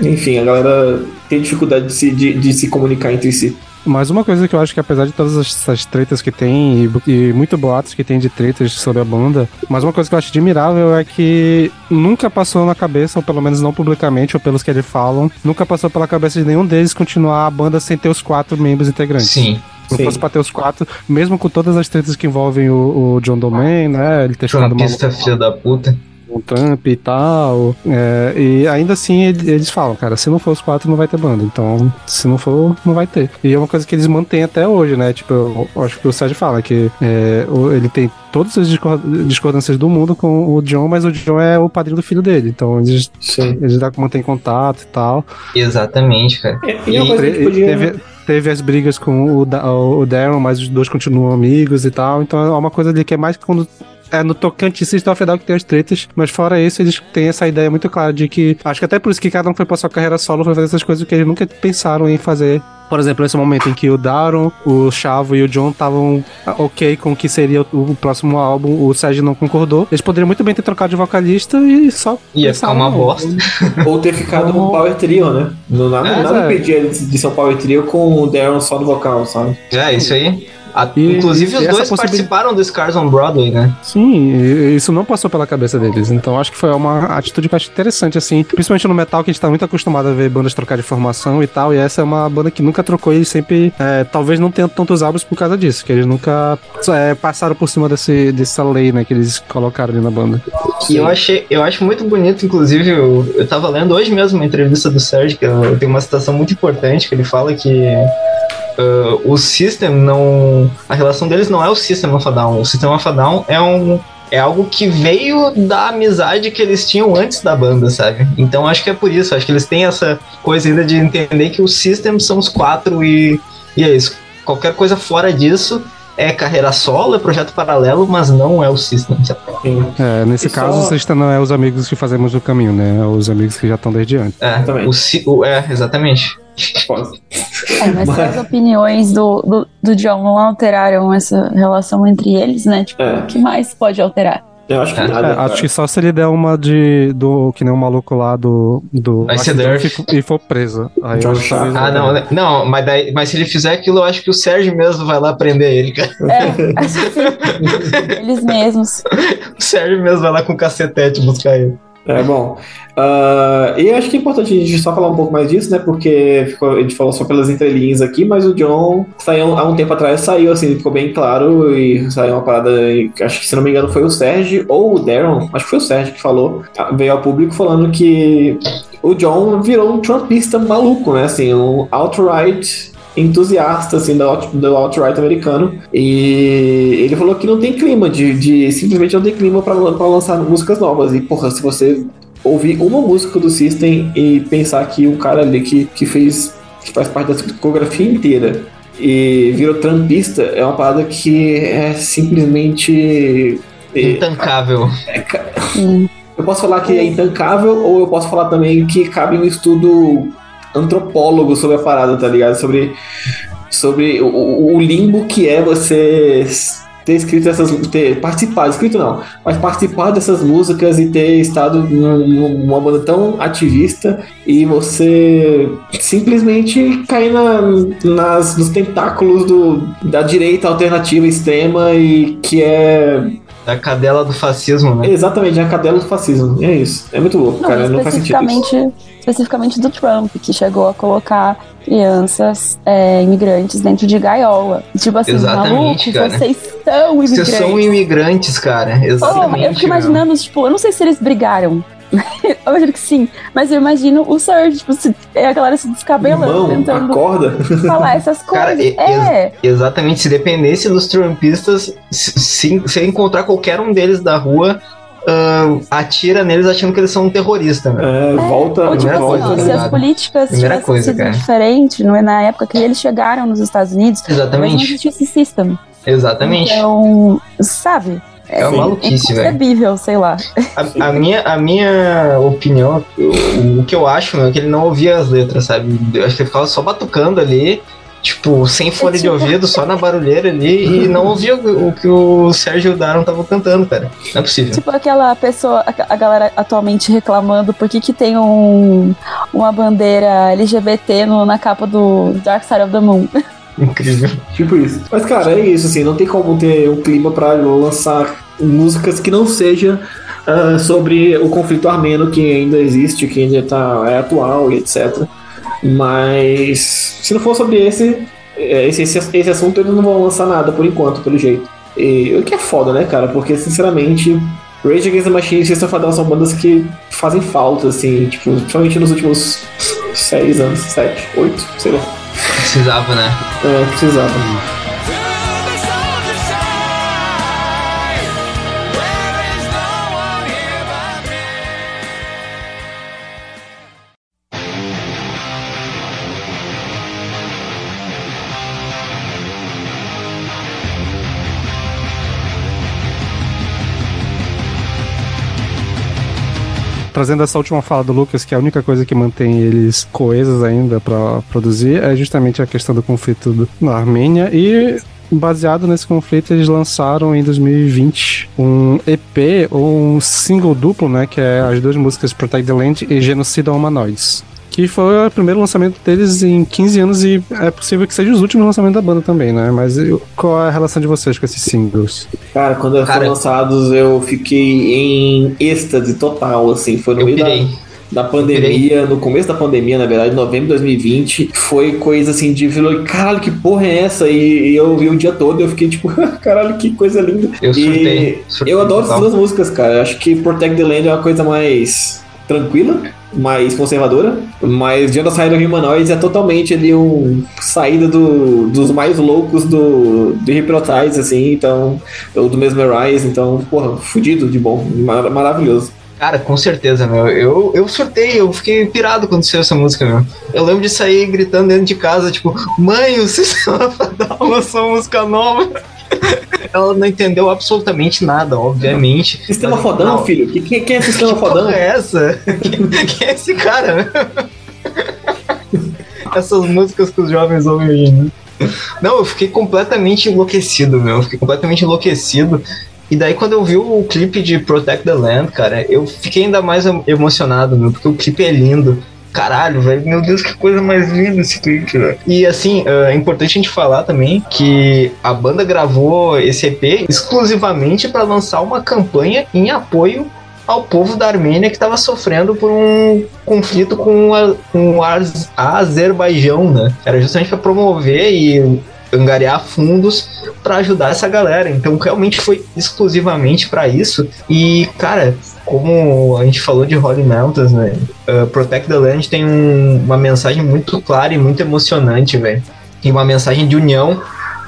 enfim, a galera tem dificuldade de se, de, de se comunicar entre si. Mas uma coisa que eu acho que apesar de todas essas tretas que tem e, e muito boatos que tem de tretas sobre a banda, mas uma coisa que eu acho admirável é que nunca passou na cabeça, ou pelo menos não publicamente, ou pelos que eles falam, nunca passou pela cabeça de nenhum deles continuar a banda sem ter os quatro membros integrantes. Sim. Se fosse pra ter os quatro, mesmo com todas as tretas que envolvem o, o John Domain, né? Ele ter chamado uma pista filha da puta. Com o Trump e tal. é, e ainda assim ele- eles falam, cara, se não for os quatro, não vai ter banda. Então, se não for, não vai ter. E é uma coisa que eles mantêm até hoje, né? Tipo, eu, eu acho que o Sérgio fala que é, ele tem todas as discor- discordâncias do mundo com o John, mas o John é o padrinho do filho dele. Então, eles, Sim. eles dá mantém contato e tal. Exatamente, cara. E, e é gente Te- podia. Teve, teve as brigas com o, Da- o Darren, mas os dois continuam amigos e tal. Então é uma coisa ali que é mais quando. É no tocante System of a Down que tem as tretas, mas fora isso, eles têm essa ideia muito clara de que. Acho que até por isso que cada um foi pra sua carreira solo, foi fazer essas coisas que eles nunca pensaram em fazer. Por exemplo, esse momento em que o Daron, o Chavo e o John estavam ok com o que seria o, o próximo álbum, o Sérgio não concordou. Eles poderiam muito bem ter trocado de vocalista e só. Ia ficar uma bosta. [LAUGHS] Ou ter ficado um power trio, né? Não, nada É, nada é. impedia de, ser um power trio com o Darren só no vocal, sabe? É, isso aí. A- E- inclusive, e os dois possibilidade- participaram do Scars on Broadway, né? Sim, isso não passou pela cabeça deles. Então acho que foi uma atitude que eu acho interessante, assim. Principalmente no metal, que a gente tá muito acostumado a ver bandas trocar de formação e tal. E essa é uma banda que nunca trocou e sempre. é, talvez não tenha tantos álbuns por causa disso. Que eles nunca é, passaram por cima desse, dessa lei, né? Que eles colocaram ali na banda. E eu achei, eu acho muito bonito, inclusive, eu, eu tava lendo hoje mesmo uma entrevista do Sérgio, que eu- tem uma citação muito importante, que ele fala que ah, o System não. A relação deles não é o System of a Down. O System of a Down é um. É algo que veio da amizade que eles tinham antes da banda, sabe? Então acho que é por isso. Acho que eles têm essa coisa ainda de entender que o System são os quatro e, e é isso. Qualquer coisa fora disso é carreira solo, é projeto paralelo, mas não é o System. É, nesse E caso, só- vocês não é os amigos que fazemos o caminho, né? É os amigos que já estão desde antes. É, o, o- é, exatamente. É, mas se Mas- as opiniões do, do, do John não alteraram essa relação entre eles, né? Tipo, É. o que mais pode alterar? Eu acho que É, nada. É, acho que só se ele der uma de. do que nem o maluco lá do. do e for- e for preso. Aí eu talvez- Ah, não, né? não, mas, daí, mas se ele fizer aquilo, eu acho que o Sérgio mesmo vai lá prender ele, cara. É, acho que [LAUGHS] eles mesmos. O Sérgio mesmo vai lá com o cacetete buscar ele. É bom. Ah, e acho que é importante a gente só falar um pouco mais disso, né? Porque ficou- a gente falou só pelas entrelinhas aqui, mas o John saiu há um tempo atrás, saiu assim, ficou bem claro e saiu uma parada. Acho que se não me engano foi o Sérgio ou o Darren, acho que foi o Sérgio que falou, ah, veio ao público falando que o John virou um trumpista maluco, né? Assim, um outright entusiasta assim do, out- do alt-right americano e ele falou que não tem clima de, de- simplesmente não tem clima para lançar músicas novas e porra se você ouvir uma música do System e pensar que o cara ali que, que fez que faz parte da discografia inteira e virou trampista é uma parada que é simplesmente é, Intancável. Sim. eu posso falar que é intancável ou eu posso falar também que cabe um estudo antropólogo sobre a parada, tá ligado? Sobre, sobre o, o- limbo que é você ter escrito essas. ter participado, escrito não, mas participar dessas músicas e ter estado num- numa banda tão ativista e você simplesmente cair na, nas, nos tentáculos do, da direita alternativa extrema e que é Da cadela do fascismo, né? Exatamente, é a cadela do fascismo. É isso. É muito louco, Não, cara. Não faz sentido. Isso. especificamente, especificamente do Trump, que chegou a colocar crianças é, imigrantes dentro de gaiola. Tipo assim, Exatamente, maluco, cara. vocês são imigrantes. Vocês são imigrantes, cara. Exatamente. eu fico meu. imaginando, tipo, eu não sei se eles brigaram. [LAUGHS] eu imagino que sim, mas eu imagino o Sir, tipo, se, é a galera se descabelando, Irmão, tentando acorda. [LAUGHS] falar essas [LAUGHS] coisas. Cara, é, Exatamente, se dependesse dos trumpistas, se, se, encontrar qualquer um deles da rua, ah, atira neles achando que eles são um terrorista, né? É, volta, Ou tipo primeira assim, ó, se as políticas Primeira tivessem coisa, sido cara. diferentes, não é na época que eles chegaram nos Estados Unidos, talvez não Exatamente, existisse system. exatamente. Então, sabe? É uma maluquice, velho. inconcebível, sei lá. A, a minha, a minha opinião, o, o que eu acho, meu, é que ele não ouvia as letras, sabe? Eu acho que ele ficava só batucando ali, tipo, sem fone de ouvido, só na barulheira ali, e não ouvia o, o que o Sérgio e o Daron estavam cantando, cara. Não é possível. Tipo aquela pessoa, a, a galera atualmente reclamando por que, que tem um, uma bandeira LGBT no- na capa do Dark Side of the Moon. [LAUGHS] Incrível. Tipo isso. Mas, cara, é isso, assim, não tem como ter um clima pra lançar músicas que não seja ah, sobre o conflito armeno que ainda existe, que ainda tá, é atual e etc. Mas se não for sobre esse, é, esse, esse, esse assunto, eles não vão lançar nada por enquanto, pelo jeito. E o que é foda, né, cara? Porque, sinceramente, Rage Against the Machine e System Down são bandas que fazem falta, assim, tipo, principalmente nos últimos seis anos, sete, oito, sei lá. Precisava, né? É, precisava. Trazendo essa última fala do Lucas, que é a única coisa que mantém eles coesos ainda pra produzir, é justamente a questão do conflito na Armênia e. Baseado nesse conflito, eles lançaram em 2020 um EP ou um single duplo, né? Que é as duas músicas Protect the Land e Genocida Humanoids. Que foi o primeiro lançamento deles em 15 anos e é possível que seja os últimos lançamentos da banda também, né? Mas eu- qual é a relação de vocês com esses singles? Cara, quando eles foram lançados, eu fiquei em êxtase total, assim, foi no Eu meio da, pirei. da pandemia, no começo da pandemia, na verdade, em novembro de 2020, foi coisa assim de falou, caralho, que porra é essa? E, e eu vi o dia todo, eu fiquei tipo, [LAUGHS] caralho, que coisa linda. Eu surtei. E surtei eu adoro essas total. duas músicas, cara. Eu acho que Protect the Land é uma coisa mais tranquila, mais conservadora, mas Genocide of Humanoids é totalmente ali um saída do, dos mais loucos do, do Hypnotize, assim, então, ou do Mesmerize, então, porra, fudido de bom, mar- maravilhoso. Cara, com certeza, meu. Eu, eu surtei, eu fiquei pirado quando saiu essa música, meu. Eu lembro de sair gritando dentro de casa, tipo, mãe, o Sistema Fadal lançou uma música nova. Ela não entendeu absolutamente nada, obviamente. Sistema Mas, fodão, não, filho? Que, que, quem é Sistema [LAUGHS] Que fodão? é essa? [LAUGHS] Quem, quem é esse cara? [LAUGHS] Essas músicas que os jovens ouvem hoje, né? Não, eu fiquei completamente enlouquecido, meu. Eu fiquei completamente enlouquecido. E daí, quando eu vi o clipe de Protect the Land, cara, eu fiquei ainda mais em- emocionado, meu, porque o clipe é lindo. Caralho, velho, meu Deus, que coisa mais linda esse clipe, velho. E assim, é importante a gente falar também que a banda gravou esse EP exclusivamente para lançar uma campanha em apoio ao povo da Armênia que estava sofrendo por um conflito com, a, com o Az- Azerbaijão, né? Era justamente para promover e angariar fundos para ajudar essa galera. Então realmente foi exclusivamente para isso. E cara, como a gente falou de Holy Mountains, né? uh, Protect the Land tem um- uma mensagem muito clara e muito emocionante, velho. E uma mensagem de união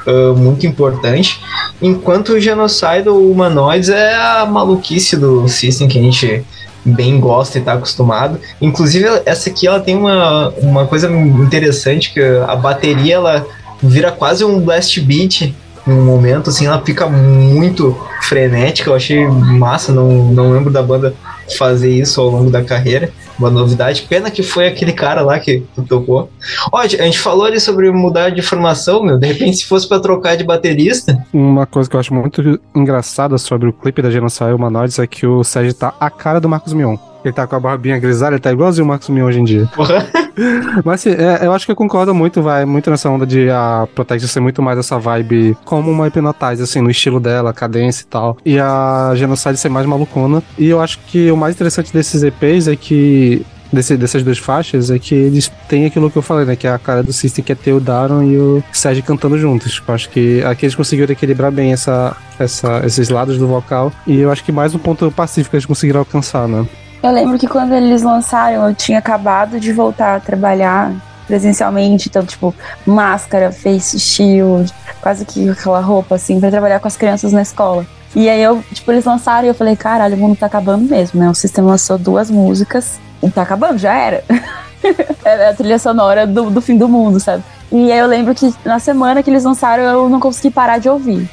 uh, muito importante. Enquanto o Genocide Humanoids é a maluquice do System que a gente bem gosta e tá acostumado. Inclusive, essa aqui ela tem uma, uma coisa interessante que a bateria ela vira quase um blast beat em um momento, assim, ela fica muito frenética. Eu achei massa, não, não lembro da banda fazer isso ao longo da carreira. Uma novidade. Pena que foi aquele cara lá que, tocou. Ó, a gente falou ali sobre mudar de formação, meu. De repente, se fosse pra trocar de baterista, Uma coisa que eu acho muito engraçada sobre o clipe da Genocide Humanoids é que o Sérgio tá a cara do Marcos Mion. Ele tá com a barbinha grisalha, ele tá igualzinho o Marcos Mion hoje em dia. porra. [LAUGHS] Mas assim, é, eu acho que eu concordo muito, vai, muito nessa onda de a Protect ser muito mais essa vibe como uma Hypnotize, assim, no estilo dela, cadência e tal. E a Genocide ser mais malucona. E eu acho que o mais interessante desses EPs é que. Desse, dessas duas faixas é que eles têm aquilo que eu falei, né? Que é a cara do System, que é ter o Daron e o Sérgio cantando juntos. Eu acho que aqui eles conseguiram equilibrar bem essa, essa, esses lados do vocal. E eu acho que mais um ponto pacífico eles conseguiram alcançar, né? Eu lembro que quando eles lançaram, eu tinha acabado de voltar a trabalhar presencialmente, então, tipo, máscara, face shield, quase que aquela roupa, assim, pra trabalhar com as crianças na escola. E aí eu, tipo, eles lançaram e eu falei, caralho, o mundo tá acabando mesmo, né? O sistema lançou duas músicas e tá acabando, já era. [LAUGHS] é a trilha sonora do, do fim do mundo, sabe? E aí eu lembro que na semana que eles lançaram, eu não consegui parar de ouvir.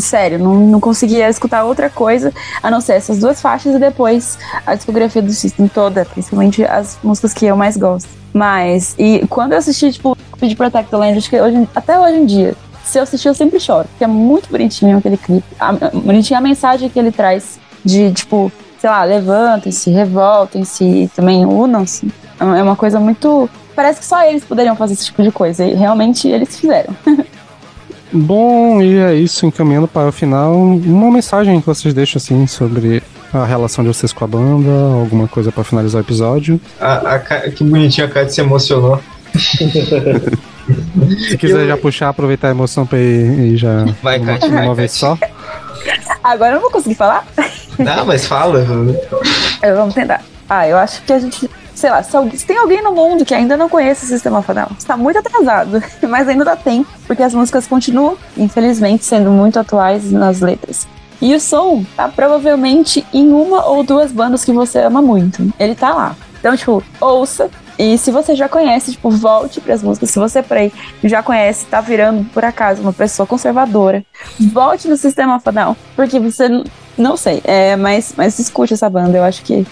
Sério, não, não conseguia escutar outra coisa a não ser essas duas faixas e depois a discografia do System toda, principalmente as músicas que eu mais gosto. Mas, e quando eu assisti, tipo, Speed Protect the Land, acho que hoje, até hoje em dia, se eu assistir, eu sempre choro, porque é muito bonitinho aquele clipe. A, bonitinha a mensagem que ele traz de, tipo, sei lá, levantem-se, revoltem-se, e também unam-se. É é uma coisa muito. Parece que só eles poderiam fazer esse tipo de coisa, e realmente eles fizeram. [LAUGHS] Bom, e é isso, encaminhando para o final, uma mensagem que vocês deixam assim sobre a relação de vocês com a banda, alguma coisa para finalizar o episódio. A, a, que bonitinho a Kat se emocionou. [LAUGHS] Se quiser Eu- já puxar, aproveitar a emoção para ir, ir já Vai, uma, Kat, uma vai, vez Kat. só. [LAUGHS] Agora eu não vou conseguir falar? Ah, mas fala. [LAUGHS] Vamos tentar. Ah, eu acho que a gente. Sei lá, se, alguém- se tem alguém no mundo que ainda não conhece o Sistema Down, está muito atrasado, [LAUGHS] mas ainda dá tempo, porque as músicas continuam, infelizmente, sendo muito atuais nas letras. E o som tá provavelmente em uma ou duas bandas que você ama muito. Ele tá lá. Então, tipo, ouça. E se você já conhece, tipo, volte pras músicas. Se você por aí já conhece, tá virando, por acaso, uma pessoa conservadora, volte no Sistema Down. Porque você, não sei, é, mas, mas escute essa banda. Eu acho que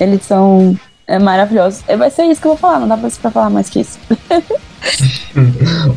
eles são é, maravilhosos. É, Vai ser isso que eu vou falar, não dá pra, pra falar mais que isso. [LAUGHS]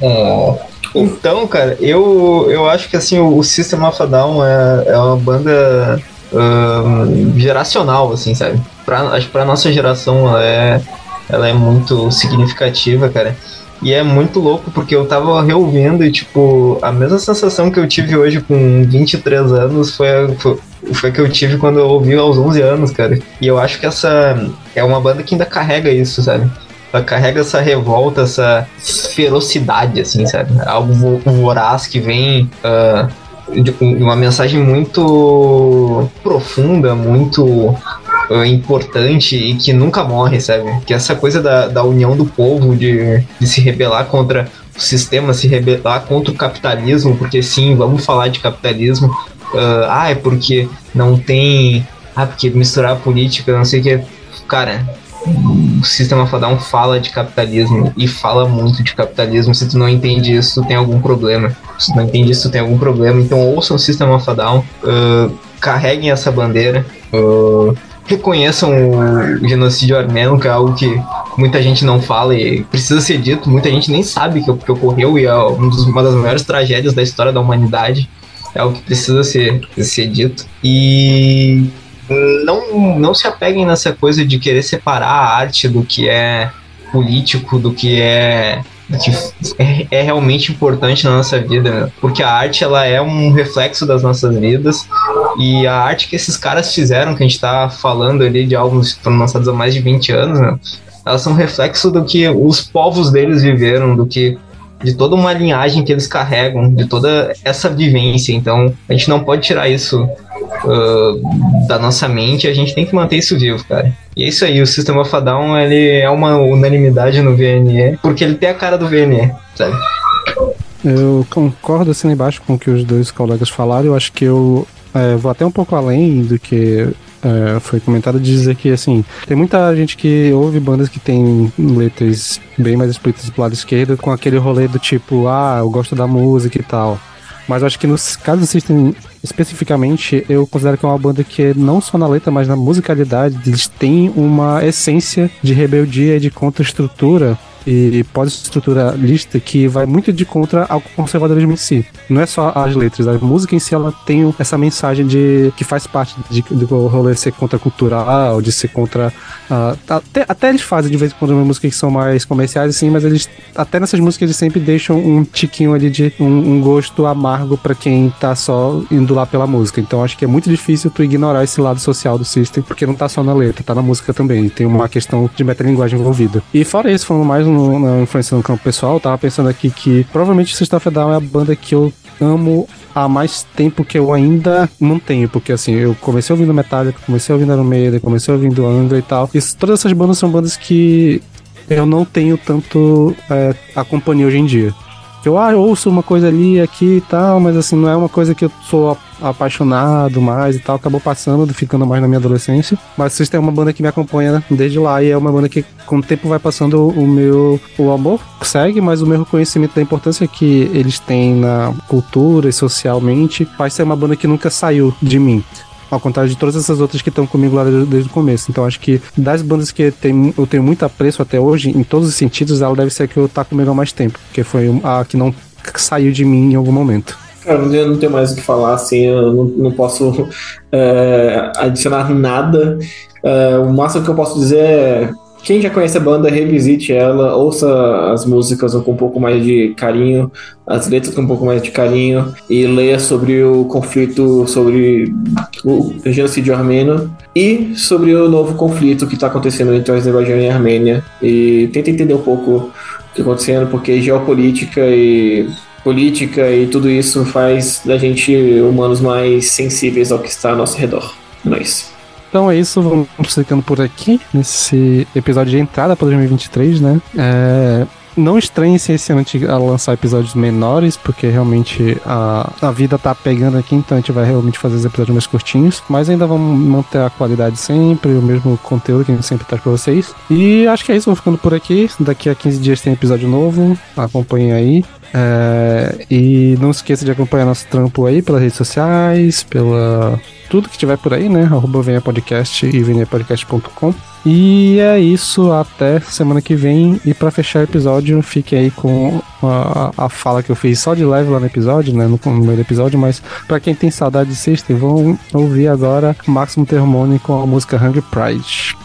Oh. Então, cara, eu, eu acho que assim, o, System of a Down é, é uma banda ahn, geracional, assim, sabe? Pra, acho que pra nossa geração ela é, ela é muito significativa, cara. E é muito louco porque eu tava reouvindo e, tipo, a mesma sensação que eu tive hoje com 23 anos foi, foi, foi que eu tive quando eu ouvi aos 11 anos, cara. E eu acho que essa é uma banda que ainda carrega isso, sabe? Ela carrega essa revolta, essa ferocidade, assim, sabe? Algo vo- voraz que vem ah, de uma mensagem muito profunda, muito ah, importante e que nunca morre, sabe? Que essa coisa da, da união do povo, de, de se rebelar contra o sistema, se rebelar contra o capitalismo, porque sim, vamos falar de capitalismo. Ah, ah, é porque não tem. Ah, porque misturar política, não sei o que. Cara, o Sistema Down fala de capitalismo e fala muito de capitalismo. Se tu não entende isso, tem algum problema. Se tu não entende isso, tem algum problema. Então ouçam o System of a Down, ah, carreguem essa bandeira, ah, reconheçam o genocídio armênio, que é algo que muita gente não fala e precisa ser dito. Muita gente nem sabe que, que ocorreu e é um uma das maiores tragédias da história da humanidade. É algo que precisa ser, ser dito. E não, não se apeguem nessa coisa de querer separar a arte do que é político, do que é do que é, é realmente importante na nossa vida, né? porque a arte ela é um reflexo das nossas vidas e a arte que esses caras fizeram, que a gente tá falando ali de álbuns que foram lançados há mais de 20 anos, né? elas são reflexo do que os povos deles viveram, do que de toda uma linhagem que eles carregam, de toda essa vivência. Então, a gente não pode tirar isso uh, da nossa mente, a gente tem que manter isso vivo, cara. E é isso aí, o System of a Down, ele é uma unanimidade no VNE, porque ele tem a cara do VNE, sabe? Eu concordo assim embaixo com o que os dois colegas falaram. Eu acho que eu é, vou até um pouco além do que é, foi comentado de dizer que assim tem muita gente que ouve bandas que tem letras bem mais explícitas pro lado esquerdo com aquele rolê do tipo ah eu gosto da música e tal. Mas eu acho que no caso do System especificamente, eu considero que é uma banda que não só na letra, mas na musicalidade, eles têm uma essência de rebeldia e de contra-estrutura e pós-estruturalista que vai muito de contra ao conservadorismo em si. Não é só as letras, a música em si ela tem essa mensagem de que faz parte de, do rolê ser contracultural, de ser contra. ah, até, até eles fazem de vez em quando músicas que são mais comerciais, assim, mas eles até nessas músicas eles sempre deixam um tiquinho ali de um, um gosto amargo pra quem tá só indo lá pela música. Então acho que é muito difícil tu ignorar esse lado social do System, porque não tá só na letra, tá na música também. Tem uma questão de metalinguagem envolvida. E fora isso, falando mais no- na influência no campo pessoal, eu tava pensando aqui que provavelmente System of é a banda que eu amo há mais tempo que eu ainda mantenho, porque assim, eu comecei ouvindo Metallica, comecei ouvindo Iron Maiden, comecei ouvindo Angra e tal. E todas essas bandas são bandas que eu não tenho tanto é, a companhia hoje em dia. Eu, ah, ouço uma coisa ali, aqui e tal, mas assim, não é uma coisa que eu sou apaixonado mais e tal, acabou passando, ficando mais na minha adolescência. Mas vocês têm uma banda que me acompanha desde lá e é uma banda que, com o tempo vai passando, o meu o amor segue, mas o meu reconhecimento da importância que eles têm na cultura e socialmente vai ser uma banda que nunca saiu de mim. Ao contrário de todas essas outras que estão comigo lá desde, desde o começo. Então acho que das bandas que tem, eu tenho muito apreço até hoje, em todos os sentidos, ela deve ser a que eu tá comigo há mais tempo. Porque foi a que não saiu de mim em algum momento. Cara, eu não tenho mais o que falar, assim, eu não, não posso é, adicionar nada. É, o máximo que eu posso dizer é. Quem já conhece a banda, revisite ela, ouça as músicas com um pouco mais de carinho, as letras com um pouco mais de carinho, e leia sobre o conflito, sobre o genocídio armênio e sobre o novo conflito que está acontecendo entre o Azerbaijão e a Armênia. E tenta entender um pouco o que está acontecendo, porque geopolítica e política e tudo isso faz da gente humanos mais sensíveis ao que está ao nosso redor. Nós. Então é isso, vamos ficando por aqui nesse episódio de entrada para 2023, né? É, não estranhe se esse ano a gente a lançar episódios menores, porque realmente a, a vida tá pegando aqui, então a gente vai realmente fazer os episódios mais curtinhos. Mas ainda vamos manter a qualidade sempre, o mesmo conteúdo que a gente sempre traz pra vocês. E acho que é isso, vou ficando por aqui. Daqui a 15 dias tem episódio novo, acompanhem aí. É, e não esqueça de acompanhar nosso trampo aí pelas redes sociais, pela tudo que tiver por aí, né? Arroba venha podcast e venhapodcast.com. E é isso, até semana que vem. E pra fechar o episódio, fique aí com a, a fala que eu fiz só de leve lá no episódio, né? No, do episódio, mas pra quem tem saudade de System, vão ouvir agora Máximo Termone com a música Hungry Pride.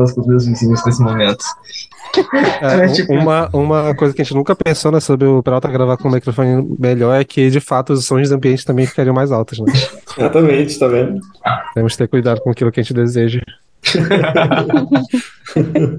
Faço com os meus vizinhos nesse momento? É, [LAUGHS] É, tipo- uma, uma coisa que a gente nunca pensou né, sobre o Peralta gravar com um microfone melhor é que, de fato, os sons do ambiente também ficariam mais altos, né? [LAUGHS] Exatamente, tá vendo? Temos que ter cuidado com aquilo que a gente deseja. [LAUGHS]